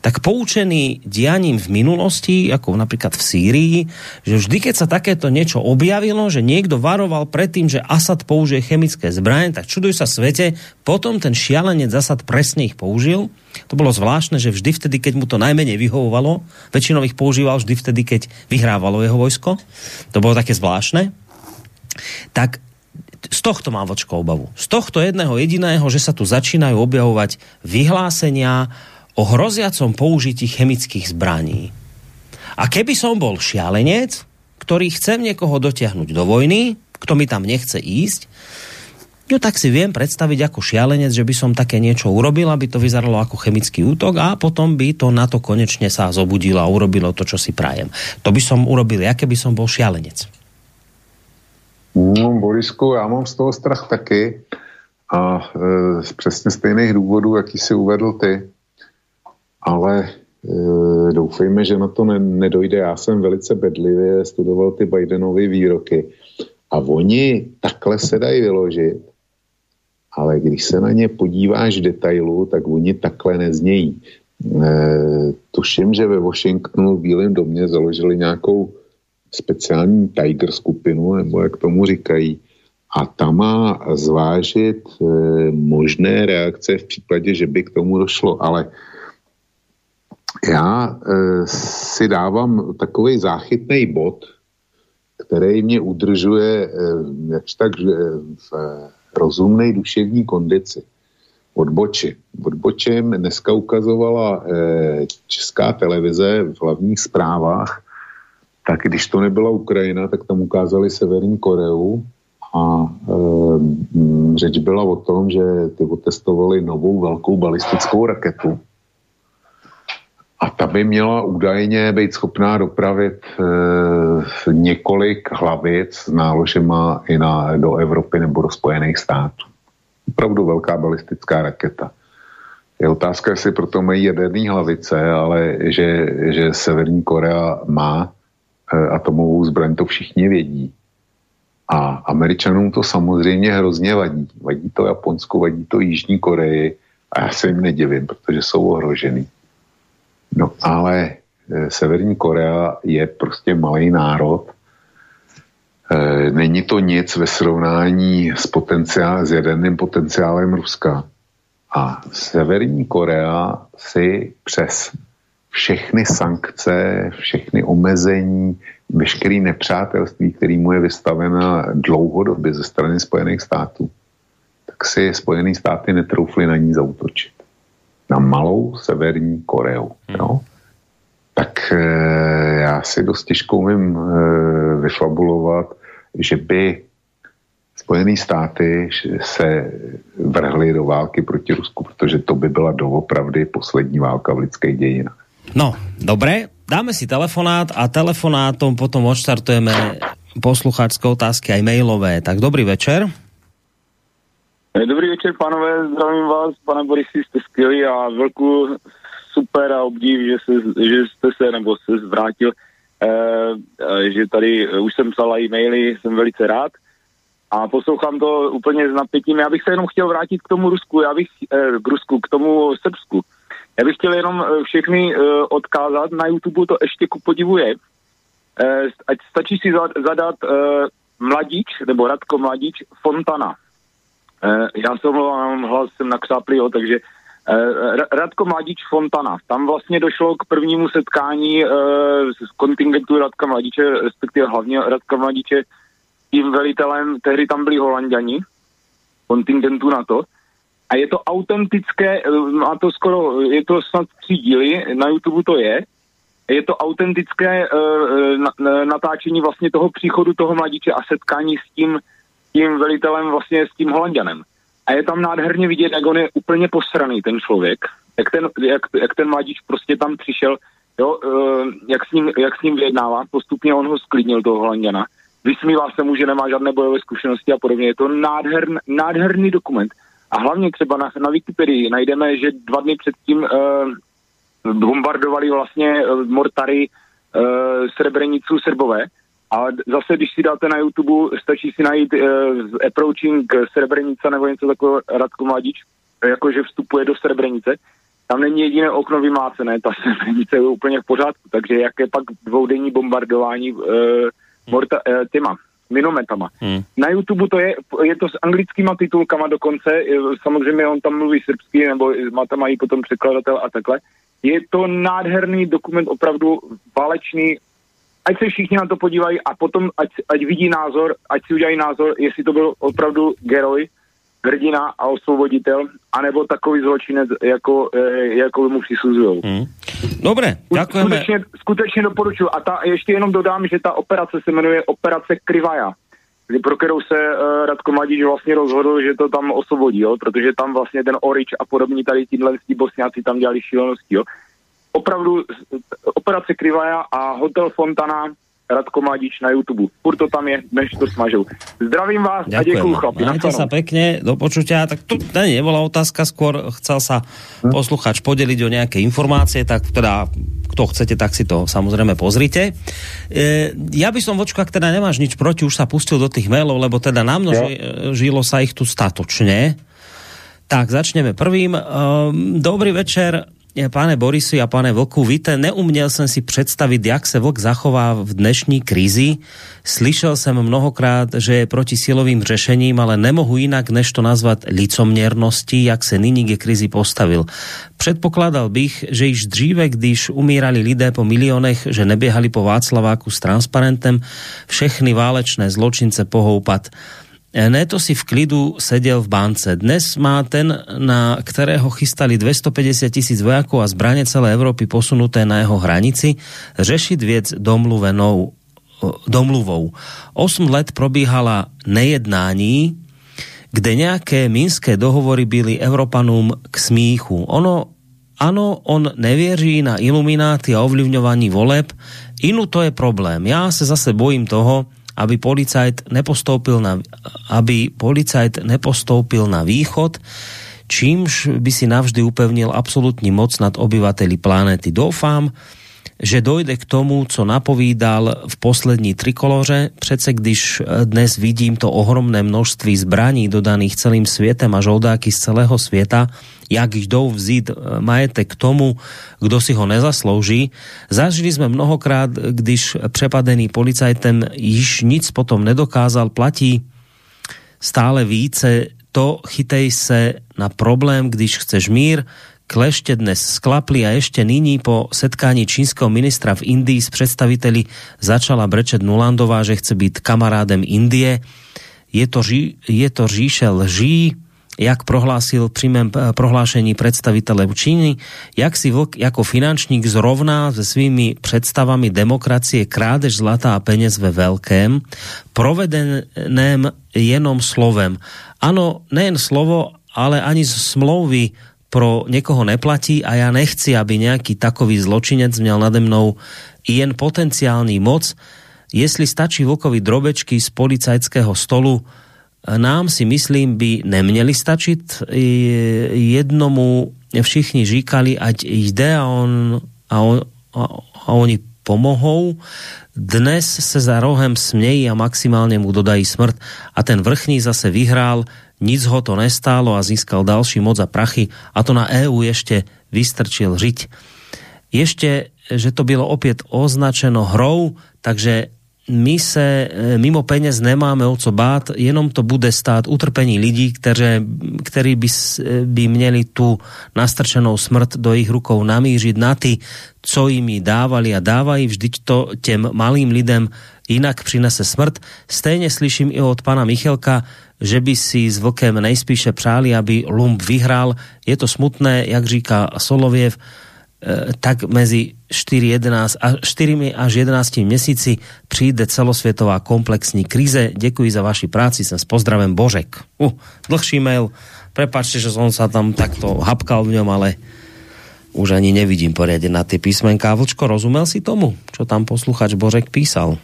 S2: tak poučený dianím v minulosti, ako napríklad v Sýrii, že vždy, keď sa takéto niečo objavilo, že niekto varoval pred tým, že Asad použije chemické zbranie, tak čuduj sa svete, potom ten šialenec Asad presne ich použil. To bolo zvláštne, že vždy vtedy, keď mu to najmenej vyhovovalo, väčšinou ich používal vždy vtedy, keď vyhrávalo jeho vojsko. To bolo také zvláštne. Tak z tohto mám vočko obavu. Z tohto jedného jediného, že sa tu začínajú objavovať vyhlásenia o hroziacom použití chemických zbraní. A keby som bol šialenec, ktorý chcem niekoho dotiahnuť do vojny, kto mi tam nechce ísť, no tak si viem predstaviť ako šialenec, že by som také niečo urobil, aby to vyzeralo ako chemický útok a potom by to na to konečne sa zobudilo a urobilo to, čo si prajem. To by som urobil ja, keby som bol šialenec.
S4: No, Borisku, já mám z toho strach taky a e, z přesně stejných důvodů, jaký si uvedl ty ale e, doufejme, že na to ne, nedojde. Já jsem velice bedlivě studoval ty Bidenovy výroky a oni takhle se dají vyložit, ale když se na ně podíváš v detailu, tak oni takhle neznějí. E, tuším, že ve Washingtonu v Bílém domě založili nějakou speciální Tiger skupinu, nebo jak tomu říkají, a ta má zvážit e, možné reakce v případě, že by k tomu došlo, ale já e, si dávám takový záchytný bod, který mě udržuje e, jakž tak e, v rozumné duševní kondici. Odbočím. Odbočím dneska ukazovala e, česká televize v hlavních zprávách, tak když to nebyla Ukrajina, tak tam ukázali Severní Koreu a e, řeč byla o tom, že ty otestovali novou velkou balistickou raketu a ta by měla údajně být schopná dopravit e, několik hlavic s náložema i na, do Evropy nebo do Spojených států. Opravdu velká balistická raketa. Je otázka, jestli proto mají jaderní hlavice, ale že, že Severní Korea má e, atomovou zbraň, to všichni vědí. A Američanům to samozřejmě hrozně vadí. Vadí to Japonsku, vadí to Jižní Koreji a já se jim nedivím, protože jsou ohrožený. No ale e, Severní Korea je prostě malý národ. E, není to nic ve srovnání s, potenciál, s jaderným potenciálem Ruska. A Severní Korea si přes všechny sankce, všechny omezení, veškerý nepřátelství, který mu je vystavena dlouhodobě ze strany Spojených států, tak si Spojené státy netroufly na ní zautočit na malou Severní Koreu. Hmm. No? Tak e, já si dost těžko umím e, vyfabulovat, že by Spojené státy se vrhly do války proti Rusku, protože to by byla doopravdy poslední válka v lidských dějinách.
S2: No, dobré, dáme si telefonát a telefonátom potom odštartujeme poslucháčské otázky aj mailové. Tak dobrý večer.
S5: Eh, dobrý večer, pánové, zdravím vás, pane Borisi, jste skvělý a velkou super a obdiv, že, se, že jste se, nebo se zvrátil, e, že tady už jsem psal e-maily, jsem velice rád. A poslouchám to úplně s napětím. Já bych se jenom chtěl vrátit k tomu Rusku, já bych, e, k Rusku, k tomu Srbsku. Já bych chtěl jenom všechny e, odkázat, na YouTube to ještě ku podivu je, e, ať stačí si zadat e, Mladič, nebo Radko Mladič, Fontana já se omlouvám, hlas jsem nakřáplý, takže eh, Radko Mladič Fontana. Tam vlastně došlo k prvnímu setkání eh, kontingentu Radka Mladiče, respektive hlavně Radka Mladiče tím velitelem, tehdy tam byli holanděni, kontingentu na to. a je to autentické, má to skoro, je to snad tři díly, na YouTube to je, je to autentické uh, natáčení vlastně toho příchodu toho mladíče a setkání s tím, tím velitelem, vlastně s tím holanděnem. A je tam nádherně vidět, jak on je úplně posraný, ten člověk, jak ten, jak, jak ten mladíč prostě tam přišel, jo, uh, jak, s ním, jak s ním vyjednává, postupně on ho sklidnil, toho holanděna, vysmívá se mu, že nemá žádné bojové zkušenosti a podobně. Je to nádhern, nádherný dokument. A hlavně třeba na, na Wikipedii najdeme, že dva dny předtím uh, bombardovali vlastně uh, mortary uh, Srebrenicu Srbové. A zase, když si dáte na YouTube, stačí si najít uh, Approaching Srebrenica nebo něco takového Radko Mladič, jakože vstupuje do Srebrenice. Tam není jediné okno vymácené, ta Srebrenice je úplně v pořádku, takže jaké pak dvoudenní bombardování uh, morta, uh, těma minometama. Hmm. Na YouTube to je, je to s anglickýma titulkama dokonce, samozřejmě on tam mluví srbsky, nebo má tam mají potom překladatel a takhle. Je to nádherný dokument, opravdu válečný, ať se všichni na to podívají a potom ať, ať vidí názor, ať si udělají názor, jestli to byl opravdu geroj, hrdina a osvoboditel, anebo takový zločinec, jako, e, jako mu přisuzují. Hmm.
S2: Dobre, ďakujeme.
S5: Skutečně, skutečně doporučuji. A ta, ještě jenom dodám, že ta operace se jmenuje Operace Krivaja, pro kterou se uh, Radko Mladíč vlastně rozhodl, že to tam osvobodí, jo? protože tam vlastně ten Orič a podobní tady tíhle bosňáci tam dělali šílenosti. Jo? Opravdu Operace Krivaja a Hotel Fontana Radko Mladič na YouTube. Furt to tam je, než to smažou. Zdravím vás Ďakujem. a děkuju chlapi.
S2: Majte sa pekne, do počutia. Tak tu ne, nebola otázka, skôr chcel sa hm? posluchač podeliť o nejaké informácie, tak teda kto chcete, tak si to samozrejme pozrite. E, ja by som, vočko, ak teda nemáš nič proti, už sa pustil do tých mailov, lebo teda namnožilo sa ich tu statočne. Tak, začneme prvým. E, dobrý večer pane Borisi a pane Vlku, víte, neuměl jsem si představit, jak se Vlk zachová v dnešní krizi. Slyšel jsem mnohokrát, že je proti silovým řešením, ale nemohu jinak, než to nazvat licoměrností, jak se nyní ke krizi postavil. Předpokládal bych, že již dříve, když umírali lidé po milionech, že neběhali po Václaváku s transparentem, všechny válečné zločince pohoupat. Neto si v klidu sedel v bance. Dnes má ten, na ktorého chystali 250 tisíc vojakov a zbranie celé Európy posunuté na jeho hranici, řešiť viec domluvenou, domluvou. 8 let probíhala nejednání, kde nejaké minské dohovory byli Evropanům k smíchu. Ono, ano, on nevěří na ilumináty a ovlivňovaní voleb, inu to je problém. Já se zase bojím toho, aby policajt nepostoupil na, aby policajt nepostoupil na východ, čímž by si navždy upevnil absolútní moc nad obyvateli planéty. Doufám, že dojde k tomu, co napovídal v poslední trikoloře. Přece když dnes vidím to ohromné množství zbraní dodaných celým světem a žoldáky z celého světa, jak jdou vzít eh, majetek tomu, kdo si ho nezaslouží. Zažili jsme mnohokrát, když přepadený policajtem již nic potom nedokázal, platí stále více to chytej se na problém, když chceš mír, klešte dnes sklapli a ešte nyní po setkání čínskeho ministra v Indii s představiteli začala brečet Nulandová, že chce být kamarádem Indie. Je to, ži, je to říše lží, jak prohlásil přímém eh, prohlášení představitele Číny, jak si Vlk jako finančník zrovná se svými představami demokracie krádež zlata a peněz ve velkém, provedeném jenom slovem. Ano, nejen slovo, ale ani z smlouvy pro někoho neplatí a já nechci, aby nějaký takový zločinec měl nade mnou jen potenciální moc. Jestli stačí Vlkovi drobečky z policajského stolu, nám si myslím by neměli stačit. Jednomu všichni říkali, ať jde a, on, a, on, a, oni pomohou. Dnes se za rohem smějí a maximálně mu dodají smrt a ten vrchní zase vyhrál, nic ho to nestálo a získal další moc a prachy a to na EU ještě vystrčil žiť. Ještě, že to bylo opět označeno hrou, takže my se e, mimo peněz nemáme o co bát, jenom to bude stát utrpení lidí, které, který by, e, by měli tu nastrčenou smrt do jejich rukou namířit na ty, co jim ji dávali a dávají, vždyť to těm malým lidem jinak přinese smrt. Stejně slyším i od pana Michelka, že by si s Vlkem nejspíše přáli, aby Lump vyhral. Je to smutné, jak říká Soloviev, e, tak mezi 4, 11, a 4 až 11 měsíci přijde celosvětová komplexní krize. Děkuji za vaši práci, jsem s pozdravem Božek. Uh, dlhší mail, prepačte, že som sa tam takto hapkal v ňom, ale už ani nevidím poriadne na ty písmenká. Vlčko, rozumel si tomu, čo tam posluchač Božek písal?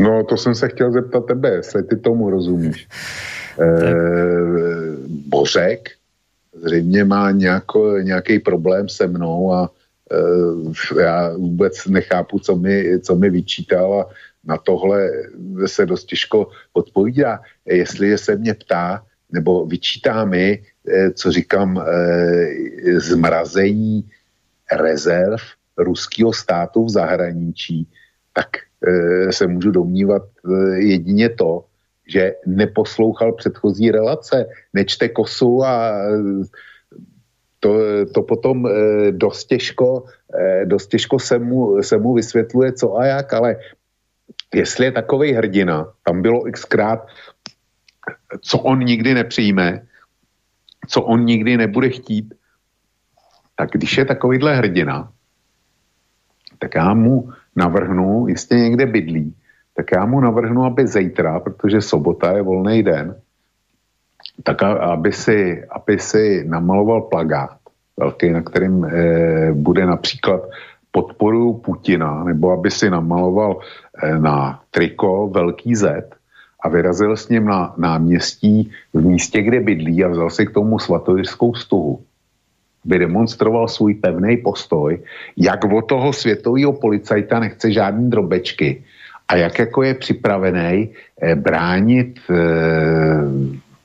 S4: No, to jsem se chtěl zeptat tebe, jestli ty tomu rozumíš. Eh, Bořek zřejmě má nějako, nějaký problém se mnou a eh, já vůbec nechápu, co mi, co mi vyčítal a na tohle se dost těžko odpovídá. Jestli se mě ptá, nebo vyčítá mi, eh, co říkám, zmrazení rezerv ruského státu v zahraničí, tak se můžu domnívat jedině to, že neposlouchal předchozí relace, nečte kosu a to, to potom dost těžko, dost těžko se, mu, se mu vysvětluje co a jak, ale jestli je takový hrdina, tam bylo xkrát, co on nikdy nepřijme, co on nikdy nebude chtít, tak když je takovýhle hrdina, tak já mu navrhnu, jistě někde bydlí, tak já mu navrhnu, aby zítra, protože sobota je volný den, tak aby si, aby si namaloval plagát velký, na kterým e, bude například podporu Putina, nebo aby si namaloval e, na triko velký Z a vyrazil s ním na náměstí v místě, kde bydlí a vzal si k tomu svatojirskou stuhu. By demonstroval svůj pevný postoj, jak od toho světového policajta nechce žádný drobečky, a jak jako je připravený eh, bránit eh,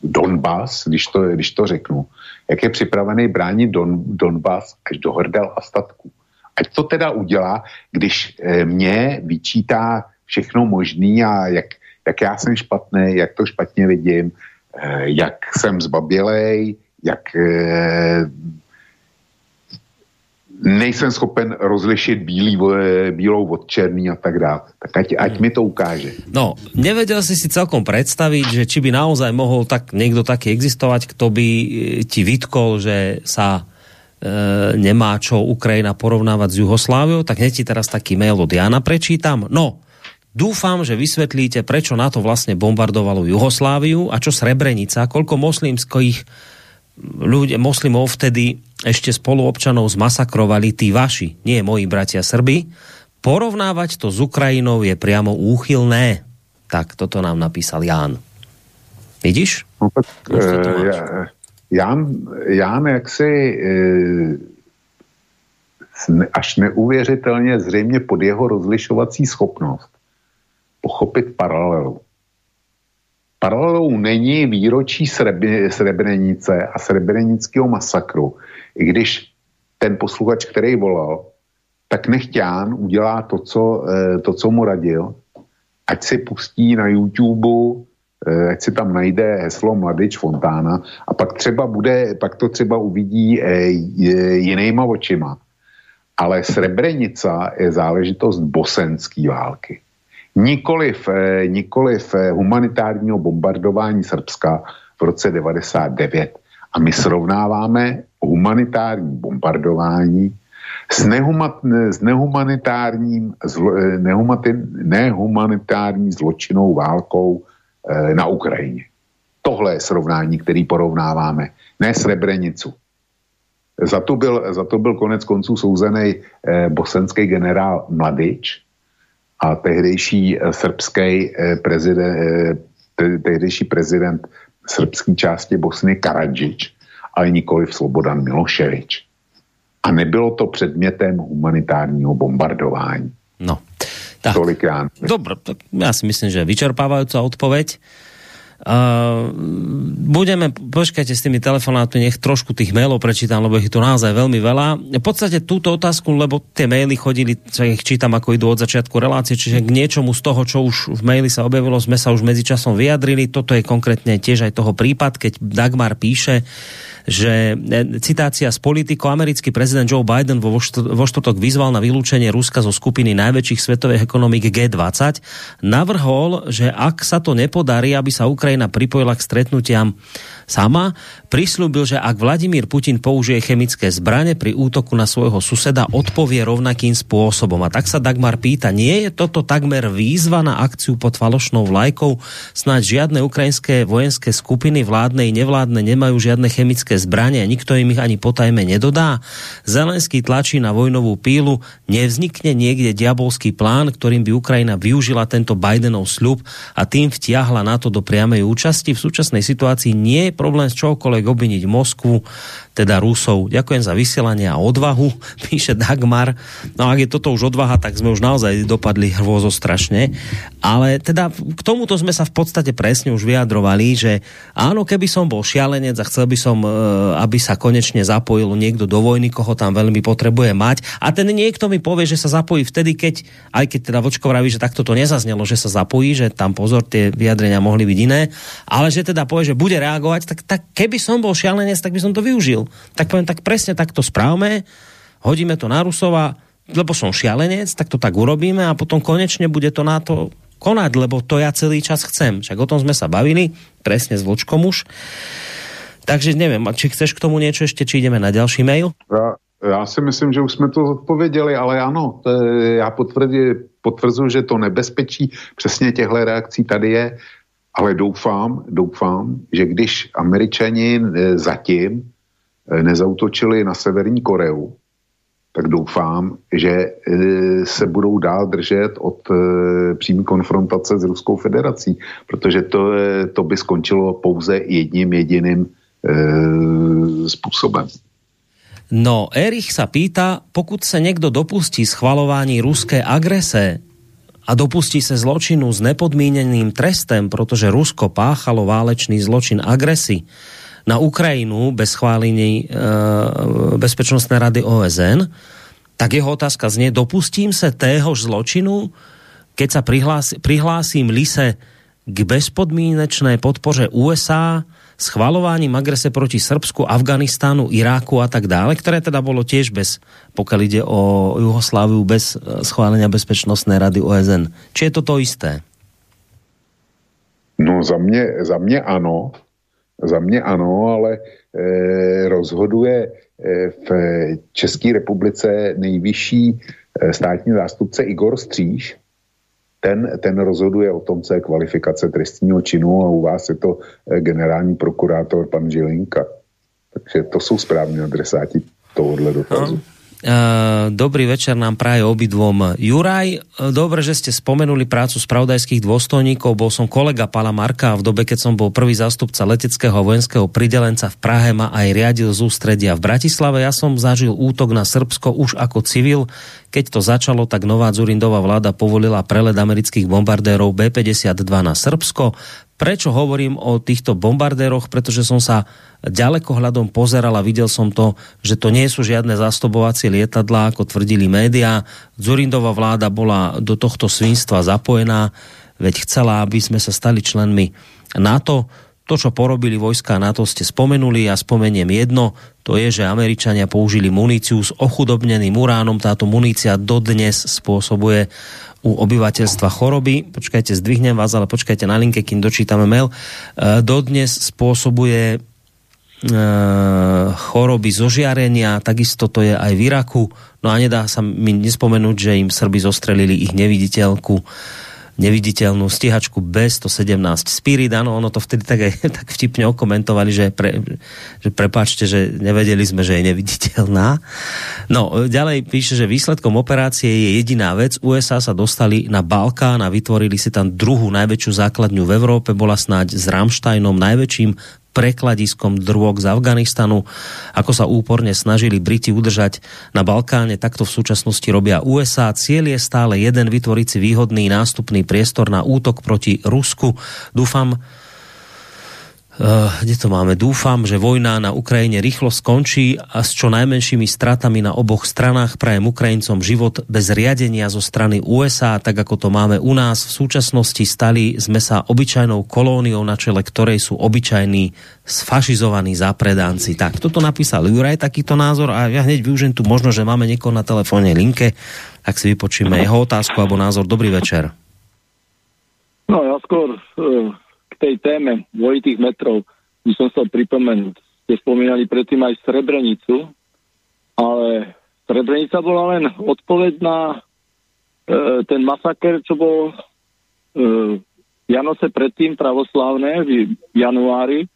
S4: Donbass, když to, když to řeknu, jak je připravený bránit Don, Donbass až do hrdel a statku. Ať to teda udělá, když eh, mě vyčítá všechno možný a jak, jak já jsem špatný, jak to špatně vidím, jak jsem zbabělej, jak nejsem schopen rozlišit bílý, bílou od černý a tak dále. Tak ať, ať mi to ukáže.
S2: No, nevedel si si celkom predstaviť, že či by naozaj mohol tak niekto taký existovať, kto by e, ti vytkol, že sa e, nemá čo Ukrajina porovnávať s Jugosláviou, tak hneď ti teraz taký mail od Jana prečítam. No, dúfam, že vysvetlíte, prečo na to vlastne bombardovalo Jugosláviu a čo Srebrenica, koľko moslimských ľudia, moslimov vtedy ešte spoluobčanov zmasakrovali tí vaši, nie moji bratia Srby. Porovnávať to s Ukrajinou je priamo úchylné. Tak toto nám napísal Ján. Vidíš?
S4: No tak, e, Ján, Ján jaksi e, až neuvěřitelně zřejmě pod jeho rozlišovací schopnost pochopit paralelu Paralelou není výročí Srebrenice a srebrenického masakru. I když ten posluchač, který volal, tak nechťán udělá to co, eh, to, co mu radil, ať si pustí na YouTube, eh, ať si tam najde heslo Mladič Fontána a pak třeba bude, pak to třeba uvidí eh, jinýma očima. Ale Srebrenica je záležitost bosenské války nikoliv, eh, nikoliv eh, humanitárního bombardování Srbska v roce 99. A my srovnáváme humanitární bombardování s, nehumat, s nehumanitárním, zlo, eh, nehumati, nehumanitární zločinou válkou na Ukrajině. Tohle je srovnání, který porovnáváme, ne Srebrenicu. Za to byl, za to byl konec konců souzený e, bosenský generál Mladič, a tehdejší eh, srbský eh, prezident, eh, tehdejší prezident srbské části Bosny Karadžič, ale nikoli v Slobodan Miloševič. A nebylo to předmětem humanitárního bombardování.
S2: No, tak. Tolik já. Dobre, tak ja si myslím, že vyčerpávajúca odpoveď. Uh, budeme, počkajte s tými telefonátmi, nech trošku tých mailov prečítam, lebo ich tu naozaj veľmi veľa. V podstate túto otázku, lebo tie maily chodili, ich čítam, ako idú od začiatku relácie, čiže k niečomu z toho, čo už v maili sa objavilo, sme sa už medzičasom vyjadrili. Toto je konkrétne tiež aj toho prípad, keď Dagmar píše, že e, citácia z politiko, americký prezident Joe Biden vo, vo štvrtok vyzval na vylúčenie Ruska zo skupiny najväčších svetových ekonomik G20, navrhol, že ak sa to nepodarí, aby sa Ukrajina pripojila k stretnutiam sama, prislúbil, že ak Vladimír Putin použije chemické zbrane pri útoku na svojho suseda, odpovie rovnakým spôsobom. A tak sa Dagmar pýta, nie je toto takmer výzva na akciu pod falošnou vlajkou? Snáď žiadne ukrajinské vojenské skupiny vládne i nevládne nemajú žiadne chemické zbranie a nikto im ich ani potajme nedodá? Zelenský tlačí na vojnovú pílu, nevznikne niekde diabolský plán, ktorým by Ukrajina využila tento Bidenov sľub a tým vtiahla na to do priamej účasti. V súčasnej situácii nie je problém z čokoľvek obviniť Moskvu, teda Rusov. Ďakujem za vysielanie a odvahu, píše Dagmar. No ak je toto už odvaha, tak sme už naozaj dopadli hrôzo strašne. Ale teda k tomuto sme sa v podstate presne už vyjadrovali, že áno, keby som bol šialenec a chcel by som, e, aby sa konečne zapojil niekto do vojny, koho tam veľmi potrebuje mať. A ten niekto mi povie, že sa zapojí vtedy, keď, aj keď teda Vočko vraví, že takto to nezaznelo, že sa zapojí, že tam pozor, tie vyjadrenia mohli byť iné, ale že teda povie, že bude reagovať, tak, tak keby som bol šialenec, tak by som to využil. Tak poviem, tak presne takto správme, hodíme to na Rusova, lebo som šialenec, tak to tak urobíme a potom konečne bude to na to konať, lebo to ja celý čas chcem. Však o tom sme sa bavili, presne s Vočkom už. Takže neviem, či chceš k tomu niečo ešte, či ideme na ďalší mail?
S4: Ja, já si myslím, že už jsme to odpověděli, ale ano, to já potvrzuji, že to nebezpečí přesně těchto reakcí tady je ale doufám, doufám, že když američani eh, zatím eh, nezautočili na Severní Koreu, tak doufám, že eh, se budou dál držet od přímé konfrontace s Ruskou federací, protože to, to by skončilo pouze jedním jediným způsobem.
S2: No, Erich sa pýta, pokud se někdo dopustí schvalování ruské agrese, a dopustí sa zločinu s nepodmíneným trestem, protože Rusko páchalo válečný zločin agresy na Ukrajinu bez schválení e, Bezpečnostnej rady OSN, tak jeho otázka znie, dopustím sa téhož zločinu, keď sa prihlási, prihlásim Lise k bezpodmínečnej podpoře USA, schvalovaním agrese proti Srbsku, Afganistánu, Iráku a tak dále, ktoré teda bolo tiež bez, pokiaľ ide o Jugosláviu, bez e, schválenia Bezpečnostnej rady OSN. Či je to to isté?
S4: No za mě, za mě ano, za mě ano, ale e, rozhoduje e, v České republice nejvyšší e, státní zástupce Igor Stříž, ten, ten rozhoduje o tom, co je kvalifikace trestního činu a u vás je to eh, generální prokurátor pan Žilinka. Takže to jsou správní adresáti tohohle dotazu.
S2: Eh, dobrý večer nám praje obidvom. Juraj, eh, dobre, že ste spomenuli prácu spravodajských dôstojníkov. Bol som kolega Pala Marka a v dobe, keď som bol prvý zástupca leteckého vojenského pridelenca v Prahe ma aj riadil z ústredia v Bratislave. Ja som zažil útok na Srbsko už ako civil. Keď to začalo, tak nová Zurindová vláda povolila prelet amerických bombardérov B-52 na Srbsko. Prečo hovorím o týchto bombardéroch? Pretože som sa ďaleko hľadom pozeral a videl som to, že to nie sú žiadne zastobovacie lietadlá, ako tvrdili médiá. Zurindová vláda bola do tohto svinstva zapojená, veď chcela, aby sme sa stali členmi NATO. To, čo porobili vojska NATO, ste spomenuli, ja spomeniem jedno, to je, že Američania použili muníciu s ochudobneným uránom. Táto munícia dodnes spôsobuje u obyvateľstva choroby, počkajte, zdvihnem vás, ale počkajte na linke, kým dočítame mail, e, dodnes spôsobuje e, choroby zo žiarenia, takisto to je aj v Iraku, no a nedá sa mi nespomenúť, že im Srby zostrelili ich neviditeľku neviditeľnú stíhačku B117 Spirit, áno, ono to vtedy tak, aj, tak vtipne okomentovali, že, pre, že prepáčte, že nevedeli sme, že je neviditeľná. No, ďalej píše, že výsledkom operácie je jediná vec. USA sa dostali na Balkán a vytvorili si tam druhú najväčšiu základňu v Európe, bola snáď s Ramštajnom najväčším prekladiskom drôk z Afganistanu. Ako sa úporne snažili Briti udržať na Balkáne, takto v súčasnosti robia USA. Cieľ je stále jeden, vytvoriť si výhodný nástupný priestor na útok proti Rusku. Dúfam, kde to máme? Dúfam, že vojna na Ukrajine rýchlo skončí a s čo najmenšími stratami na oboch stranách prajem Ukrajincom život bez riadenia zo strany USA, tak ako to máme u nás. V súčasnosti stali sme sa obyčajnou kolóniou, na čele ktorej sú obyčajní sfašizovaní zapredánci. Tak, toto napísal Juraj takýto názor a ja hneď využijem tu možno, že máme niekoho na telefónnej linke, ak si vypočíme jeho otázku alebo názor. Dobrý večer.
S6: No ja skôr
S7: k tej téme dvojitých metrov by som chcel pripomenúť. Ste spomínali predtým aj Srebrenicu, ale Srebrenica bola len odpoveď na e, ten masaker, čo bol e, Janoce predtým pravoslávne v januári,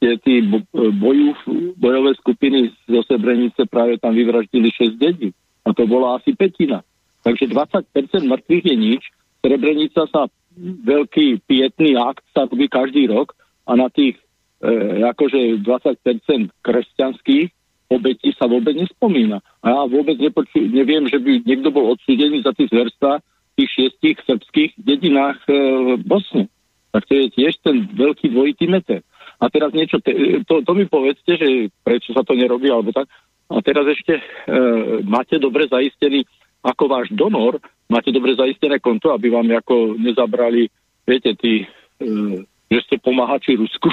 S7: kde tí bojú, bojové skupiny zo Srebrenice práve tam vyvraždili 6 detí. A to bola asi petina. Takže 20% mŕtvych je nič. Srebrenica sa veľký pietný akt sa robí každý rok a na tých e, akože 20% kresťanských obetí sa vôbec nespomína. A ja vôbec nepoču, neviem, že by niekto bol odsúdený za tých zverstva v tých šiestich srbských dedinách e, Bosny. Tak to je tiež ten veľký dvojitý meter. A teraz niečo, te, to, to mi povedzte, že prečo sa to nerobí, alebo tak. A teraz ešte e, máte dobre zaistený, ako váš donor, máte dobre zaistené konto, aby vám ako nezabrali, viete, tí, e, že ste pomáhači Rusku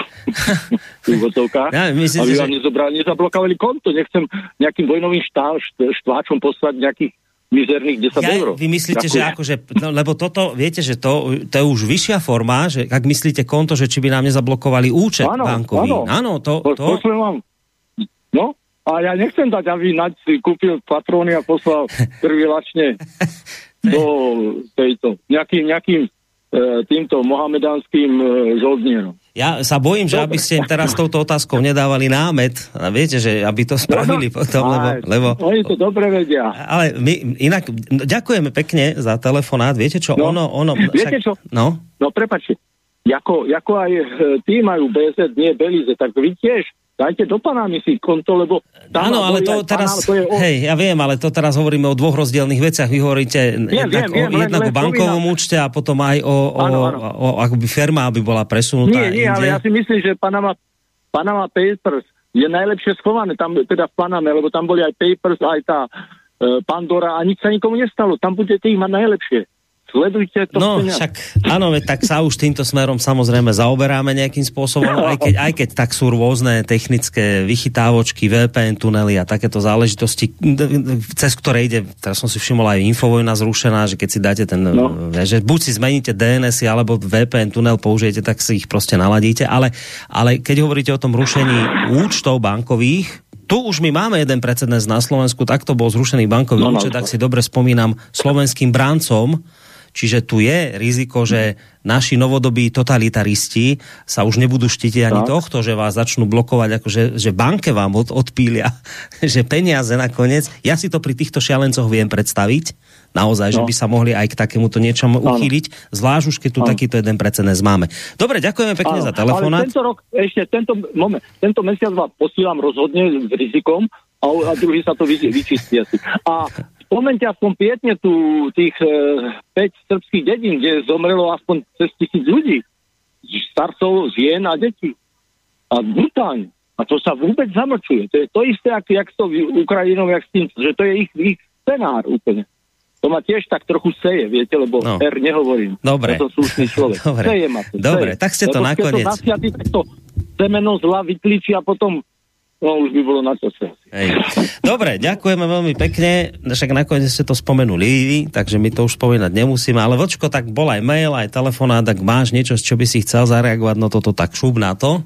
S7: v ja, myslím, aby vám že... nezobrali, nezablokovali konto. Nechcem nejakým vojnovým štá, štváčom poslať nejakých mizerných 10 ja, eur.
S2: Vy myslíte, Ďakujem. že akože, no, lebo toto, viete, že to, to je už vyššia forma, že ak myslíte konto, že či by nám nezablokovali účet áno, bankový. Áno, áno to...
S7: to... Pošlem vám. No, a ja nechcem dať, aby Naď si kúpil patróny a poslal krvilačne do tejto, nejakým, nejakým e, týmto mohamedánským e, žoldnierom.
S2: Ja sa bojím, že aby ste teraz touto otázkou nedávali námet, a viete, že aby to spravili no, potom, lebo, lebo...
S7: Oni to dobre vedia.
S2: Ale my inak, ďakujeme pekne za telefonát, viete čo, no, ono, ono...
S7: Viete však, čo?
S2: No,
S7: no prepačte, ako, ako aj e, tí majú BZ, nie Belize, tak vy tiež dajte do Panamy si konto, lebo...
S2: Áno, ale to teraz, Panama, to je o... hej, ja viem, ale to teraz hovoríme o dvoch rozdielných veciach. Vy hovoríte viem, jednak, viem, o, viem, jednak len, o bankovom len účte a potom aj o, o, áno, áno. o, o akoby firma, aby bola presunutá
S7: Nie, nie, inde. ale ja si myslím, že Panama, Panama Papers je najlepšie schované, tam teda v Paname, lebo tam boli aj Papers, aj tá e, Pandora a nič sa nikomu nestalo. Tam budete ich mať najlepšie. Sledujte to.
S2: No, však áno, tak sa už týmto smerom samozrejme zaoberáme nejakým spôsobom, aj keď, aj keď tak sú rôzne technické vychytávočky, VPN tunely a takéto záležitosti, cez ktoré ide, teraz som si všimol aj Infovojna zrušená, že keď si dáte ten, no. že buď si zmeníte DNS alebo VPN tunel použijete, tak si ich proste naladíte, ale, ale keď hovoríte o tom rušení účtov bankových, tu už my máme jeden precedens na Slovensku, takto bol zrušený bankový no, no, účet, no. tak si dobre spomínam, slovenským brancom, Čiže tu je riziko, že naši novodobí totalitaristi sa už nebudú štitiť ani tak. tohto, že vás začnú blokovať, akože, že banke vám od, odpília, že peniaze nakoniec. Ja si to pri týchto šialencoch viem predstaviť, naozaj, no. že by sa mohli aj k takémuto niečomu uchýliť, zvlášť už keď tu ano. takýto jeden precedens máme. Dobre, ďakujeme pekne ano. za telefonát.
S7: Ale tento rok, ešte tento, moment, tento mesiac vám posílam rozhodne s rizikom a, a druhý sa to vy, vyčistí asi. A spomente aspoň pietne tu tých e, 5 srbských dedín, kde zomrelo aspoň cez tisíc ľudí. Starcov, žien a detí. A brutálne. A to sa vôbec zamlčuje. To je to isté, ako jak to Ukrajinou, jak s tým, že to je ich, ich scenár úplne. To ma tiež tak trochu seje, viete, lebo no. R nehovorím.
S2: Dobre.
S7: Som slušný človek.
S2: Dobre. Seje ma to. Dobre, seje. tak ste to lebo nakoniec. Keď to
S7: tak to semeno zla vyklíči a potom No už by bolo na čase.
S2: Hej. Dobre, ďakujeme veľmi pekne. Však nakoniec ste to spomenuli, takže my to už spomínať nemusíme. Ale vočko, tak bol aj mail, aj telefonát, tak máš niečo, čo by si chcel zareagovať, no toto tak šup na to?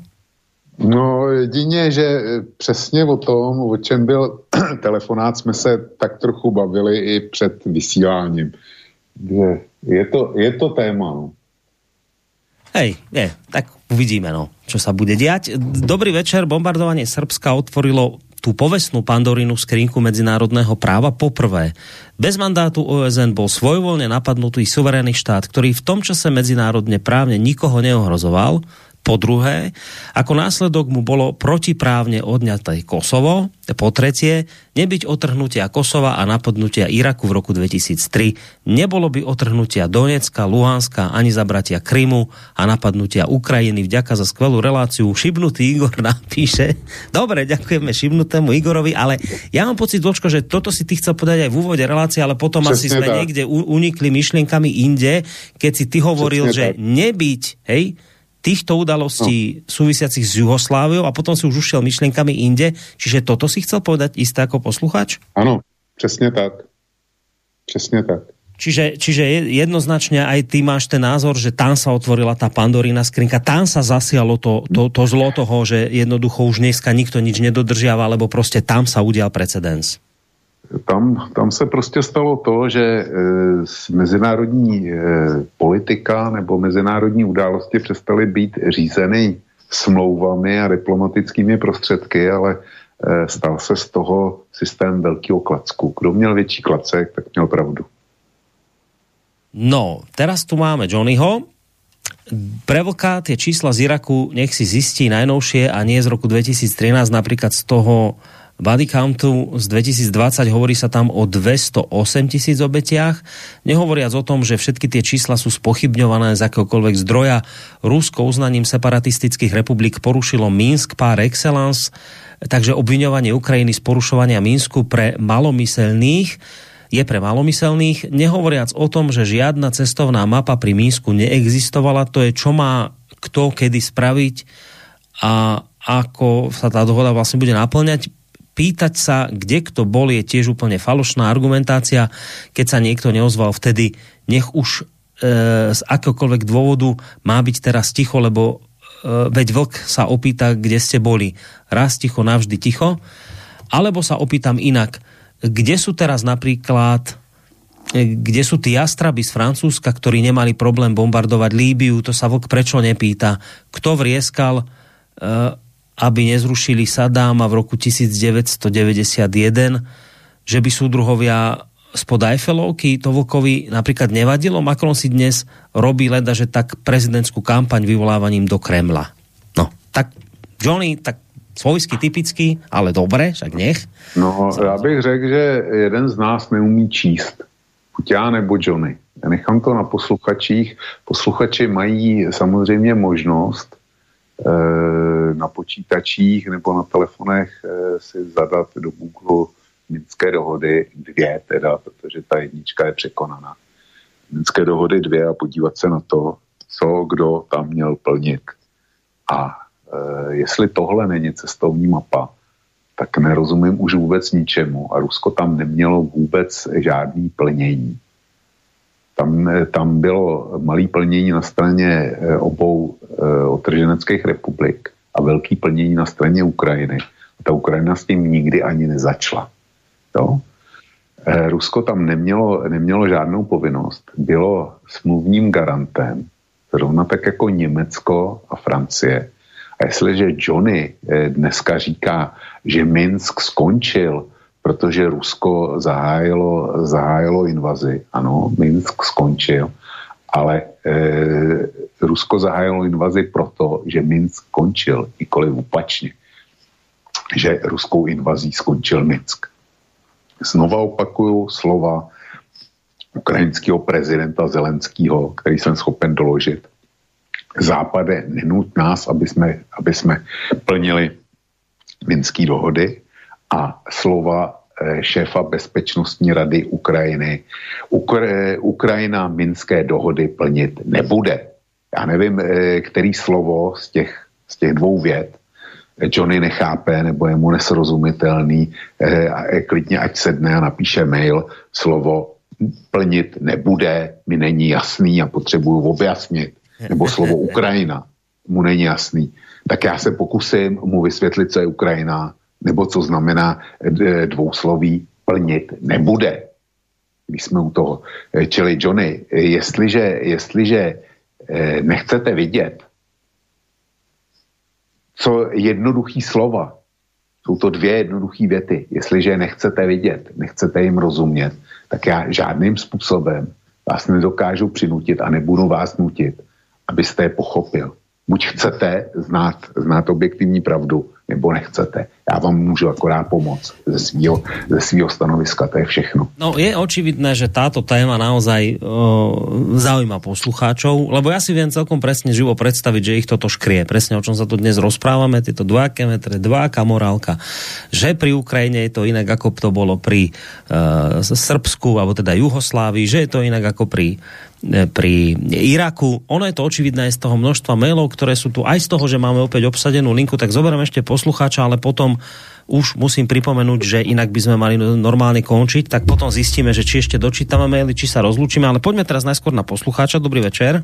S4: No jedině, že přesně o tom, o čem byl telefonát, jsme se tak trochu bavili i před vysíláním. Je to, je to téma. No.
S2: Hej, je, tak uvidíme, no, čo sa bude diať. Dobrý večer, bombardovanie Srbska otvorilo tú povestnú pandorinu skrinku medzinárodného práva poprvé. Bez mandátu OSN bol svojvoľne napadnutý suverénny štát, ktorý v tom čase medzinárodne právne nikoho neohrozoval, po druhé, ako následok mu bolo protiprávne odňaté Kosovo. Po tretie, nebyť otrhnutia Kosova a napadnutia Iraku v roku 2003. Nebolo by otrhnutia Donecka, Luhanska ani zabratia Krymu a napadnutia Ukrajiny. Vďaka za skvelú reláciu. Šibnutý Igor napíše. Dobre, ďakujeme šibnutému Igorovi, ale ja mám pocit, Vlčko, že toto si ty chcel povedať aj v úvode relácie, ale potom Přesne asi sme tak. niekde unikli myšlienkami inde, keď si ty hovoril, Přesne že tak. nebyť, hej, týchto udalostí no. súvisiacich s Jugosláviou a potom si už ušiel myšlienkami inde. Čiže toto si chcel povedať isté ako posluchač?
S4: Áno, přesně tak. Přesně tak.
S2: Čiže, čiže jednoznačne aj ty máš ten názor, že tam sa otvorila tá pandorína skrinka, tam sa zasialo to, to, to zlo toho, že jednoducho už dneska nikto nič nedodržiava, lebo prostě tam sa udial precedens.
S4: Tam, tam se prostě stalo to, že e, mezinárodní e, politika nebo mezinárodní události přestaly být řízeny smlouvami a diplomatickými prostředky, ale e, stal se z toho systém velkého klacku. Kdo měl větší klacek, tak měl pravdu.
S2: No, teraz tu máme Johnnyho. Pre vlka tie čísla z Iraku nech si zistí najnovšie a nie z roku 2013, napríklad z toho body countu z 2020 hovorí sa tam o 208 tisíc obetiach, nehovoriac o tom, že všetky tie čísla sú spochybňované z akéhokoľvek zdroja. Rusko uznaním separatistických republik porušilo Minsk par excellence, takže obviňovanie Ukrajiny z porušovania Minsku pre malomyselných je pre malomyselných, nehovoriac o tom, že žiadna cestovná mapa pri Mínsku neexistovala, to je čo má kto kedy spraviť a ako sa tá dohoda vlastne bude naplňať. Pýtať sa, kde kto bol, je tiež úplne falošná argumentácia. Keď sa niekto neozval vtedy, nech už e, z akéhokoľvek dôvodu má byť teraz ticho, lebo e, veď vlk sa opýta, kde ste boli. Raz ticho, navždy ticho. Alebo sa opýtam inak kde sú teraz napríklad e, kde sú tí jastraby z Francúzska, ktorí nemali problém bombardovať Líbiu, to sa vlk prečo nepýta. Kto vrieskal, e, aby nezrušili Sadáma v roku 1991, že by súdruhovia spod Eiffelovky to vlkovi napríklad nevadilo. Macron si dnes robí leda, že tak prezidentskú kampaň vyvolávaním do Kremla. No, tak Johnny, tak svojsky typický, ale dobré, však nech.
S4: No, já bych řekl, že jeden z nás neumí číst. Buď já nebo Johnny. Já nechám to na posluchačích. Posluchači mají samozřejmě možnost na počítačích nebo na telefonech e, si zadat do Google Minské dohody dvě teda, protože ta jednička je překonaná. Minské dohody dvě a podívat se na to, co kdo tam měl plnit. A Eh, jestli tohle není cestovní mapa, tak nerozumím už vůbec ničemu a Rusko tam nemělo vůbec žádný plnění. Tam, eh, tam bylo malý plnění na straně eh, obou otrženeckých republik a velký plnění na straně Ukrajiny. A ta Ukrajina s tím nikdy ani nezačala. Jo? Rusko tam nemělo, nemělo žádnou povinnost. Bylo smluvním garantem, zrovna tak jako Německo a Francie, a jestliže Johnny dneska říká, že Minsk skončil, protože Rusko zahájilo, zahájilo invazi, ano, Minsk skončil, ale e, Rusko zahájilo invazi proto, že Minsk skončil, nikoli opačně, že ruskou invazí skončil Minsk. Znova opakuju slova ukrajinského prezidenta Zelenského, který jsem schopen doložit. Západe nenut nás, aby jsme, aby jsme plnili Minské dohody a slova eh, šéfa Bezpečnostní rady Ukrajiny. Ukra- Ukrajina Minské dohody plnit nebude. Já nevím, eh, který slovo z těch, z těch dvou vět Johnny nechápe nebo je mu nesrozumitelný, eh, klidně ať sedne a napíše mail, slovo plnit nebude, mi není jasný a potřebuju objasnit nebo slovo Ukrajina mu není jasný, tak já se pokusím mu vysvětlit, co je Ukrajina, nebo co znamená eh, dvousloví plnit nebude. Když jsme u toho. Eh, čili Johnny, eh, jestliže, jestliže nechcete vidět, co jednoduchý slova, jsou to dvě jednoduché věty, jestliže nechcete vidět, nechcete jim rozumět, tak já žádným způsobem vás nedokážu přinutit a nebudu vás nutit, abyste je pochopil. Buď chcete znát, znát objektivní pravdu, nebo nechcete. Já vám můžu akorát pomoct ze svého, ze svého stanoviska, to je všechno.
S2: No je očividné, že táto téma naozaj o, zaujíma poslucháčov, lebo ja si viem celkom presne živo predstaviť, že ich toto škrie. Presne o čom sa tu dnes rozprávame, tieto dva kilometre, dva morálka. Že pri Ukrajine je to inak, ako to bolo pri uh, Srbsku, alebo teda Juhoslávii, že je to inak ako pri pri Iraku. Ono je to očividné z toho množstva mailov, ktoré sú tu, aj z toho, že máme opäť obsadenú linku, tak zoberiem ešte poslucháča, ale potom už musím pripomenúť, že inak by sme mali normálne končiť, tak potom zistíme, že či ešte dočítame maily, či sa rozlúčime, ale poďme teraz najskôr na poslucháča. Dobrý večer.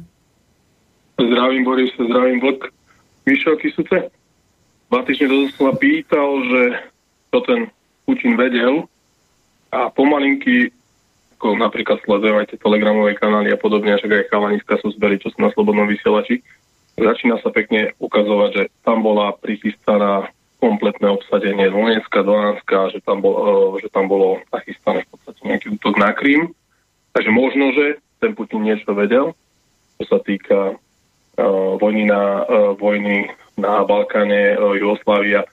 S6: Zdravím Boris, zdravím Vlk. Mišel Kisuce. Dva týždne sa pýtal, že to ten Putin vedel a pomalinky ako napríklad tie telegramové kanály a podobne, že aj chalaniska sú zberi, čo sú na slobodnom vysielači. Začína sa pekne ukazovať, že tam bola prichystaná kompletné obsadenie Donetska, Donánska, že tam, bol, že tam bolo nachystané v podstate nejaký útok na Krím. Takže možno, že ten Putin niečo vedel, čo sa týka uh, vojny, na, uh, vojny na Balkáne, uh, Jugoslávia,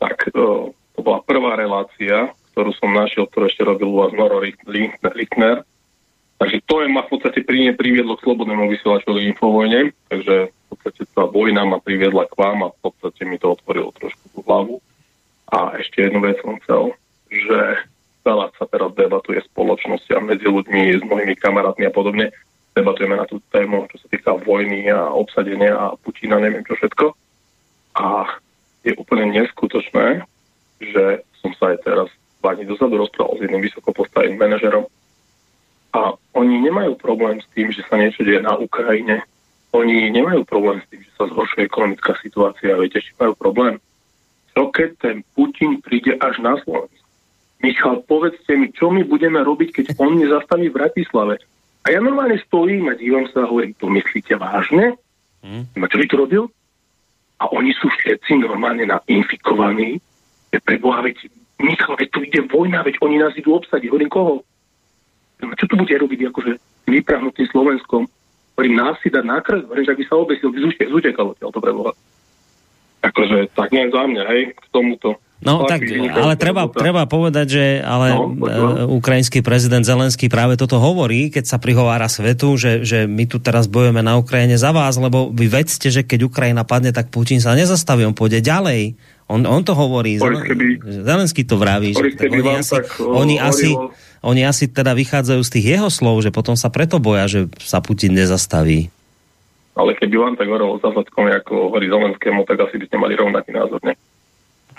S6: tak uh, to bola prvá relácia, ktorú som našiel, ktorú ešte robil u vás Noro Lichtner. Takže to je ma v podstate pri priviedlo k slobodnému vysielačovi Infovojne, takže v podstate tá vojna ma priviedla k vám a v podstate mi to otvorilo trošku tú hlavu. A ešte jednu vec som chcel, že veľa sa teraz debatuje spoločnosti a medzi ľuďmi, s mojimi kamarátmi a podobne. Debatujeme na tú tému, čo sa týka vojny a obsadenia a Putina, neviem čo všetko. A je úplne neskutočné, že som sa aj teraz dva dní dozadu rozprával s jedným vysoko postaveným manažerom a oni nemajú problém s tým, že sa niečo deje na Ukrajine. Oni nemajú problém s tým, že sa zhoršuje ekonomická situácia. Viete, či majú problém? Čo keď ten Putin príde až na Slovensku? Michal, povedzte mi, čo my budeme robiť, keď on nezastaví v Bratislave? A ja normálne stojím a dívam sa a hovorím, to myslíte vážne? Hmm. Čo by to robil? A oni sú všetci normálne nainfikovaní. Preboha, veď Michal, veď tu ide vojna, veď oni nás idú obsadiť. Hovorím, koho? Čo tu bude robiť, akože vyprahnutým Slovenskom? Hovorím, nás si dať na krk, hovorím, že ak by sa obesil, by zutekal odtiaľ, to preboha. Akože, tak nie za mňa, hej, k tomuto.
S2: No tak, ale treba, treba povedať, že ale no, uh, ukrajinský prezident Zelenský práve toto hovorí, keď sa prihovára svetu, že, že my tu teraz bojujeme na Ukrajine za vás, lebo vy vedzte, že keď Ukrajina padne, tak Putin sa nezastaví, on pôjde ďalej. On, on to hovorí, Zelen, keby, Zelenský to vraví, že oni, asi, tak, oni, asi, oni asi teda vychádzajú z tých jeho slov, že potom sa preto boja, že sa Putin nezastaví.
S6: Ale keby vám tak hovoril za zadkom, ako hovorí Zelenskému, tak asi by ste mali rovnaký názor, ne?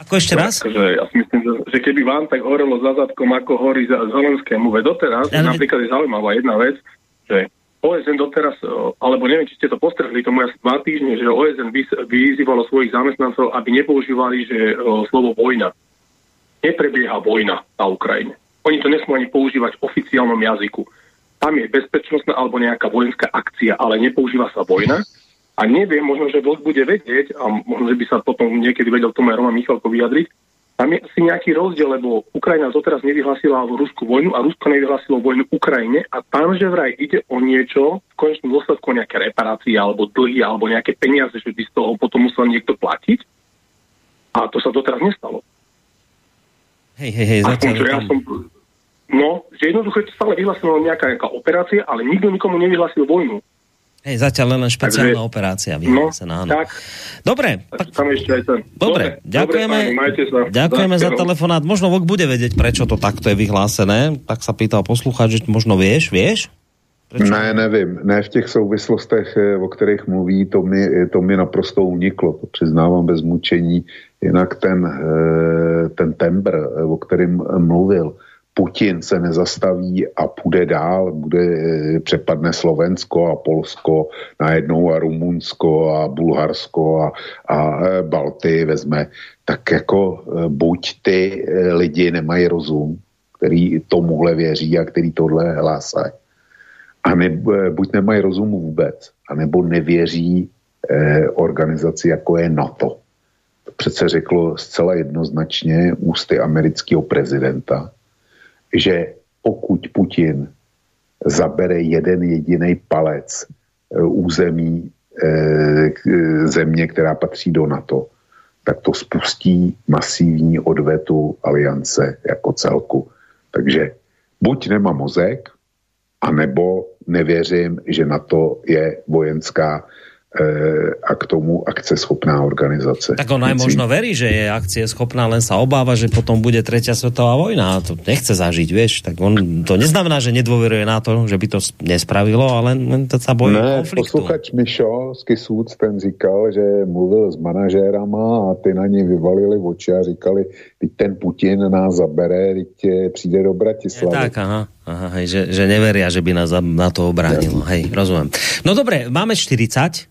S2: Ako ešte raz?
S6: Takže ja si myslím, že, že keby vám tak horelo za zadkom, ako hovorí Zelenskému, veď doteraz, ja, napríklad je zaujímavá jedna vec, že OSN doteraz, alebo neviem, či ste to postrhli, tomu asi dva týždne, že OSN vyzývalo svojich zamestnancov, aby nepoužívali že, slovo vojna. Neprebieha vojna na Ukrajine. Oni to nesmú ani používať v oficiálnom jazyku. Tam je bezpečnostná alebo nejaká vojenská akcia, ale nepoužíva sa vojna. A neviem, možno, že Vlk bude vedieť, a možno, že by sa potom niekedy vedel tomu aj Roman Michalko vyjadriť, tam je asi nejaký rozdiel, lebo Ukrajina doteraz nevyhlasila ruskú vojnu a Rusko nevyhlasilo vojnu Ukrajine a tam, že vraj ide o niečo, v konečnom dôsledku nejaké reparácie alebo dlhy alebo nejaké peniaze, že by z toho potom musel niekto platiť. A to sa doteraz nestalo.
S2: Hej, hej, hej, zatiaľ
S6: ja som, No, že jednoducho je to stále vyhlasila nejaká, nejaká operácia, ale nikto nikomu nevyhlasil vojnu.
S2: Hej, zatiaľ len špeciálna Takže, operácia.
S6: No, áno. Tak,
S2: Dobre.
S6: Tak, tam ešte aj ten.
S2: Dobre, Dobre ďakujeme,
S6: Dobre, sa.
S2: ďakujeme za telefonát. Možno Vok bude vedieť, prečo to takto je vyhlásené. Tak sa pýtal poslucháč, že možno vieš, vieš?
S4: Prečo? Ne, nevím. Ne v těch souvislostech, eh, o kterých mluví, to mi, to mi naprosto uniklo. To přiznávám bez mučení. Jinak ten, eh, ten tembr, eh, o kterém mluvil, Putin se nezastaví a půjde dál, bude, eh, přepadne Slovensko a Polsko najednou a Rumunsko a Bulharsko a, a eh, Balty vezme, tak jako eh, buď ty lidi nemají rozum, který tomuhle věří a který tohle hlásají, a ne, buď nemají rozum vůbec, anebo nevěří eh, organizaci, jako je NATO. To přece řeklo zcela jednoznačně ústy amerického prezidenta, že pokud Putin zabere jeden jediný palec e, území e, země, která patří do NATO, tak to spustí masivní odvetu aliance jako celku. Takže buď nemá mozek, anebo nevěřím, že NATO je vojenská Eh, a k tomu akceschopná organizace.
S2: Tak on aj možno verí, že je akcie schopná, len sa obáva, že potom bude tretia svetová vojna a to nechce zažiť, vieš. Tak on, to neznamená, že nedôveruje na to, že by to nespravilo, ale len to sa bojí ne, konfliktu.
S4: posluchač Mišo z Kisúc, ten říkal, že mluvil s manažérama a ty na něj vyvalili oči a říkali, teď ten Putin nás zabere, teď přijde do Bratislavy.
S2: tak, aha. Aha, hej, že, že neveria, že by nás na to obránilo. Hej, rozumiem. No dobre, máme 40,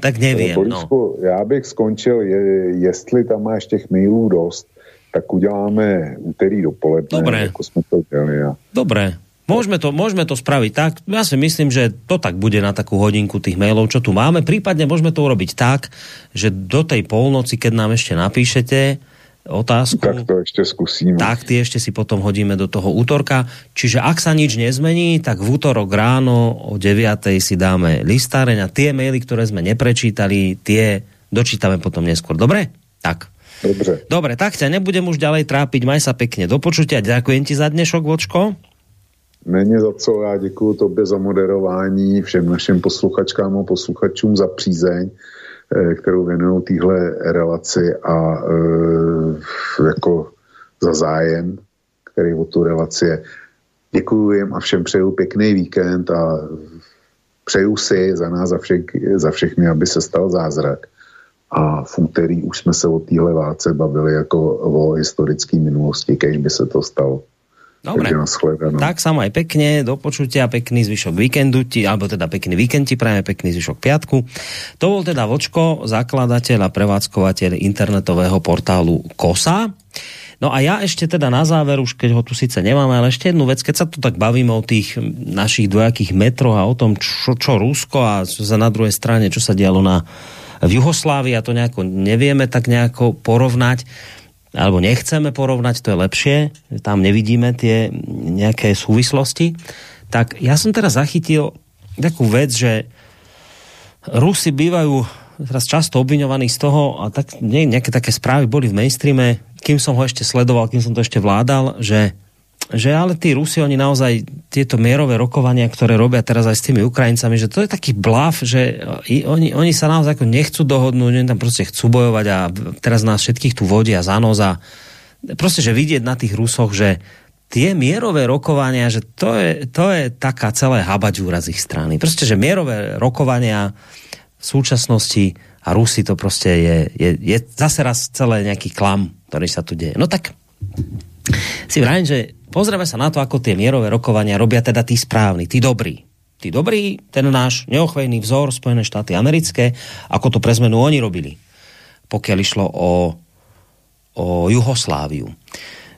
S2: tak nevím.
S4: Borisku, no. já bych skončil, je, jestli tam máš těch mailů dost, tak uděláme úterý dopoledne, Dobre. jako jsme to dělali. Ja.
S2: Dobre, Môžeme to, môžeme to spraviť tak. Ja si myslím, že to tak bude na takú hodinku tých mailov, čo tu máme. Prípadne môžeme to urobiť tak, že do tej polnoci, keď nám ešte napíšete, otázku.
S4: Tak to ešte skúsime.
S2: Tak tie ešte si potom hodíme do toho útorka. Čiže ak sa nič nezmení, tak v útorok ráno o 9. si dáme listáreň a tie maily, ktoré sme neprečítali, tie dočítame potom neskôr. Dobre? Tak.
S4: Dobre.
S2: Dobre, tak ťa nebudem už ďalej trápiť. Maj sa pekne do počutia. Ďakujem ti za dnešok, Vočko.
S4: Není za co, já děkuji tobě za moderování, všem našim posluchačkám a posluchačům za přízeň kterou věnují téhle relaci a e, jako za zájem, který o tu relaci je. Děkuji jim a všem přeju pěkný víkend a přeju si za nás, za, všech, za všechny, aby se stal zázrak. A v úterý už jsme se o téhle válce bavili jako o historické minulosti, keď by se to stalo.
S2: Dobre, tak sa aj pekne, do počutia, pekný zvyšok víkendu ti, alebo teda pekný víkend ti prajeme, pekný zvyšok piatku. To bol teda Vočko, zakladateľ a prevádzkovateľ internetového portálu KOSA. No a ja ešte teda na záver, už keď ho tu síce nemáme, ale ešte jednu vec, keď sa tu tak bavíme o tých našich dvojakých metroch a o tom, čo, čo Rusko a sa na druhej strane, čo sa dialo na, v Juhoslávii a to nejako nevieme tak nejako porovnať alebo nechceme porovnať, to je lepšie, tam nevidíme tie nejaké súvislosti, tak ja som teraz zachytil takú vec, že Rusi bývajú teraz často obviňovaní z toho, a tak nejaké také správy boli v mainstreame, kým som ho ešte sledoval, kým som to ešte vládal, že že ale tí Rusi, oni naozaj tieto mierové rokovania, ktoré robia teraz aj s tými Ukrajincami, že to je taký blav, že oni, oni sa naozaj ako nechcú dohodnúť, oni tam proste chcú bojovať a teraz nás všetkých tu vodia za nos a proste, že vidieť na tých Rusoch, že tie mierové rokovania, že to je, to je taká celé habaďúra z ich strany. Proste, že mierové rokovania v súčasnosti a Rusi to proste je, je, je zase raz celé nejaký klam, ktorý sa tu deje. No tak si vrajím, že pozrieme sa na to, ako tie mierové rokovania robia teda tí správni, tí dobrí. Tí dobrí, ten náš neochvejný vzor Spojené štáty americké, ako to pre zmenu oni robili, pokiaľ išlo o, o Juhosláviu.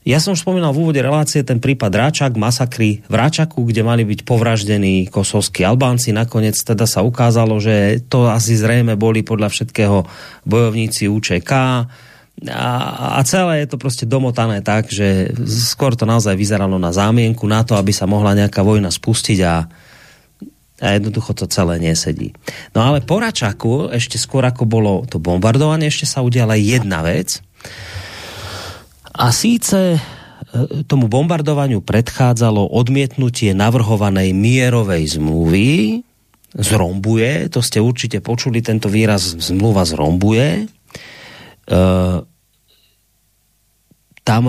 S2: Ja som spomínal v úvode relácie ten prípad Ráčak, masakry v Ráčaku, kde mali byť povraždení kosovskí Albánci. Nakoniec teda sa ukázalo, že to asi zrejme boli podľa všetkého bojovníci UČK, a, a celé je to proste domotané tak, že skôr to naozaj vyzeralo na zámienku, na to, aby sa mohla nejaká vojna spustiť a, a jednoducho to celé nesedí. No ale po Račaku, ešte skôr ako bolo to bombardovanie, ešte sa udiala jedna vec. A síce e, tomu bombardovaniu predchádzalo odmietnutie navrhovanej mierovej zmluvy, zrombuje, to ste určite počuli, tento výraz zmluva zrombuje. E, tam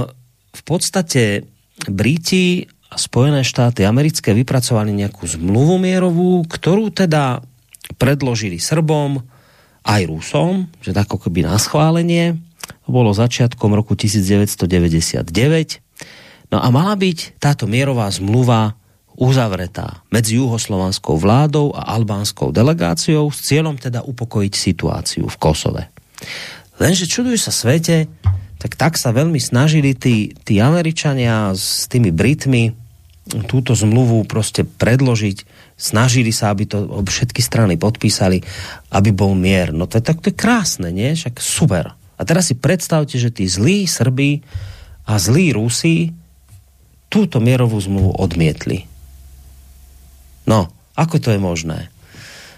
S2: v podstate Briti a Spojené štáty americké vypracovali nejakú zmluvu mierovú, ktorú teda predložili Srbom aj Rusom, že tak ako keby na schválenie. Bolo začiatkom roku 1999. No a mala byť táto mierová zmluva uzavretá medzi juhoslovanskou vládou a albánskou delegáciou s cieľom teda upokojiť situáciu v Kosove. Lenže čudujú sa svete, tak tak sa veľmi snažili tí, tí Američania s tými Britmi túto zmluvu proste predložiť, snažili sa, aby to všetky strany podpísali, aby bol mier. No to tak to je krásne, nie? Však super. A teraz si predstavte, že tí zlí Srbi a zlí Rusi túto mierovú zmluvu odmietli. No, ako to je možné?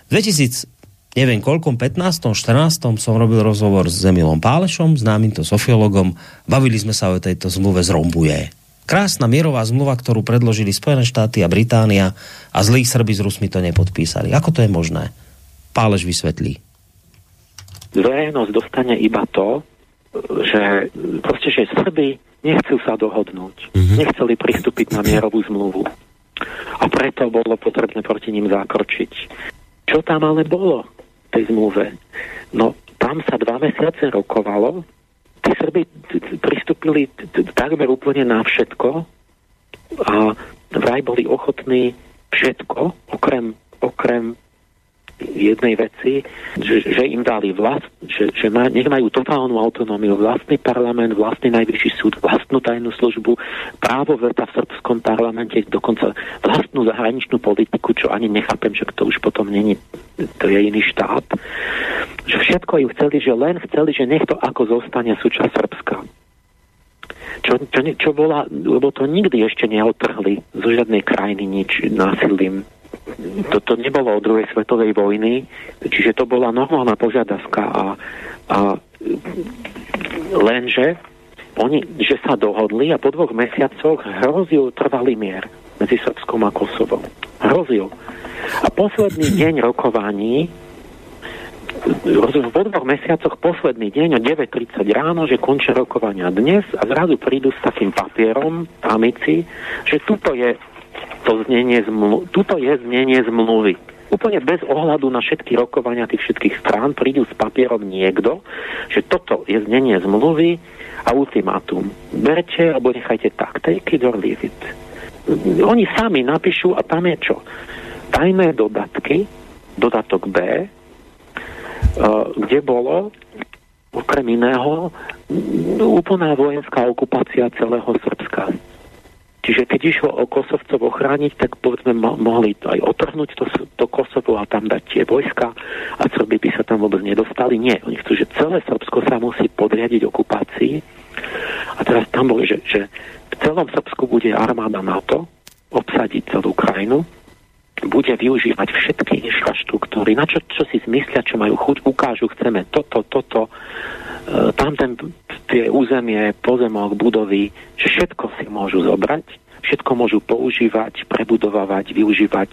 S2: 2000, neviem koľkom, 15. 14. som robil rozhovor s Emilom Pálešom, známym to sofiologom. Bavili sme sa o tejto zmluve z Rombuje. Krásna mierová zmluva, ktorú predložili Spojené štáty a Británia a zlí Srby s Rusmi to nepodpísali. Ako to je možné? Pálež vysvetlí.
S8: Verejnosť dostane iba to, že proste, že Srby nechcú sa dohodnúť. Mm-hmm. Nechceli pristúpiť na mierovú zmluvu. A preto bolo potrebné proti ním zakročiť. Čo tam ale bolo tej zmluve? No, tam sa dva mesiace rokovalo, tí Srby pristúpili takmer úplne na všetko a vraj boli ochotní všetko, okrem, okrem jednej veci, že, že im dali vlast, že, že má, nech majú totálnu autonómiu, vlastný parlament, vlastný najvyšší súd, vlastnú tajnú službu, právo veta v srbskom parlamente, dokonca vlastnú zahraničnú politiku, čo ani nechápem, že to už potom není, to je iný štát. Že všetko im chceli, že len chceli, že nech to ako zostane súčasť Srbska. Čo, čo, čo bola, lebo to nikdy ešte neotrhli zo žiadnej krajiny nič násilím toto nebolo od druhej svetovej vojny, čiže to bola normálna požiadavka a, a lenže oni, že sa dohodli a po dvoch mesiacoch hrozil trvalý mier medzi Srbskom a Kosovom. Hrozil. A posledný deň rokovaní po dvoch mesiacoch posledný deň o 9.30 ráno, že končia rokovania dnes a zrazu prídu s takým papierom, amici, že tuto je to znenie zmlu- tuto je znenie zmluvy. Úplne bez ohľadu na všetky rokovania tých všetkých strán prídu s papierom niekto, že toto je znenie zmluvy a ultimátum. Berte alebo nechajte tak, take it or leave it. Oni sami napíšu a tam je čo? Tajné dodatky, dodatok B, uh, kde bolo okrem iného úplná vojenská okupácia celého Srbska Čiže keď išlo o Kosovcov ochrániť, tak povedzme mohli aj otrhnúť to, to Kosovo a tam dať tie vojska a Srby by sa tam vôbec nedostali. Nie, oni chcú, že celé Srbsko sa musí podriadiť okupácii. A teraz tam boli, že, že v celom Srbsku bude armáda NATO obsadiť celú krajinu, bude využívať všetky infraštruktúry, na čo, čo si zmyslia, čo majú chuť, ukážu, chceme toto, toto, e, tam ten, tie územie, pozemok, budovy, že všetko si môžu zobrať, všetko môžu používať, prebudovávať, využívať,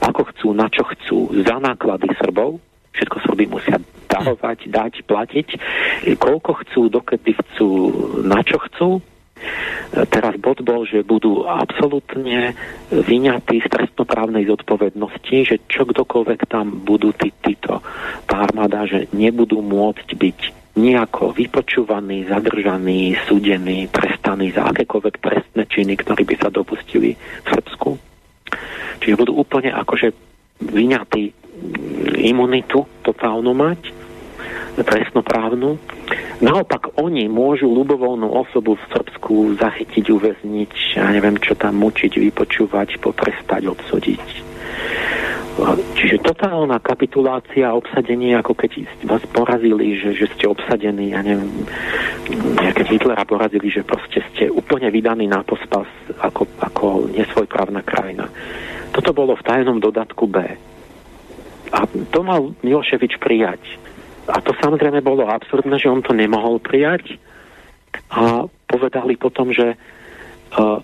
S8: ako chcú, na čo chcú, za náklady Srbov, všetko Srby musia darovať, dať, platiť, koľko chcú, dokedy chcú, na čo chcú, Teraz bod bol, že budú absolútne vyňatí z trestnoprávnej zodpovednosti, že čo kdokoľvek tam budú tí, títo, tá armáda, že nebudú môcť byť nejako vypočúvaní, zadržaní, súdení, trestaní za akékoľvek trestné činy, ktoré by sa dopustili v Srbsku. Čiže budú úplne akože vyňatí imunitu totálnu mať trestnoprávnu. Naopak oni môžu ľubovoľnú osobu v Srbsku zachytiť, uväzniť, ja neviem čo tam mučiť, vypočúvať, potrestať, odsodiť. Čiže totálna kapitulácia a obsadenie, ako keď vás porazili, že, že ste obsadení, ja neviem, keď Hitlera porazili, že proste ste úplne vydaní na pospas ako, ako nesvojprávna krajina. Toto bolo v tajnom dodatku B. A to mal Miloševič prijať. A to samozrejme bolo absurdné, že on to nemohol prijať a povedali potom, že uh,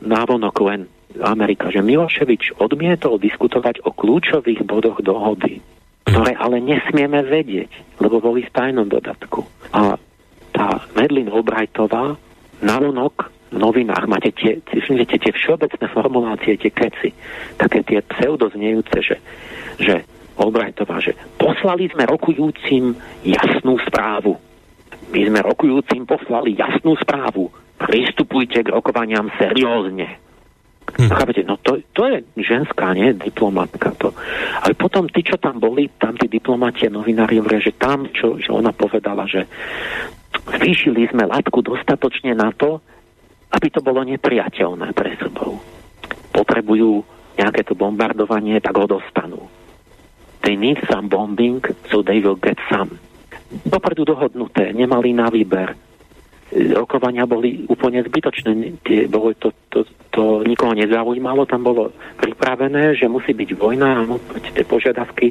S8: návonok len Amerika, že Miloševič odmietol diskutovať o kľúčových bodoch dohody, ktoré ale nesmieme vedieť, lebo boli v tajnom dodatku. A tá Medlin Albrightová návonok v novinách máte tie, tie, tie všeobecné formulácie, tie keci, také tie pseudozniejúce, že, že Albrightová, že poslali sme rokujúcim jasnú správu. My sme rokujúcim poslali jasnú správu. Pristupujte k rokovaniam seriózne. Hm. Chápete, no to, to je ženská, nie? Diplomatka to. Ale potom tí, čo tam boli, tam tí diplomati a novinári hovoria, že tam, čo, že ona povedala, že zvýšili sme latku dostatočne na to, aby to bolo nepriateľné pre sebou. Potrebujú nejaké to bombardovanie, tak ho dostanú. They need some bombing, so they will get some. Dopredu dohodnuté, nemali na výber. Rokovania boli úplne zbytočné. Bolo to, to, to nikoho nezaujímalo, tam bolo pripravené, že musí byť vojna a tie požiadavky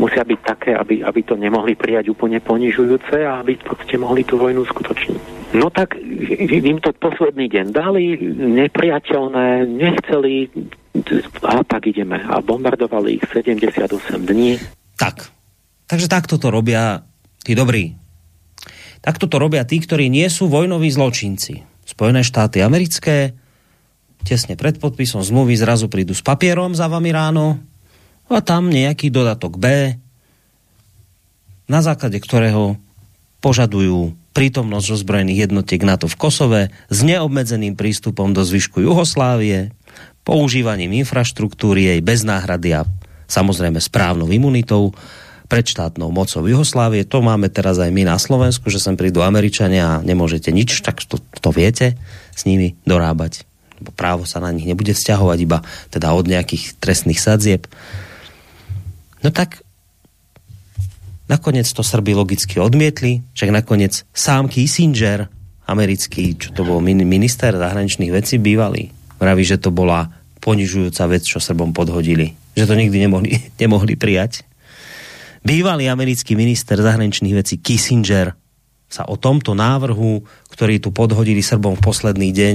S8: musia byť také, aby, aby to nemohli prijať úplne ponižujúce a aby proste mohli tú vojnu skutočniť. No tak im to posledný deň dali, nepriateľné, nechceli, a tak ideme. A bombardovali ich 78 dní.
S2: Tak. Takže takto to robia tí dobrí. Takto to robia tí, ktorí nie sú vojnoví zločinci. Spojené štáty americké tesne pred podpisom zmluvy zrazu prídu s papierom za vami ráno a tam nejaký dodatok B, na základe ktorého požadujú prítomnosť ozbrojených jednotiek NATO v Kosove s neobmedzeným prístupom do zvyšku Juhoslávie, používaním infraštruktúry jej bez náhrady a samozrejme správnou imunitou pred štátnou mocou Juhoslávie. To máme teraz aj my na Slovensku, že sem prídu Američania a nemôžete nič, tak to, to viete s nimi dorábať. Právo sa na nich nebude vzťahovať iba teda od nejakých trestných sadzieb. No tak nakoniec to Srby logicky odmietli, však nakoniec sám Kissinger, americký, čo to bol minister zahraničných vecí, bývalý, vraví, že to bola ponižujúca vec, čo Srbom podhodili. Že to nikdy nemohli, nemohli prijať. Bývalý americký minister zahraničných vecí Kissinger sa o tomto návrhu, ktorý tu podhodili Srbom v posledný deň,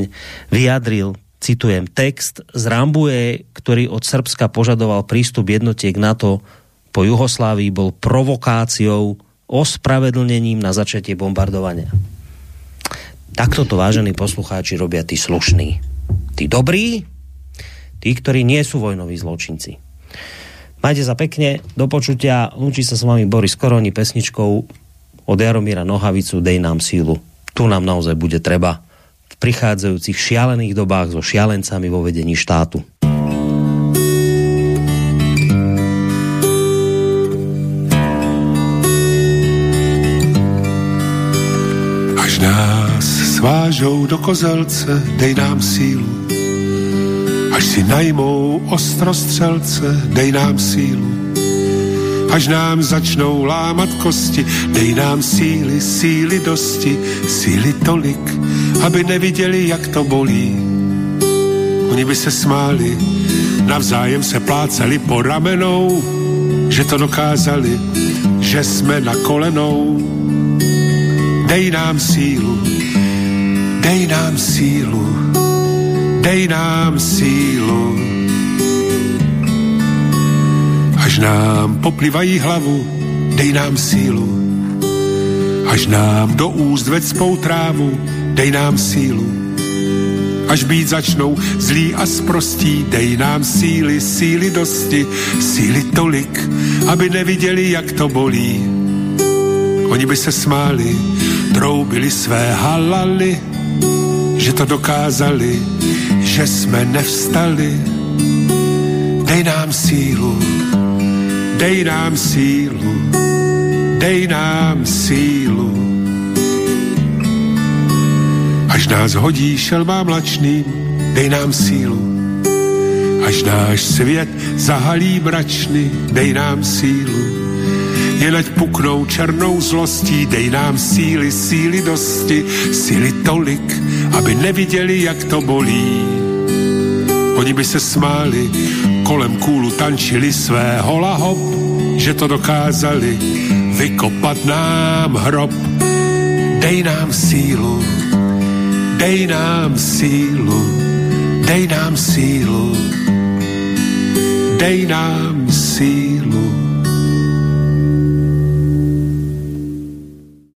S2: vyjadril, citujem, text z Rambuje, ktorý od Srbska požadoval prístup jednotiek NATO po Juhoslávii, bol provokáciou, ospravedlnením na začatie bombardovania. Takto to, vážení poslucháči, robia tí slušní. Tí dobrí, tí, ktorí nie sú vojnoví zločinci. Majte sa pekne, do počutia. Lúči sa s vami Boris Koroni pesničkou od Jaromíra Nohavicu Dej nám sílu. Tu nám naozaj bude treba v prichádzajúcich šialených dobách so šialencami vo vedení štátu.
S9: Svážou do kozelce, dej nám sílu Až si najmou ostrostřelce, dej nám sílu. Až nám začnou lámat kosti, dej nám síly, síly dosti, síly tolik, aby neviděli, jak to bolí. Oni by se smáli, navzájem se plácali po ramenou, že to dokázali, že jsme na kolenou. Dej nám sílu, dej nám sílu, dej nám sílu. Až nám poplivají hlavu, dej nám sílu. Až nám do úst vecpou trávu, dej nám sílu. Až být začnou zlí a sprostí, dej nám síly, síly dosti, síly tolik, aby neviděli, jak to bolí. Oni by se smáli, troubili své halaly, že to dokázali, že jsme nevstali. Dej nám sílu, dej nám sílu, dej nám sílu. Až nás hodí šelma mlačným, dej nám sílu. Až náš svět zahalí mračny, dej nám sílu. Jen ať puknou černou zlostí, dej nám síly, síly dosti, síly tolik, aby neviděli, jak to bolí. Oni by se smáli, kolem kůlu tančili své hola hop, že to dokázali vykopat nám hrob. Dej nám sílu, dej nám sílu, dej nám sílu, dej nám sílu.